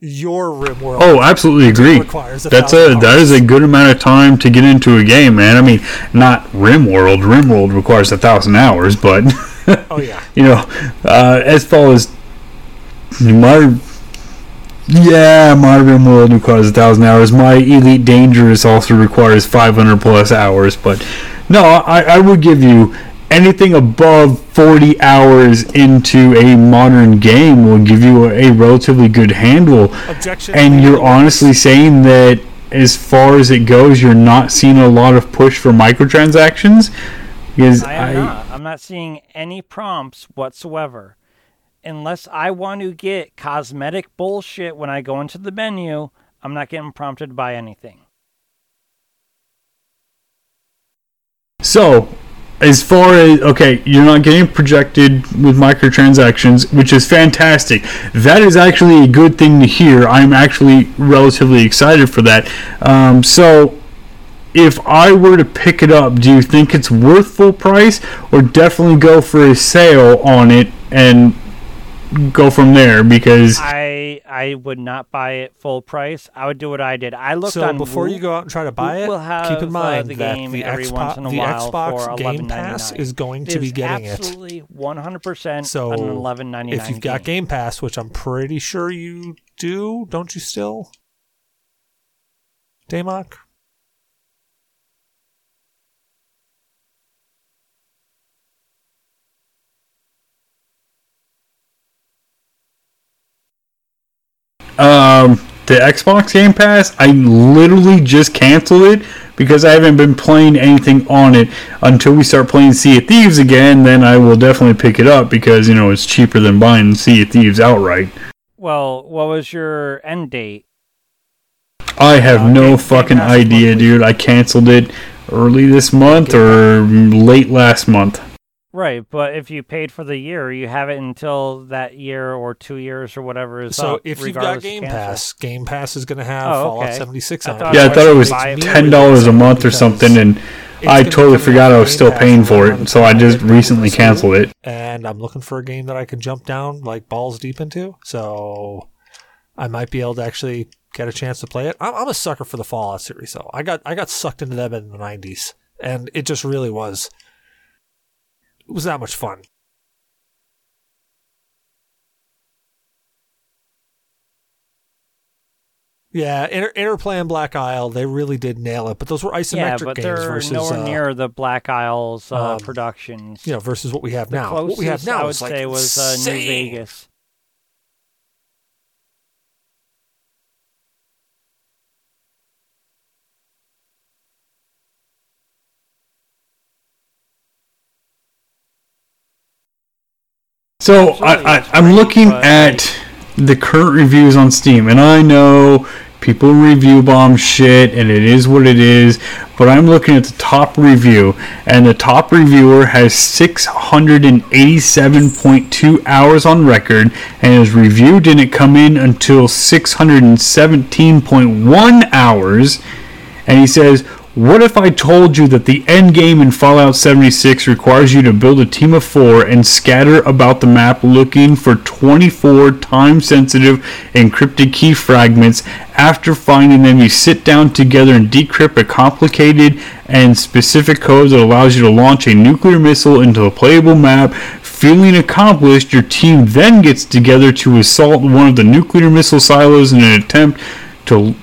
Your rim world. oh absolutely agree a that's a that is a good amount of time to get into a game man i mean not rim world. Rim world requires a thousand hours but Oh yeah, you know, uh, as far as my yeah, my Rim World requires a thousand hours. My Elite Dangerous also requires five hundred plus hours. But no, I, I would give you anything above forty hours into a modern game will give you a, a relatively good handle. objection. And you're honestly saying that as far as it goes, you're not seeing a lot of push for microtransactions because I am I, not. I'm not seeing any prompts whatsoever. Unless I want to get cosmetic bullshit when I go into the menu, I'm not getting prompted by anything. So, as far as okay, you're not getting projected with microtransactions, which is fantastic. That is actually a good thing to hear. I'm actually relatively excited for that. Um, so, if I were to pick it up, do you think it's worth full price, or definitely go for a sale on it and go from there? Because I I would not buy it full price. I would do what I did. I looked so on before Woo- you go out and try to buy Woo it, will have, keep in uh, mind the that game the every Xbox, once in a the while Xbox for Game Pass is going It to be is getting it. absolutely 100% So an 11.99 if you've got game. Game Pass, which I'm pretty sure you do, don't you still? Damok? Um, the Xbox Game Pass, I literally just canceled it because I haven't been playing anything on it until we start playing Sea of Thieves again. Then I will definitely pick it up because you know it's cheaper than buying Sea of Thieves outright. Well, what was your end date? I have Uh, no fucking idea, monthly. dude. I canceled it early this month or late last month. Right, but if you paid for the year, you have it until that year or two years or whatever is So up. if you've got regardless Game. Pass, Game Pass is going to have Oh, Fallout okay. 76 on it. Yeah, I thought it was ten dollars a month or something, and I totally forgot I was still paying for it, so I just recently canceled it. and I'm looking for a game that I can jump down like balls deep into. So I might be able to actually get a chance to play it. I'm, I'm a sucker for the Fallout series, though. I got I got sucked into them in the '90s, and it just really was it was that much fun. Yeah, Inter- Interplay and Black Isle, they really did nail it. But those were isometric yeah, but games they're versus nowhere uh, near the Black Isles uh, um, productions. you know versus what we have the now. What we have now I would is like say was uh, New. Vegas. So I, I, I'm looking but- at the current reviews on Steam, and I know people review bomb shit, and it is what it is. But I'm looking at the top review, and the top reviewer has 687.2 hours on record, and his review didn't come in until 617.1 hours. And he says, What if I told you that the end game in Fallout 76 requires you to build a team of four and scatter about the map looking for 24 time sensitive encrypted key fragments? After finding them, you sit down together and decrypt a complicated and specific code that allows you to launch a nuclear missile into a playable map. Feeling accomplished, your team then gets together to assault one of the nuclear missile silos in an attempt to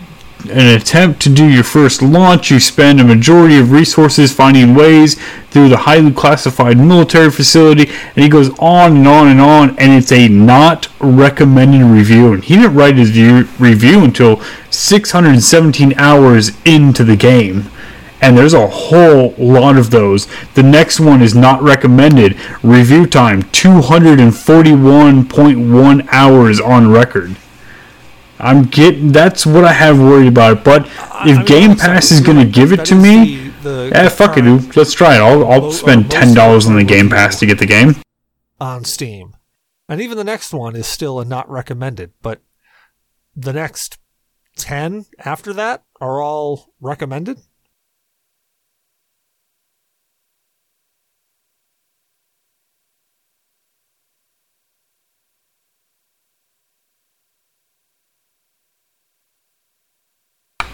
an attempt to do your first launch, you spend a majority of resources finding ways through the highly classified military facility, and he goes on and on and on, and it's a not recommended review. And he didn't write his view, review until 617 hours into the game. And there's a whole lot of those. The next one is not recommended. Review time 241.1 hours on record. I'm getting that's what I have worried about. But I if mean, Game Pass is going to give it to me, the- yeah, fuck it, dude. Let's try it. I'll, I'll uh, spend ten dollars on the Game. Pass to get the game. on Steam. And even the next one is still a not recommended, but the next 10 after that are all recommended?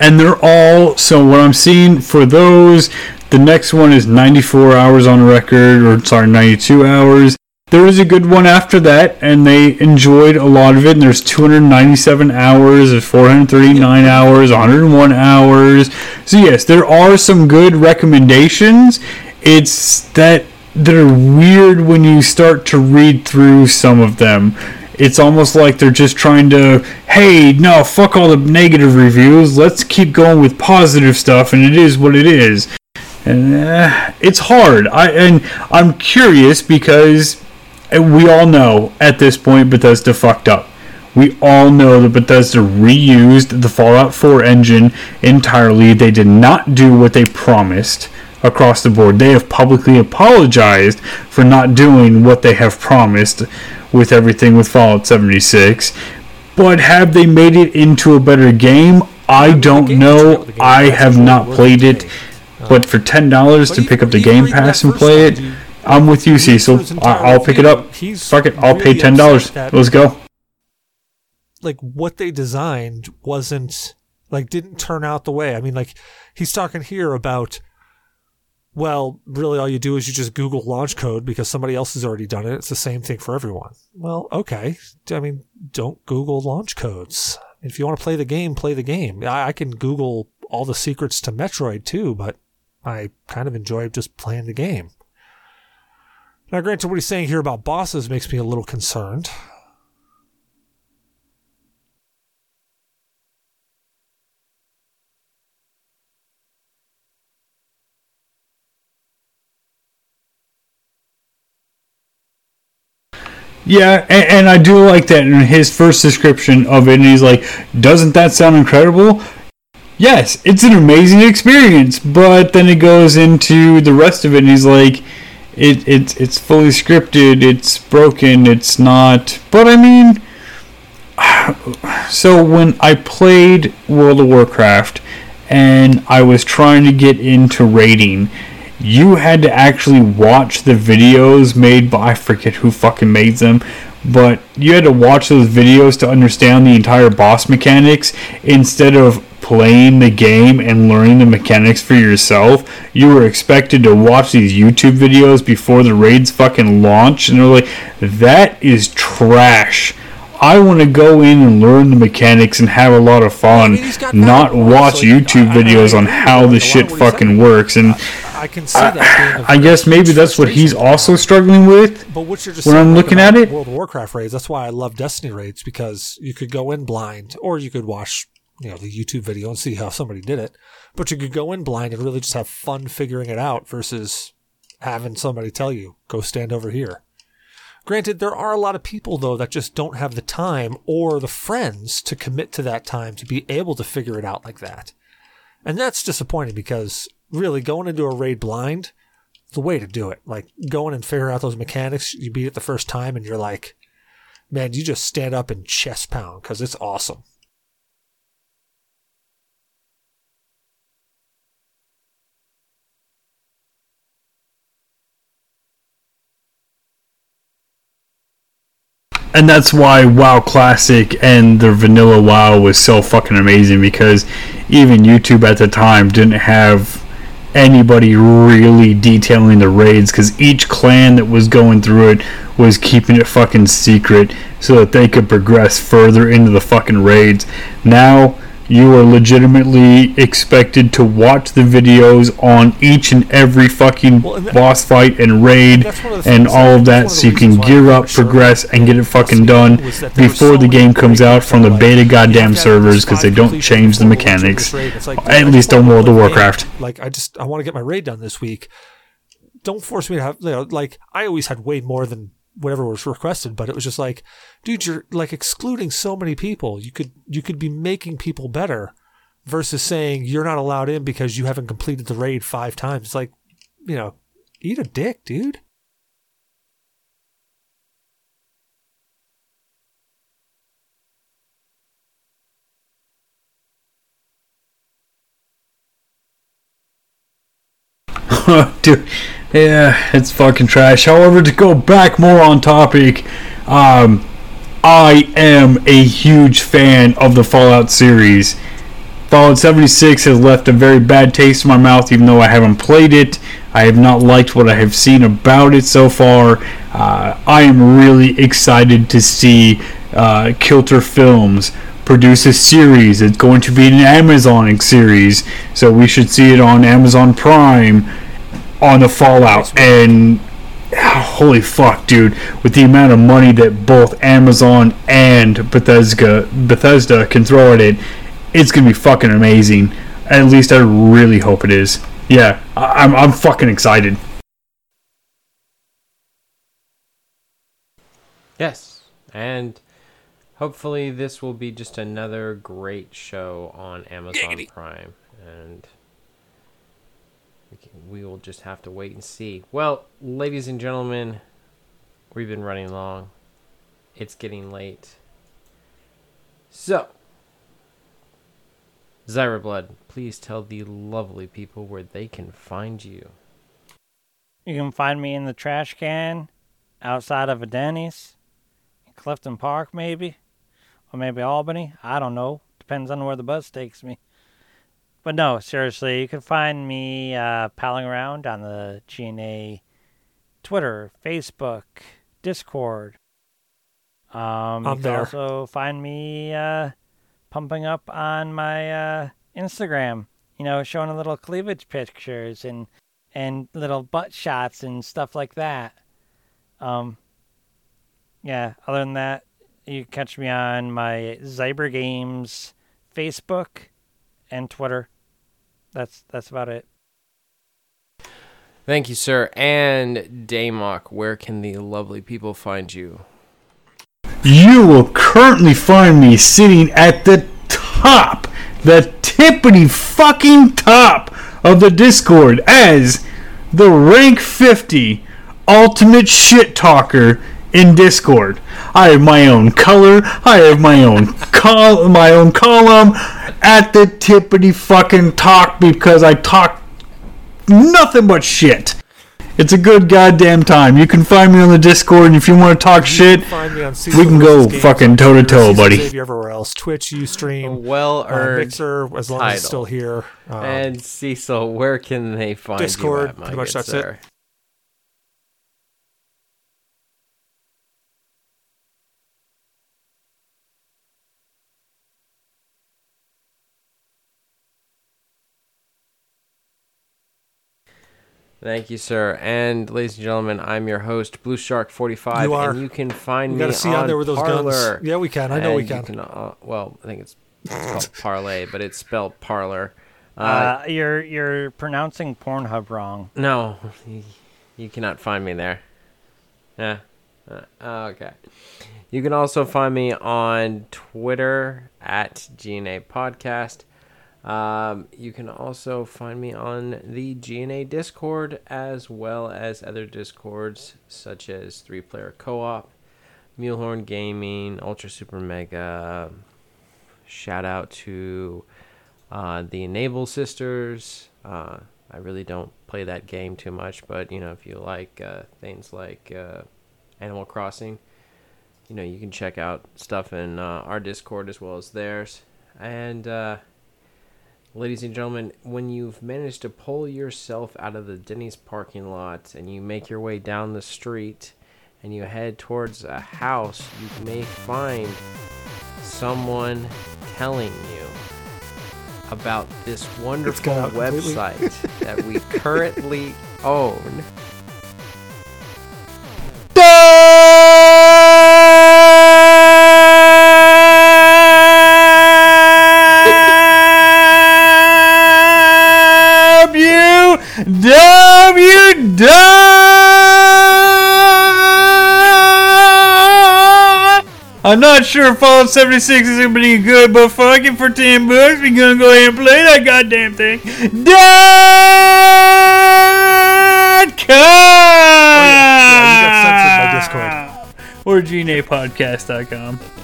And they're all so what I'm seeing for those the next one is 94 hours on record or sorry 92 hours. There is a good one after that and they enjoyed a lot of it and there's 297 hours 439 hours 101 hours. So yes there are some good recommendations. It's that they're weird when you start to read through some of them it's almost like they're just trying to hey no fuck all the negative reviews. Let's keep going with positive stuff and it is what it is. And uh, it's hard. I and i'm curious because we all know at this point bethesda fucked up. We all know that Bethesda reused the Fallout 4 engine entirely. They did not do what they promised across the board. They have publicly apologized for not doing what they have promised with everything with Fallout 76. But have they made it into a better game? I don't know. I have not played it. Um, but for ten dollars to pick up the Game Pass and play it, I'm with you, Cecil. through his entire I- I'll pick it up. Fuck it, I'll pay ten dollars. Let's go. like what they designed wasn't like didn't turn out the way. I mean, like he's talking here about well, really all you do is you just Google launch code because somebody else has already done it. It's the same thing for everyone. Well, okay. I mean, don't Google launch codes. If you want to play the game, play the game. I, I can Google all the secrets to Metroid too, but I kind of enjoy just playing the game. Now, granted, what he's saying here about bosses makes me a little concerned. Yeah, and, and I do like that in his first description of it. And he's like, "Doesn't that sound incredible?" Yes, it's an amazing experience. But then it goes into the rest of it, and he's like, "It it's it's fully scripted. It's broken. It's not." But I mean, so when I played World of Warcraft and I was trying to get into raiding, you had to actually watch the videos made by I forget who fucking made them, but you had to watch those videos to understand the entire boss mechanics instead of playing the game and learning the mechanics for yourself, you were expected to watch these YouTube videos before the raids fucking launch, and they're like, that is trash. I want to go in and learn the mechanics and have a lot of fun, mean, he's got not watch YouTube videos on how the shit fucking works. And I can see that. being a I guess maybe that's what he's also struggling with. But what you're just when I'm looking at it- World of Warcraft raids. That's why I love Destiny raids because you could go in blind, or you could watch, you know, the YouTube video and see how somebody did it. But you could go in blind and really just have fun figuring it out versus having somebody tell you, "Go stand over here." Granted, there are a lot of people though that just don't have the time or the friends to commit to that time to be able to figure it out like that. And that's disappointing because really going into a raid blind, the way to do it. Like going and figure out those mechanics, you beat it the first time, and you're like, man, you just stand up and chest pound because it's awesome. and that's why WoW Classic and the vanilla WoW was so fucking amazing because even YouTube at the time didn't have anybody really detailing the raids because each clan that was going through it was keeping it fucking secret so that they could progress further into the fucking raids. Now you are legitimately expected to watch the videos on each and every fucking Well, and that- boss fight and raid That's one of the and all of that so you can gear up, sure progress, and get it fucking done was that there were before so the game comes out from the beta like, you have goddamn servers because they don't change the before we launch into mechanics. like, At I least on World of. Warcraft. Like I just I want to get my raid done this week. Don't force me to have you know like I always had way more than whatever was requested, but it was just like, dude, you're like excluding so many people. You could you could be making people better versus saying you're not allowed in because you haven't completed the raid five times. It's like, you know, eat a dick, dude. Dude, yeah, it's fucking trash. However, to go back more on topic, um, I am a huge fan of the Fallout series. Fallout 76 has left a very bad taste in my mouth, even though I haven't played it. I have not liked what I have seen about it so far. Uh, I am really excited to see uh, Kilter Films produce a series. It's going to be an Amazon series, so we should see it on Amazon Prime on the Fallout. And ah, holy fuck, dude! With the amount of money that both Amazon and Bethesda Bethesda can throw at it, it's gonna be fucking amazing. At least I really hope it is. Yeah, I- I'm I'm fucking excited. Yes, and hopefully this will be just another great show on Amazon Prime, and we, will just have to wait and see. Well, ladies and gentlemen, we've been running long. It's getting late. So, Zyber Blood, please tell the lovely people where they can find you. You can find me in the trash can outside of a Denny's, in Clifton Park, maybe, or maybe Albany. I don't know. Depends on where the bus takes me. But no, seriously, you can find me uh, palling around on the GNA Twitter, Facebook, Discord. Um, you can there. also find me uh, pumping up on my uh, Instagram. You know, showing a little cleavage pictures and and little butt shots and stuff like that. Um, yeah. Other than that, you can catch me on my Zyber Games Facebook and Twitter. That's that's about it. Thank you, sir. And Damok, where can the lovely people find you? You will currently find me sitting at the top, the tippity fucking top of the Discord as the rank 50 ultimate shit talker in Discord. I have my own color, I have my own col- my own column at the tippity fucking talk because I talk nothing but shit. It's a good goddamn time. You can find me on the Discord, and if you want to talk shit, Find we can go fucking toe to toe, buddy. Xavier everywhere else. Twitch, UStream, well uh, earned. Mixer, as long as it's still here. Um, and Cecil, where can they find Discord, you at, pretty much good that's it. Thank you, sir. And ladies and gentlemen, I'm your host, Blue Shark 45, You are. and you can find we me got to see on on there with those Parler. guns. Yeah, we can. I know we And can. uh, well, I think it's, it's called parlay, but it's spelled parlor. Uh, Uh, you're you're pronouncing Pornhub wrong. no, you, you cannot find me there. Yeah. Uh, okay. You can also find me on Twitter at GNA Podcast. Um, you can also find me on the GNA Discord as well as other Discords such as Three Player Co op, Mulehorn Gaming, Ultra Super Mega. Shout out to uh, the Enable Sisters. Uh, I really don't play that game too much, but you know, if you like uh, things like uh, Animal Crossing, you know, you can check out stuff in uh, our Discord as well as theirs. And uh, ladies and gentlemen, when you've managed to pull yourself out of the Denny's parking lot and you make your way down the street and you head towards a house, you may find someone telling you about this wonderful website that we currently own. I'm not sure if Fallout 76 is gonna be good, but fuck it for 10 bucks, we gonna go ahead and play that goddamn thing. Dot com! Oh, yeah, you got censored by Discord. Or gnapodcast.com.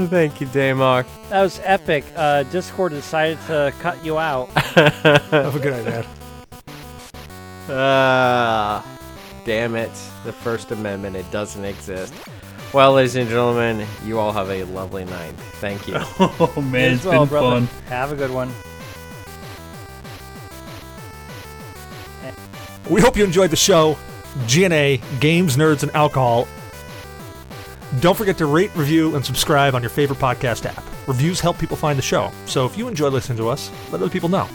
Oh, thank you, Damok. That was epic. Uh, Discord decided to cut you out. Have a good idea. Ah, damn it. The First Amendment, it doesn't exist. Well, ladies and gentlemen, you all have a lovely night. Thank you. Oh man, it's As well, been brother. fun. Have a good one. We hope you enjoyed the show. GNA, Games, Nerds, and Alcohol. Don't forget to rate, review, and subscribe on your favorite podcast app. Reviews help people find the show, so if you enjoy listening to us, let other people know.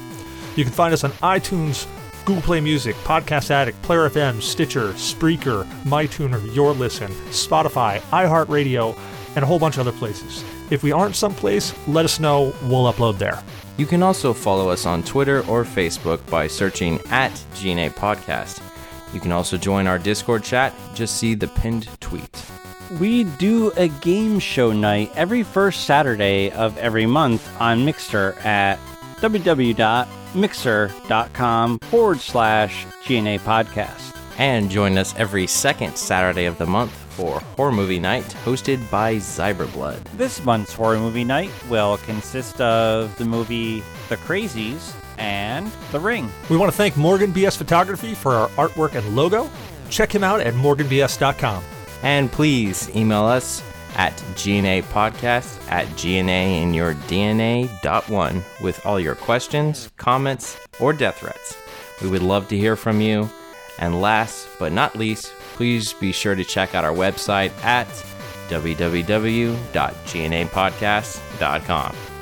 You can find us on iTunes, Google Play Music, Podcast Addict, Player FM, Stitcher, Spreaker, MyTuner, Your Listen, Spotify, iHeartRadio, and a whole bunch of other places. If we aren't someplace, let us know. We'll upload there. You can also follow us on Twitter or Facebook by searching at GNA Podcast. You can also join our Discord chat. Just see the pinned tweet. We do a game show night every first Saturday of every month on Mixer at www.mixer.com forward slash GNA podcast. And join us every second Saturday of the month for Horror Movie Night, hosted by Zyberblood. This month's horror movie night will consist of the movie The Crazies and The Ring. We want to thank Morgan BS Photography for our artwork and logo. Check him out at morganbs.com. And please email us at GNA Podcast at GNA in your DNA.1 with all your questions, comments, or death threats. We would love to hear from you. And last but not least, please be sure to check out our website at www.gnapodcast.com.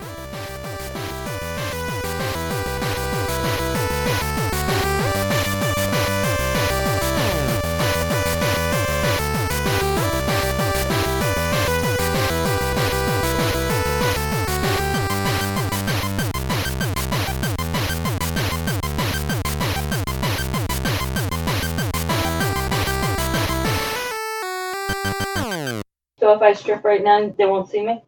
If I strip right now, they won't see me?